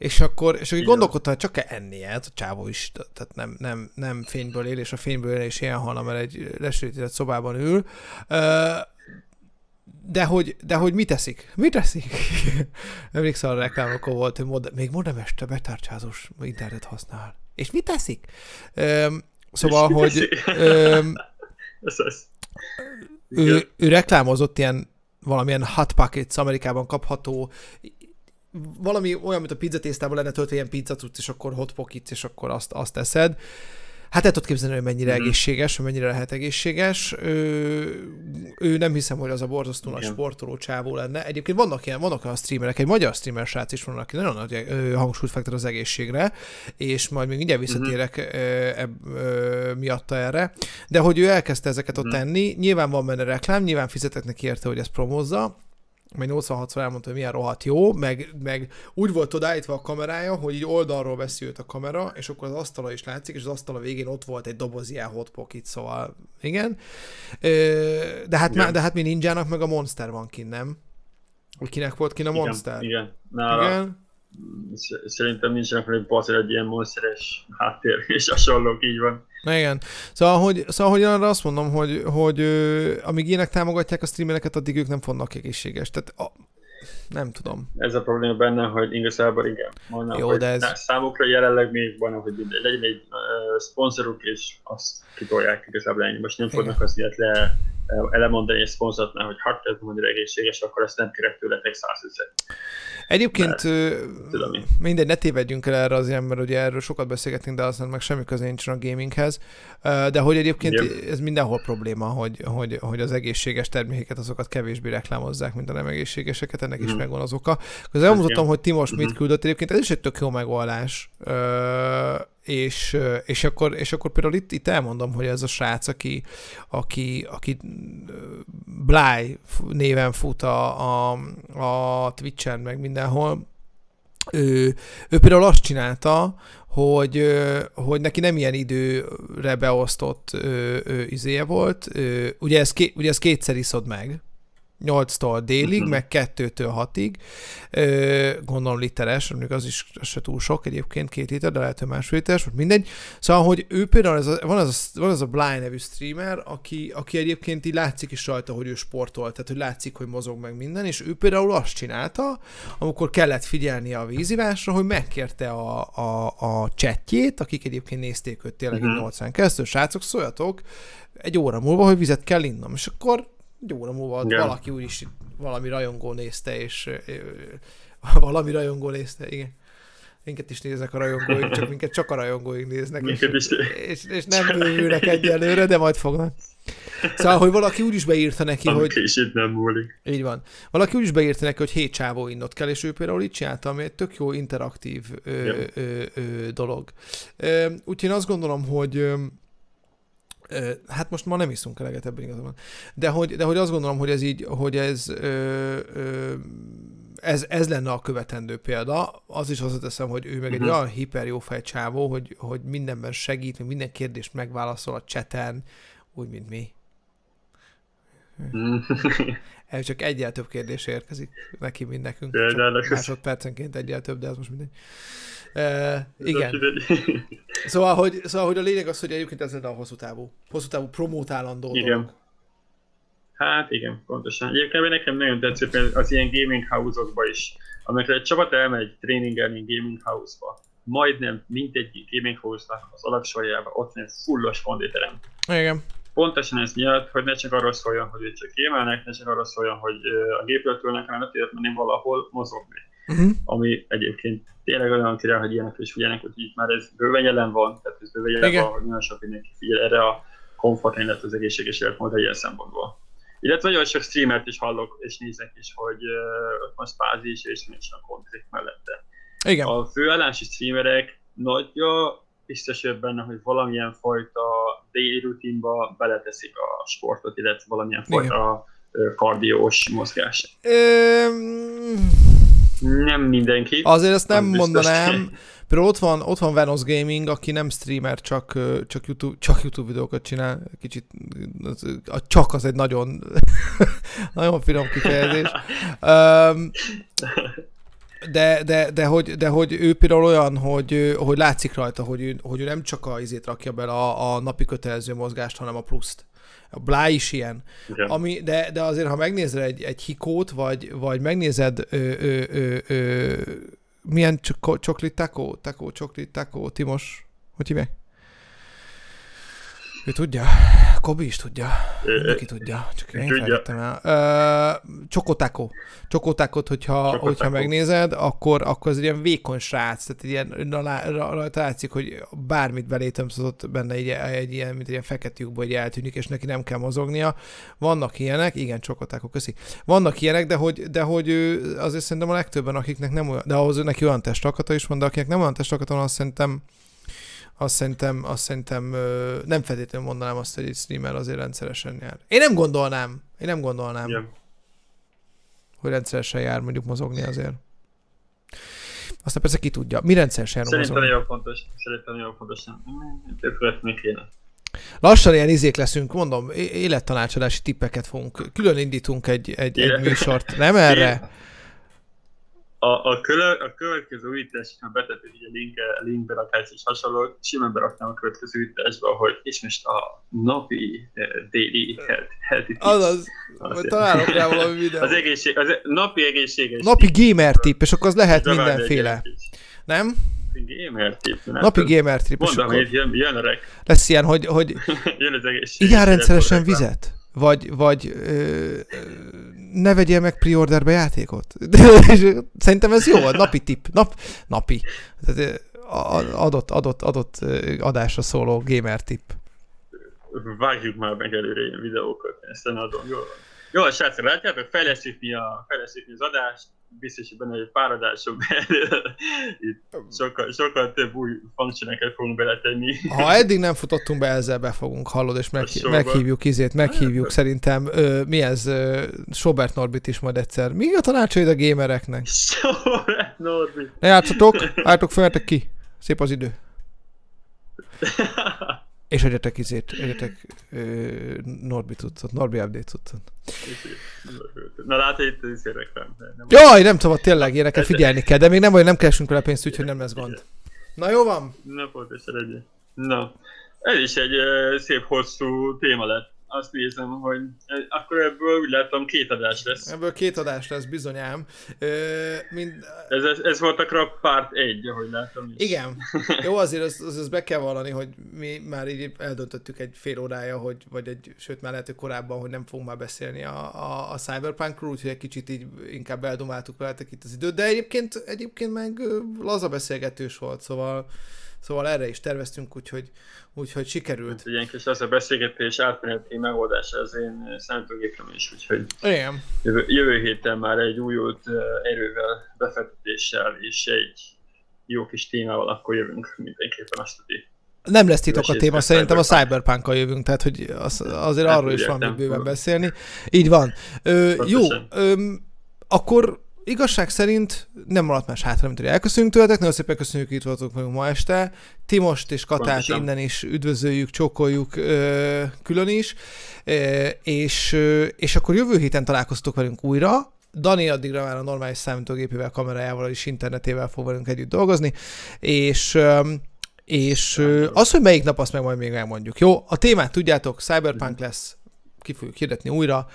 És akkor, és akkor gondolkodtam, hogy csak kell ennie, hát a csávó is, tehát nem, nem, nem fényből él, és a fényből él, és ilyen halna, mert egy lesőtített szobában ül. De hogy, de hogy mit teszik? Mit teszik? Emlékszel a reklámokon volt, hogy mod- még modem este betárcsázós internet használ. És mit teszik? Öm, szóval, hogy öm, ő, ő reklámozott ilyen valamilyen hot pockets Amerikában kapható valami olyan, mint a pizzatésztában lenne töltve ilyen pizzacuc, és akkor hot pockets, és akkor azt, azt teszed. Hát el tudod képzelni, hogy mennyire mm. egészséges, hogy mennyire lehet egészséges. Ő, ő nem hiszem, hogy az a borzasztó nagy sportoló csávó lenne. Egyébként vannak ilyen, vannak olyan streamerek, egy magyar streamer srác is van, aki nagyon nagy hangsúlyt fektet az egészségre, és majd még mindjárt mhm. visszatérek mm. ebb, miatta erre. De hogy ő elkezdte ezeket ott mm. tenni, nyilván van benne reklám, nyilván fizetek neki érte, hogy ezt promózza, meg 86-szor elmondta, hogy milyen rohadt jó, meg, meg úgy volt odállítva a kamerája, hogy így oldalról veszi őt a kamera, és akkor az asztala is látszik, és az asztala végén ott volt egy doboz ilyen hot pocket, szóval igen. De hát, igen. de hát mi ninjának meg a Monster van kint, nem? Hogy kinek volt kin a Monster? Igen, igen. Nála, igen. Szerintem nincsenek, hogy bazd egy ilyen monsteres háttér, és hasonlók így van. Na igen. Szóval, hogy, szóval, hogy arra azt mondom, hogy, hogy amíg ilyenek támogatják a streamereket, addig ők nem fognak egészséges. Tehát a, nem tudom. Ez a probléma benne, hogy igazából igen. Mondom, Jó, de ez... Számukra jelenleg még van, hogy legyen egy uh, szponzoruk, és azt kitolják igazából ennyi. Most nem igen. fognak azt ilyet le, elemondani egy szponzortnál, hogy hát ez mondja egészséges, akkor ezt nem kérek tőletek százezet. Egyébként Mert, mindegy, ne tévedjünk el erre az ilyen, mert ugye erről sokat beszélgetünk, de aztán meg semmi köze nincs a gaminghez. De hogy egyébként Igen. ez mindenhol probléma, hogy, hogy, hogy az egészséges termékeket azokat kevésbé reklámozzák, mint a nem egészségeseket, ennek mm. is mhm. megvan az oka. Közben elmondottam, hogy Timos mit mhm. küldött, egyébként ez is egy tök jó megoldás és, és, akkor, és akkor például itt, itt elmondom, hogy ez a srác, aki, aki, aki Bly néven fut a, a, a Twitch-en, meg mindenhol, ő, ő például azt csinálta, hogy, hogy neki nem ilyen időre beosztott ö, ö, izéje volt. Ö, ugye, ez ké, ugye ez kétszer iszod meg, 8-tól délig, uh-huh. meg 2-től 6-ig. Gondolom literes, mondjuk az is az se túl sok egyébként, két liter, de lehet, hogy másfél literes, vagy mindegy. Szóval, hogy ő például, ez a, van, az a, van az a Blind nevű streamer, aki, aki egyébként így látszik is rajta, hogy ő sportol, tehát hogy látszik, hogy mozog meg minden, és ő például azt csinálta, amikor kellett figyelni a vízivásra, hogy megkérte a, a, a chatjét, akik egyébként nézték őt tényleg uh-huh. 80 keresztül, srácok, szóljatok egy óra múlva, hogy vizet kell innom, és akkor egy óra múlva igen. valaki úgyis valami rajongó nézte, és valami rajongó nézte, igen. Minket is néznek a rajongóink, csak minket csak a rajongóink néznek, és, és, és nem bővülnek egyelőre, de majd fognak. Szóval, hogy valaki úgy is beírta neki, Ami hogy... Később nem múlik. Így van. Valaki úgy is beírta neki, hogy hét csávó innot kell, és ő például így csinálta, ami egy tök jó interaktív ö, ö, ö, dolog. Úgyhogy én azt gondolom, hogy hát most ma nem iszunk eleget ebben igazán. De hogy, de hogy azt gondolom, hogy ez így, hogy ez, ö, ö, ez, ez lenne a követendő példa. Az is hozzáteszem, hogy ő meg egy uh-huh. olyan hiper jó fejcsávó, hogy, hogy mindenben segít, hogy minden kérdést megválaszol a cseten, úgy, mint mi. El csak egyel több kérdés érkezik neki, mint nekünk. Csak másodpercenként egyel több, de ez most mindegy. Igen. Szóval hogy, szóval, hogy a lényeg az, hogy egyébként ez lenne a hosszú távú, hosszú távú promótálandó igen. dolog. Hát igen, pontosan. Egyébként nekem nagyon tetszik az ilyen gaming house-okba is, amikor egy csapat elmegy tréningelni gaming house-ba, majdnem mindegyik gaming house-nak az alapsorjában ott van egy fullos konditerem. Igen. Pontosan ez miatt, hogy ne csak arról szóljon, hogy ők csak gémelnek, ne csak arról szóljon, hogy a gépről tőlnek, hanem azért menni valahol mozogni. Uh-huh. Ami egyébként tényleg olyan király, hogy ilyenek is figyelnek, hogy itt már ez bőven jelen van, tehát ez bőven jelen Igen. van, hogy nagyon sok mindenki figyel erre a komfort, illetve az egészséges életmódra ilyen szempontból. Illetve nagyon sok streamert is hallok és nézek is, hogy uh, Spázi is, és nincs a kontrik mellette. Igen. A főállási streamerek nagyon biztos vagyok benne, hogy valamilyen fajta daily rutinba beleteszik a sportot, illetve valamilyen Igen. fajta kardiós mozgás. Nem mindenki. Azért ezt nem mondanám. Például ott van, ott van Venus Gaming, aki nem streamer, csak, csak, YouTube, csak YouTube videókat csinál. Kicsit, a csak az egy nagyon, nagyon finom kifejezés. Um, de, de, de, hogy, de hogy ő például olyan, hogy, hogy látszik rajta, hogy ő, hogy ő nem csak a izét rakja bele a, a napi kötelező mozgást, hanem a pluszt. A Blá is ilyen. Ami, de, de azért, ha megnézed egy, egy hikót, vagy, vagy megnézed ö, ö, ö, ö, milyen csoklit taco, taco, csoklit taco, Timos, hogy hívják? Ő tudja. Kobi is tudja. Mindenki tudja. Csak én feltettem el. Uh, Csokotáko. Csokotákot, hogyha, Csokotáko. hogyha megnézed, akkor, akkor ez egy ilyen vékony srác. Tehát ilyen, rajta látszik, hogy bármit belétömszott benne egy, egy ilyen, mint egy ilyen fekete lyukba, hogy eltűnik, és neki nem kell mozognia. Vannak ilyenek, igen, Csokotáko, köszi. Vannak ilyenek, de hogy, de hogy ő, azért szerintem a legtöbben, akiknek nem olyan, de ahhoz neki olyan testakata is van, de akiknek nem olyan testakata van, azt szerintem azt szerintem, azt szerintem nem feltétlenül mondanám azt, hogy egy streamer azért rendszeresen jár. Én nem gondolnám, én nem gondolnám, yeah. hogy rendszeresen jár mondjuk mozogni azért. Aztán persze ki tudja. Mi rendszeresen jár Szerintem nagyon fontos. Szerintem nagyon fontos. Többet még kéne. Lassan ilyen izék leszünk, mondom, élettanácsadási tippeket fogunk, külön indítunk egy, egy, egy műsort, nem erre? A, a, a következő újítás, ha betettük így a link, linkbe rakás és hasonló, simán beraktam a következő újításba, hogy és most a napi uh, daily health, healthy tips. Azaz, vagy találok rá valami videót. Az egészség, az napi egészséges Napi gamer tip, és akkor az lehet mindenféle. Nem? Gamer tip. Napi gamer tip. Mondom, hogy jön, jön a rek. Lesz ilyen, hogy, hogy jön az egészség. Igyál rendszeresen vizet? Vagy, vagy ö, ne vegyél meg preorderbe játékot. Szerintem ez jó, a napi tip. Nap, napi. Tehát, adott, adott, adott adásra szóló gamer tip. Vágjuk már meg előre ilyen videókat, ezt adom, jól van. Jó, srácok, látjátok, fejlesztjük a, fejlesztjük az adást, biztos, hogy benne egy pár adások itt sokkal, sokkal több új funkcioneket fogunk beletenni. Ha eddig nem futottunk be, ezzel be fogunk, hallod, és meg, meghívjuk izét, meghívjuk szerintem, ö, mi ez, ö, Sobert Norbit is majd egyszer. Mi a tanácsaid a gamereknek? Sobert Norbit. Ne játszatok, álltok feltek ki. Szép az idő. És egyetek izét, egyetek Norbi tudtad, Norbi update tudtad. Na látod, itt az reklám. Nem Jaj, nem tudom, tényleg ilyeneket figyelni kell, de még nem vagy, nem keresünk vele pénzt, úgyhogy nem lesz gond. Na jó van? Na, pontosan egy. Na, ez is egy szép hosszú téma lett azt nézem, hogy akkor ebből úgy látom két adás lesz. Ebből két adás lesz, bizonyám. Ö, mind... ez, ez, ez volt a Part 1, ahogy látom is. Igen. Jó, azért az, az, az be kell vallani, hogy mi már így eldöntöttük egy fél órája, hogy, vagy egy, sőt már lehet, hogy korábban, hogy nem fogunk már beszélni a, a, a Cyberpunkról, úgyhogy egy kicsit így inkább eldomáltuk veletek itt az időt, de egyébként, egyébként meg laza beszélgetős volt, szóval Szóval erre is terveztünk, úgyhogy, úgyhogy sikerült. Egy ilyen kis az a beszélgetés átmeneti megoldása az én számítógépem is, úgyhogy Igen. Jövő, jövő héten már egy újult erővel, befektetéssel és egy jó kis témával akkor jövünk mindenképpen azt tudni. Nem lesz titok a téma, szerintem a cyberpunk jövünk, tehát hogy az, azért hát, arról is van mit bőven beszélni. Így van. Ö, jó, ö, akkor igazság szerint nem maradt más hátra, mint hogy elköszönünk tőletek. Nagyon szépen köszönjük, hogy itt voltunk meg ma este. Timost és Katát Pontosan. innen is üdvözöljük, csókoljuk ö, külön is. Ö, és, ö, és akkor jövő héten találkoztok velünk újra. Dani addigra már a normális számítógépével, kamerájával és internetével fog velünk együtt dolgozni, és és az, hogy melyik nap, azt meg majd még megmondjuk. Jó, a témát tudjátok, Cyberpunk lesz, ki fogjuk hirdetni újra,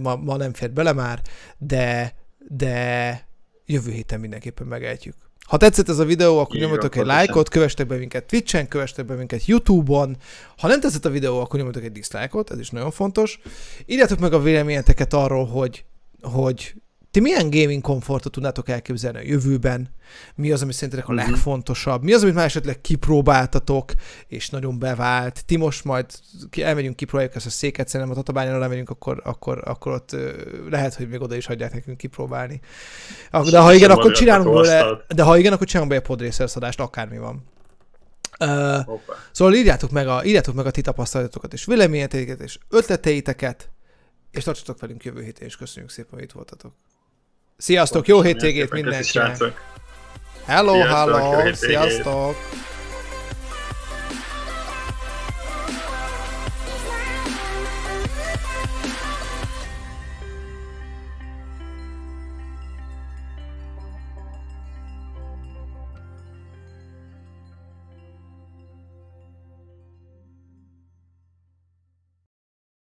ma, ma nem fér bele már, de, de jövő héten mindenképpen megejtjük. Ha tetszett ez a videó, akkor nyomjatok egy lájkot, kövestek be minket Twitch-en, kövestek be minket YouTube-on. Ha nem tetszett a videó, akkor nyomjatok egy dislike-ot, ez is nagyon fontos. Írjátok meg a véleményeteket arról, hogy, hogy ti milyen gaming komfortot tudnátok elképzelni a jövőben? Mi az, ami szerintetek a mhm. legfontosabb? Mi az, amit már esetleg kipróbáltatok, és nagyon bevált? Ti most majd elmegyünk, kipróbáljuk ezt a széket, szerintem a Tatabányára lemegyünk, akkor, akkor, akkor ott lehet, hogy még oda is hagyják nekünk kipróbálni. De ha igen, akkor csinálunk belőle, de ha igen, akkor csinálunk be egy podrészersz adást, akármi van. Uh, szóval írjátok meg, a, írjátok meg a ti tapasztalatokat és véleményeteket és ötleteiteket, és tartsatok velünk jövő héten, és köszönjük szépen, hogy itt voltatok. Sziasztok, jó hétvégét mindenkinek! Hello, hello, sziasztok!